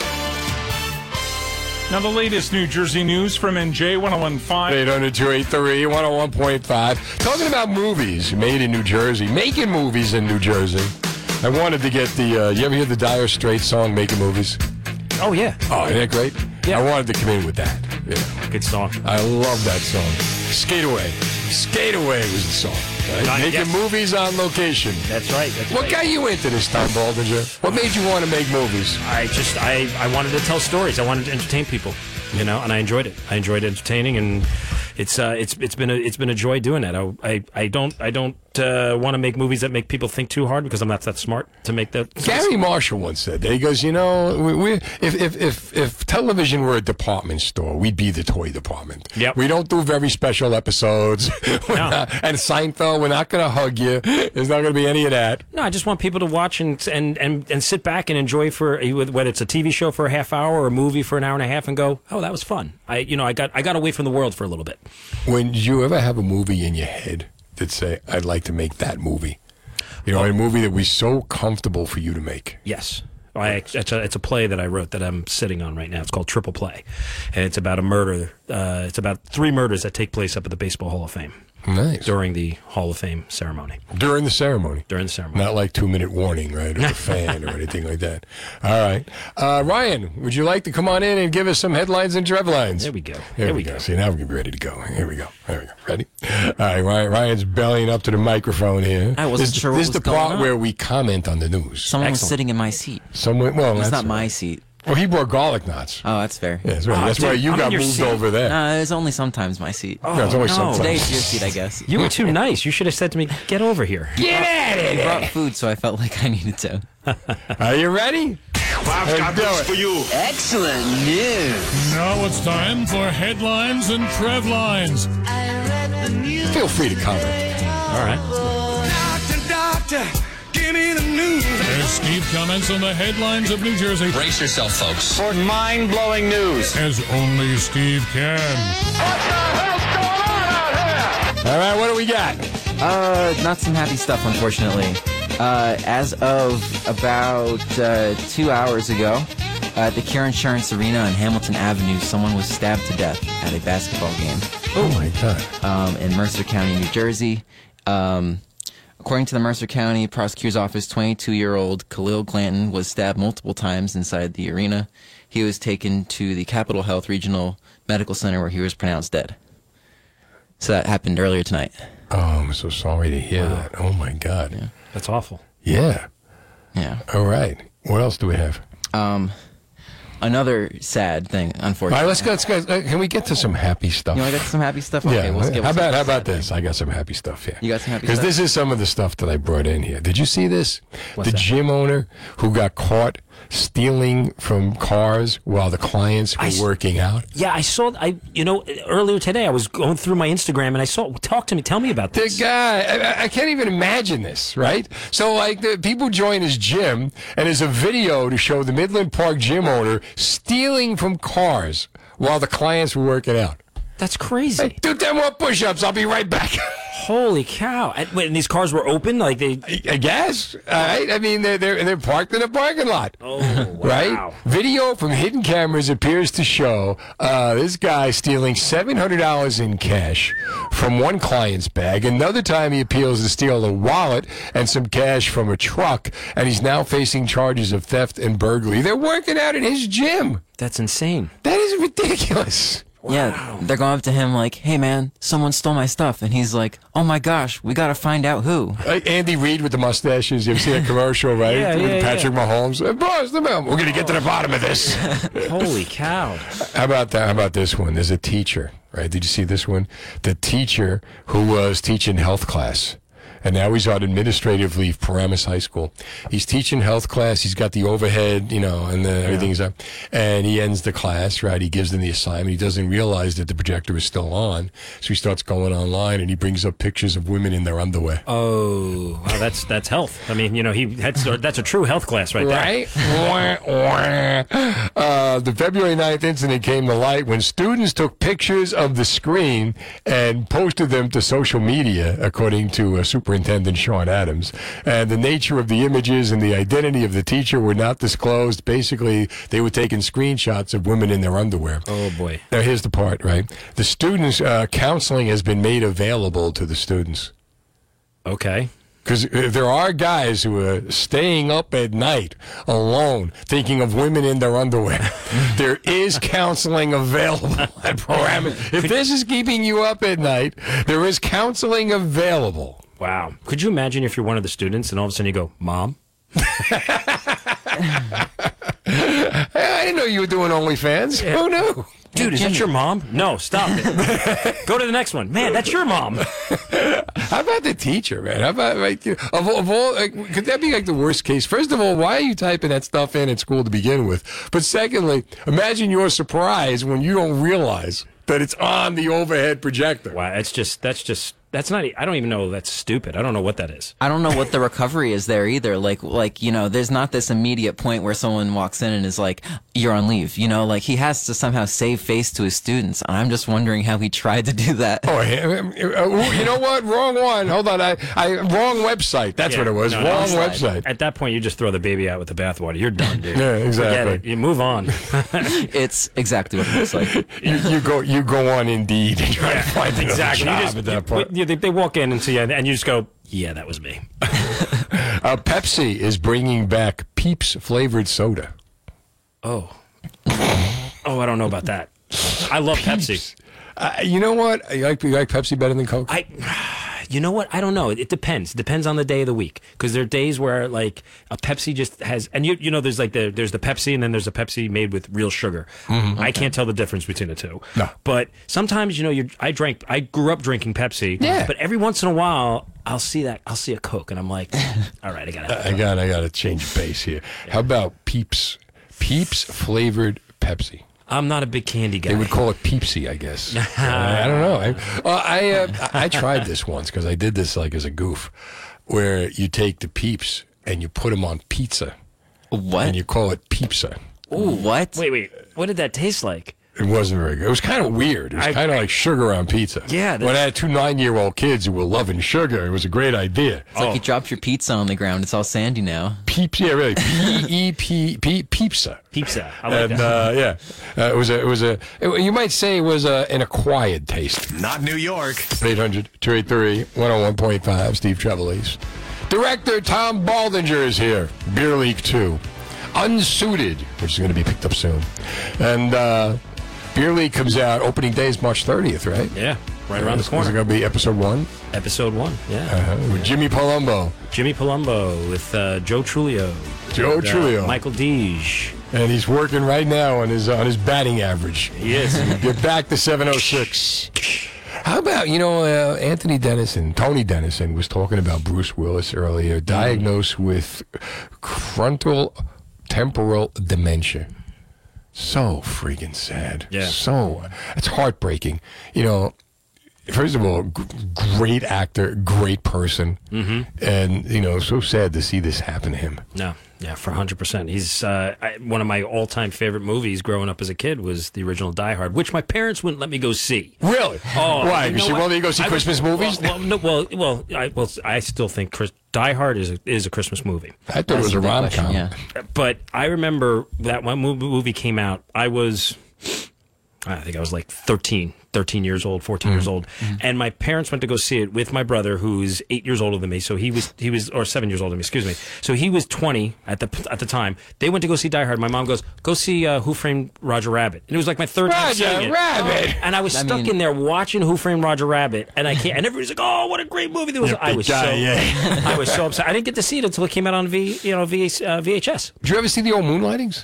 Now, the latest New Jersey news from NJ 1015. 800 283 101.5. Talking about movies made in New Jersey, making movies in New Jersey. I wanted to get the. Uh, you ever hear the Dire Straits song "Making Movies"? Oh yeah. Oh, isn't that great? Yeah. I wanted to come in with that. Yeah. Good song. I love that song. Skate Away. Skate Away was the song. right? Uh, Making yes. movies on location. That's right. That's What right. got you into this, Tom Baldinger? What made you want to make movies? I just I, I wanted to tell stories. I wanted to entertain people, you know, and I enjoyed it. I enjoyed entertaining, and it's uh, it's it's been a it's been a joy doing that. I I, I don't I don't uh, want to make movies that make people think too hard because I'm not that smart to make that. Garry Marshall once said that. He goes, you know, we, we if, if if if television were a department store, we'd be the toy department. Yep. We don't do very special episodes. [laughs] We're not- and Seinfeld, we're not going to hug you. There's not going to be any of that. No, I just want people to watch and and and, and sit back and enjoy for whether it's a TV show for a half hour or a movie for an hour and a half and go, oh, that was fun. I you know I got I got away from the world for a little bit. When did you ever have a movie in your head that say, "I'd like to make that movie"? You know, a movie that was so comfortable for you to make. Yes. I, it's, a, it's a play that I wrote that I'm sitting on right now. It's called Triple Play, and it's about a murder. Uh, it's about three murders that take place up at the Baseball Hall of Fame Nice. during the Hall of Fame ceremony. During the ceremony. During the ceremony. Not like two minute warning, right? Or a fan or anything like that. All right. Uh, Ryan, would you like to come on in and give us some headlines and trev lines? There we go. Here There we we go. go. See, now we're ready to go. Here we go. There we go. Ready? All right, Ryan, Ryan's bellying up to the microphone here. I wasn't this, sure what This is was the going part on. where we comment on the news. Someone was sitting in my seat. Someone, well, It's that's not my seat. Well, he wore garlic knots. Oh, that's fair. Yeah, that's right. Ah, that's why you I'm got moved seat. over there. No, it's only sometimes my seat. Oh, No, it's always no. sometimes. Today's your seat, I guess. You were too nice. You should have said to me, "Get over here." Get out of You brought food, so I felt like I needed to. [laughs] Are you ready? I've got do this it. for you. Excellent news. Now it's time for headlines and trev lines. Feel free to comment. All right. Doctor, doctor, give me the news. As Steve comments on the headlines of New Jersey. Brace yourself, folks. For mind blowing news. As only Steve can. All right, what do we got? Uh, not some happy stuff, unfortunately. Uh, as of about uh, two hours ago, uh, at the Cure Insurance Arena on Hamilton Avenue, someone was stabbed to death at a basketball game. Oh my God! Um, in Mercer County, New Jersey. Um, according to the Mercer County Prosecutor's Office, 22-year-old Khalil Glanton was stabbed multiple times inside the arena. He was taken to the Capital Health Regional Medical Center where he was pronounced dead. So that happened earlier tonight. Oh, I'm so sorry to hear that. Oh my God. That's awful. Yeah. Yeah. All right. What else do we have? Um, another sad thing, unfortunately. right, let's go. Let's go. uh, Can we get to some happy stuff? You want to get some happy stuff? Okay, yeah. we'll skip how about how about this? I got some happy stuff here. You got some happy stuff. Because this is some of the stuff that I brought in here. Did you see this? What's the that? gym owner who got caught stealing from cars while the clients were I working out. Yeah, I saw. I you know earlier today I was going through my Instagram and I saw. Talk to me. Tell me about The this. guy, I, I can't even imagine this, right? So, like, the people join his gym, and there's a video to show the Midland Park gym owner stealing from cars while the clients were working out. That's crazy. Hey, do 10 more push ups. I'll be right back. [laughs] Holy cow! And, wait, and these cars were open, like they. I guess. All right. I mean, they're, they're, they're parked in a parking lot. Oh, [laughs] Right? wow. Video from hidden cameras appears to show uh, this guy stealing $700 in cash from one client's bag. Another time he appeals to steal a wallet and some cash from a truck, and he's now facing charges of theft and burglary. They're working out at his gym. That's insane. That is ridiculous. Yeah, they're going up to him like, "Hey, man, someone stole my stuff," and he's like, "Oh my gosh, we got to find out who." Uh, Andy Reid with the mustaches. You've seen a commercial, right? Yeah, with yeah, Patrick yeah. Mahomes. Boss, the man. We're going to get to the bottom of this. [laughs] Holy cow! How about that? How about this one? There's a teacher, right? Did you see this one? The teacher who was teaching health class. And now he's on administrative leave, Paramus High School. He's teaching health class. He's got the overhead, you know, and the, everything's up. And he ends the class, right? He gives them the assignment. He doesn't realize that the projector is still on. So he starts going online and he brings up pictures of women in their underwear. Oh, wow, that's that's health. I mean, you know, he that's that's a true health class right there. Right? [laughs] Uh, the February 9th incident came to light when students took pictures of the screen and posted them to social media, according to uh, Superintendent Sean Adams. And the nature of the images and the identity of the teacher were not disclosed. Basically, they were taking screenshots of women in their underwear. Oh boy. Now, here's the part, right? The students' uh, counseling has been made available to the students. Okay. Because there are guys who are staying up at night alone thinking of women in their underwear. [laughs] there is counseling available [laughs] at Paramus. If this is keeping you up at night, there is counseling available. Wow. Could you imagine if you're one of the students and all of a sudden you go, "Mom"? Hey, [laughs] I didn't know you were doing OnlyFans. Who knew? Dude, is that your mom? No, stop it. [laughs] Go to the next one. Man, that's your mom. How about the teacher, man? How about like of, all- of all? Like, could that be like the worst case? First of all, why are you typing that stuff in at school to begin with? But secondly, imagine your surprise when you don't realize that it's on the overhead projector. Wow, that's just that's just that's not. I don't even know. That's stupid. I don't know what that is. I don't know what the [laughs] recovery is there either. Like, like you know, there's not this immediate point where someone walks in and is like, "You're on leave." You know, like he has to somehow save face to his students. And I'm just wondering how he tried to do that. Oh, uh, you know what? Wrong one. Hold on. I, I wrong website. That's Yeah, what it was. no, wrong no, website. At that point, you just throw the baby out with the bathwater. You're done, dude. Yeah, Forget exactly. it. You move on. [laughs] it's exactly what it looks like. [laughs] You, you go you go on Indeed and try to find exactly. Job just, at that point. you- they, they walk in and see you, and you just go, "Yeah, that was me." [laughs] Uh, Pepsi is bringing back Peeps flavored soda. Oh, oh, I don't know about that. I love Pepsi. Uh, you know what? You like, you like Pepsi better than Coke? I, you know what? I don't know. It, it depends. It depends on the day of the week. Because there are days where like a Pepsi just has, and you you know, there's like the there's the Pepsi, and then there's a Pepsi made with real sugar. Mhm. I can't tell the difference between the two. No. But sometimes you know, you I drank. I grew up drinking Pepsi. Yeah. But every once in a while, I'll see that I'll see a Coke, and I'm like, [laughs] all right, I gotta. I got I got to change base here. How about Peeps? Peeps flavored Pepsi. I'm not a big candy guy. They would call it Peepsy, I guess. I, [laughs] I don't know. I uh, I, uh, I tried this once because I did this like as a goof, where you take the Peeps and you put them on pizza. What? And you call it pizza. Ooh, what? Wait, wait. What did that taste like? It wasn't very good. It was kind of weird. It was kind of like sugar on pizza. Yeah, When I had two nine-year-old kids who were loving sugar, it was a great idea. It's like you dropped your pizza on the ground. It's all sandy now. Peep, yeah, really. P E P P pizza. Pizza. I like and that. uh, yeah, uh, it was a it was a it- you might say it was a, an acquired taste. Not New York. 800-283-101.5, Steve Trevelise. Director Tom Baldinger is here. Beer League 2. Unsuited, which is going to be picked up soon. And uh, Beer League comes out, opening day is March 30th, right? Yeah, right around the corner. Is it going to be episode one? Episode one, yeah. Uh-huh. With Jimmy Palumbo. Jimmy Palumbo with uh, Joe Trulio. Joe uh, Trulio. Michael Deege. And he's working right now on his on his batting average. He is. [laughs] Get back to 706. How about, you know, uh, Anthony Denison, Tony Denison was talking about Bruce Willis earlier, diagnosed with frontal temporal dementia. So freaking sad. Yeah. So, it's heartbreaking. You know, first of all, g- great actor, great person. Mhm. And, you know, so sad to see this happen to him. No, yeah, for 100%. He's uh, I, one of my all time favorite movies growing up as a kid was the original Die Hard, which my parents wouldn't let me go see. Really? Oh, Why? you Because know you what? won't let you go see I was- Christmas movies? Well, well, no, well, well, I, well, I still think Chris, Die Hard is a, is a Christmas movie. I thought it was a rom com. Yeah. But I remember that when mo- movie came out, I was, I think I was like 13, 13 years old, 14 years old. And my parents went to go see it with my brother, who's eight years older than me. So he was, he was, or seven years older than me, excuse me. So he was 20 at the, at the time. They went to go see Die Hard. My mom goes, go see uh, Who Framed Roger Rabbit. And it was like my third time Roger seeing it. Rabbit! And I was I stuck mean- in there watching Who Framed Roger Rabbit. And I can't, and everybody's like, oh, what a great movie. There was, I was guy, so, yeah. I was so upset. I didn't get to see it until it came out on V, you know, v, uh, VHS. Did you ever see the old Moonlightings?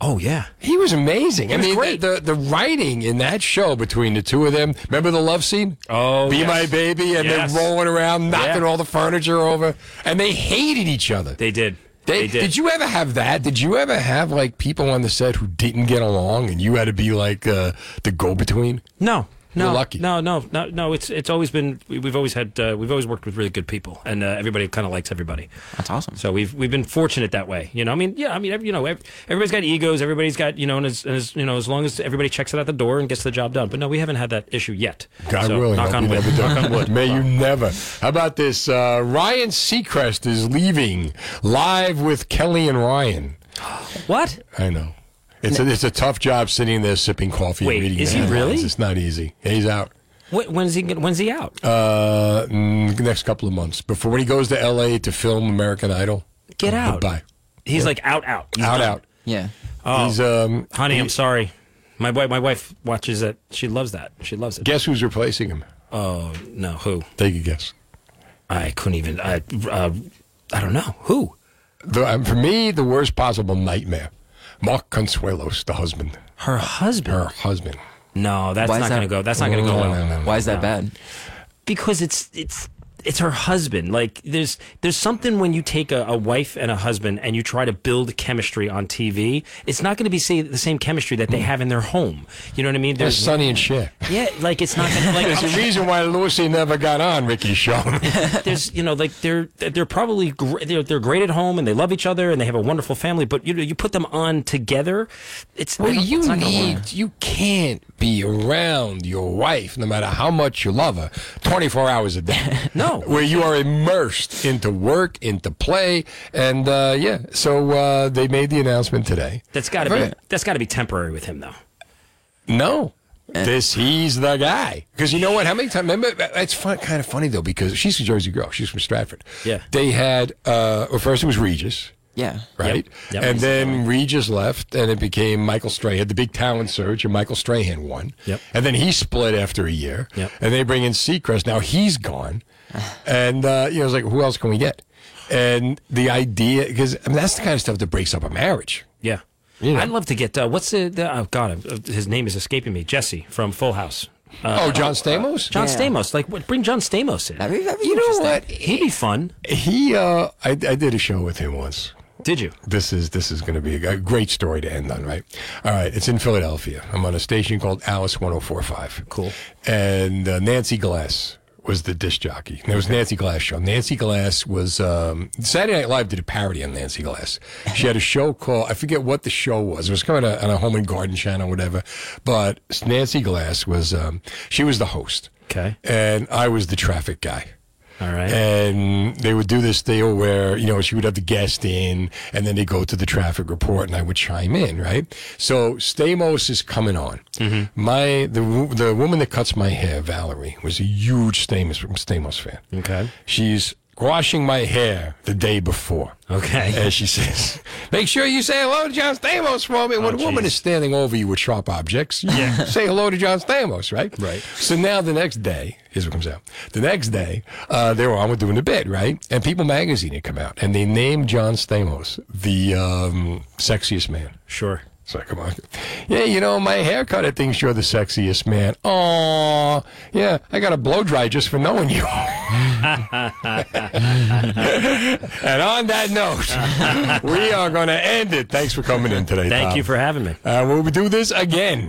Oh yeah, he was amazing. He I was mean, great. The, the the writing in that show between the two of them. Remember the love scene? Oh, be yes. my baby, and Yes. they're rolling around, knocking Yeah. all the furniture over, and they hated each other. They did. They, They did. you ever have that? Did you ever have like people on the set who didn't get along, and you had to be like uh, the go between? No, no, You're lucky. no, no, no, no. It's it's always been we- we've always had uh, we've always worked with really good people, and uh, everybody kind of likes everybody. That's awesome. So we've we've been fortunate that way. You know, I mean, yeah, I mean, every- you know, ev- everybody's got egos. Everybody's got you know, and as, as you know, as long as everybody checks it out the door and gets the job done. But no, we haven't had that issue yet. God so, willing, knock on wood. Knock on wood. [laughs] May you never. How about this? Uh, Ryan Seacrest is leaving live with Kelly and Ryan. What? I know. It's a, it's a tough job sitting there sipping coffee Wait, and reading is the he headlines. really? It's not easy. He's out. Wh- When's he? get- When's he out? Uh, next couple of months before when he goes to L.A. to film American Idol. Get Uh, out. Goodbye. He's Yeah. like out, out, He's out, done. out. Yeah. Oh, He's um. honey, he- I'm sorry. My wife, my wife watches it. She loves that. She loves it. Guess who's replacing him? Oh no, who? Take a guess. I couldn't even. I, uh, I don't know who. The, um, for me, the worst possible nightmare. Mark Consuelos, the husband. Her husband. Her husband. No, that's Why is not that- going to go. That's not going to go well. no, no, no. Why is that No. bad? Because it's it's it's her husband. Like there's there's something when you take a, a wife and a husband and you try to build chemistry on TV. It's not going to be say, the same chemistry that they mm. have in their home. You know what I mean? There's Sonny and Cher. Yeah, like it's not gonna, like There's a reason why Lucy never got on Ricky's show. [laughs] there's you know like they're they're probably gr- they're, they're great at home and they love each other and they have a wonderful family. But you know you put them on together, it's Well, you it's not gonna work. need, you can't be around your wife, no matter how much you love her, 24 hours a day. [laughs] No. Where you are immersed into work, into play. And, uh, yeah, so uh, they made the announcement today. That's got to be that's got to be temporary with him though. No. This he's the guy because you know what? How many times? Remember, it's fun, kind of funny though because she's a Jersey girl. She's from Stratford. Yeah. They had uh, well, first it was Regis. Yeah. right? Yep. And then Regis left, and it became Michael Strahan, the big talent surge, and Michael Strahan won. Yep. And then he split after a year. Yep. And they bring in Seacrest. Now he's gone. And, uh, you know, it's like, who else can we get? And the idea, because I mean, that's the kind of stuff that breaks up a marriage. Yeah. You know. I'd love to get uh, what's the, the oh god uh, his name is escaping me Jesse from Full House. Uh, oh, John Stamos? John Yeah. Stamos, like what, bring John Stamos in. That'd be, that'd be You know interesting. what? He'd be fun. He, uh, I, I did a show with him once. Did you? This is this is going to be a great story to end on, right? All right, it's in Philadelphia. I'm on a station called Alice 104.5. Cool. And uh, Nancy Glass was the disc jockey. There was Nancy Glass show. Nancy Glass was um, Saturday Night Live did a parody on Nancy Glass. She had a show called I forget what the show was. It was coming on a home and garden channel, or whatever. But Nancy Glass was um, she was the host. Okay. And I was the traffic guy. All right. And they would do this deal where, you know, she would have the guest in and then they go to the traffic report and I would chime in, right? So Stamos is coming on. Mm-hmm. My, the, the woman that cuts my hair, Valerie, was a huge Stamos, Stamos fan. Okay. She's washing my hair the day before. Okay. As she says, [laughs] make sure you say hello to John Stamos for me. When a woman is standing over you with sharp objects, Yeah. say hello to John Stamos, right? Right. So now the next day, here's what comes out. The next day, uh, they were on with doing the bit, right? And People Magazine had come out, and they named John Stamos the um, sexiest man. Sure. So come on. Yeah, you know, my haircut, I think you're the sexiest man. Oh, yeah, I got a blow dry just for knowing you. [laughs] and on that note, [laughs] we are going to end it. Thanks for coming in today. Thank Tom. you for having me. Uh, we'll do this again.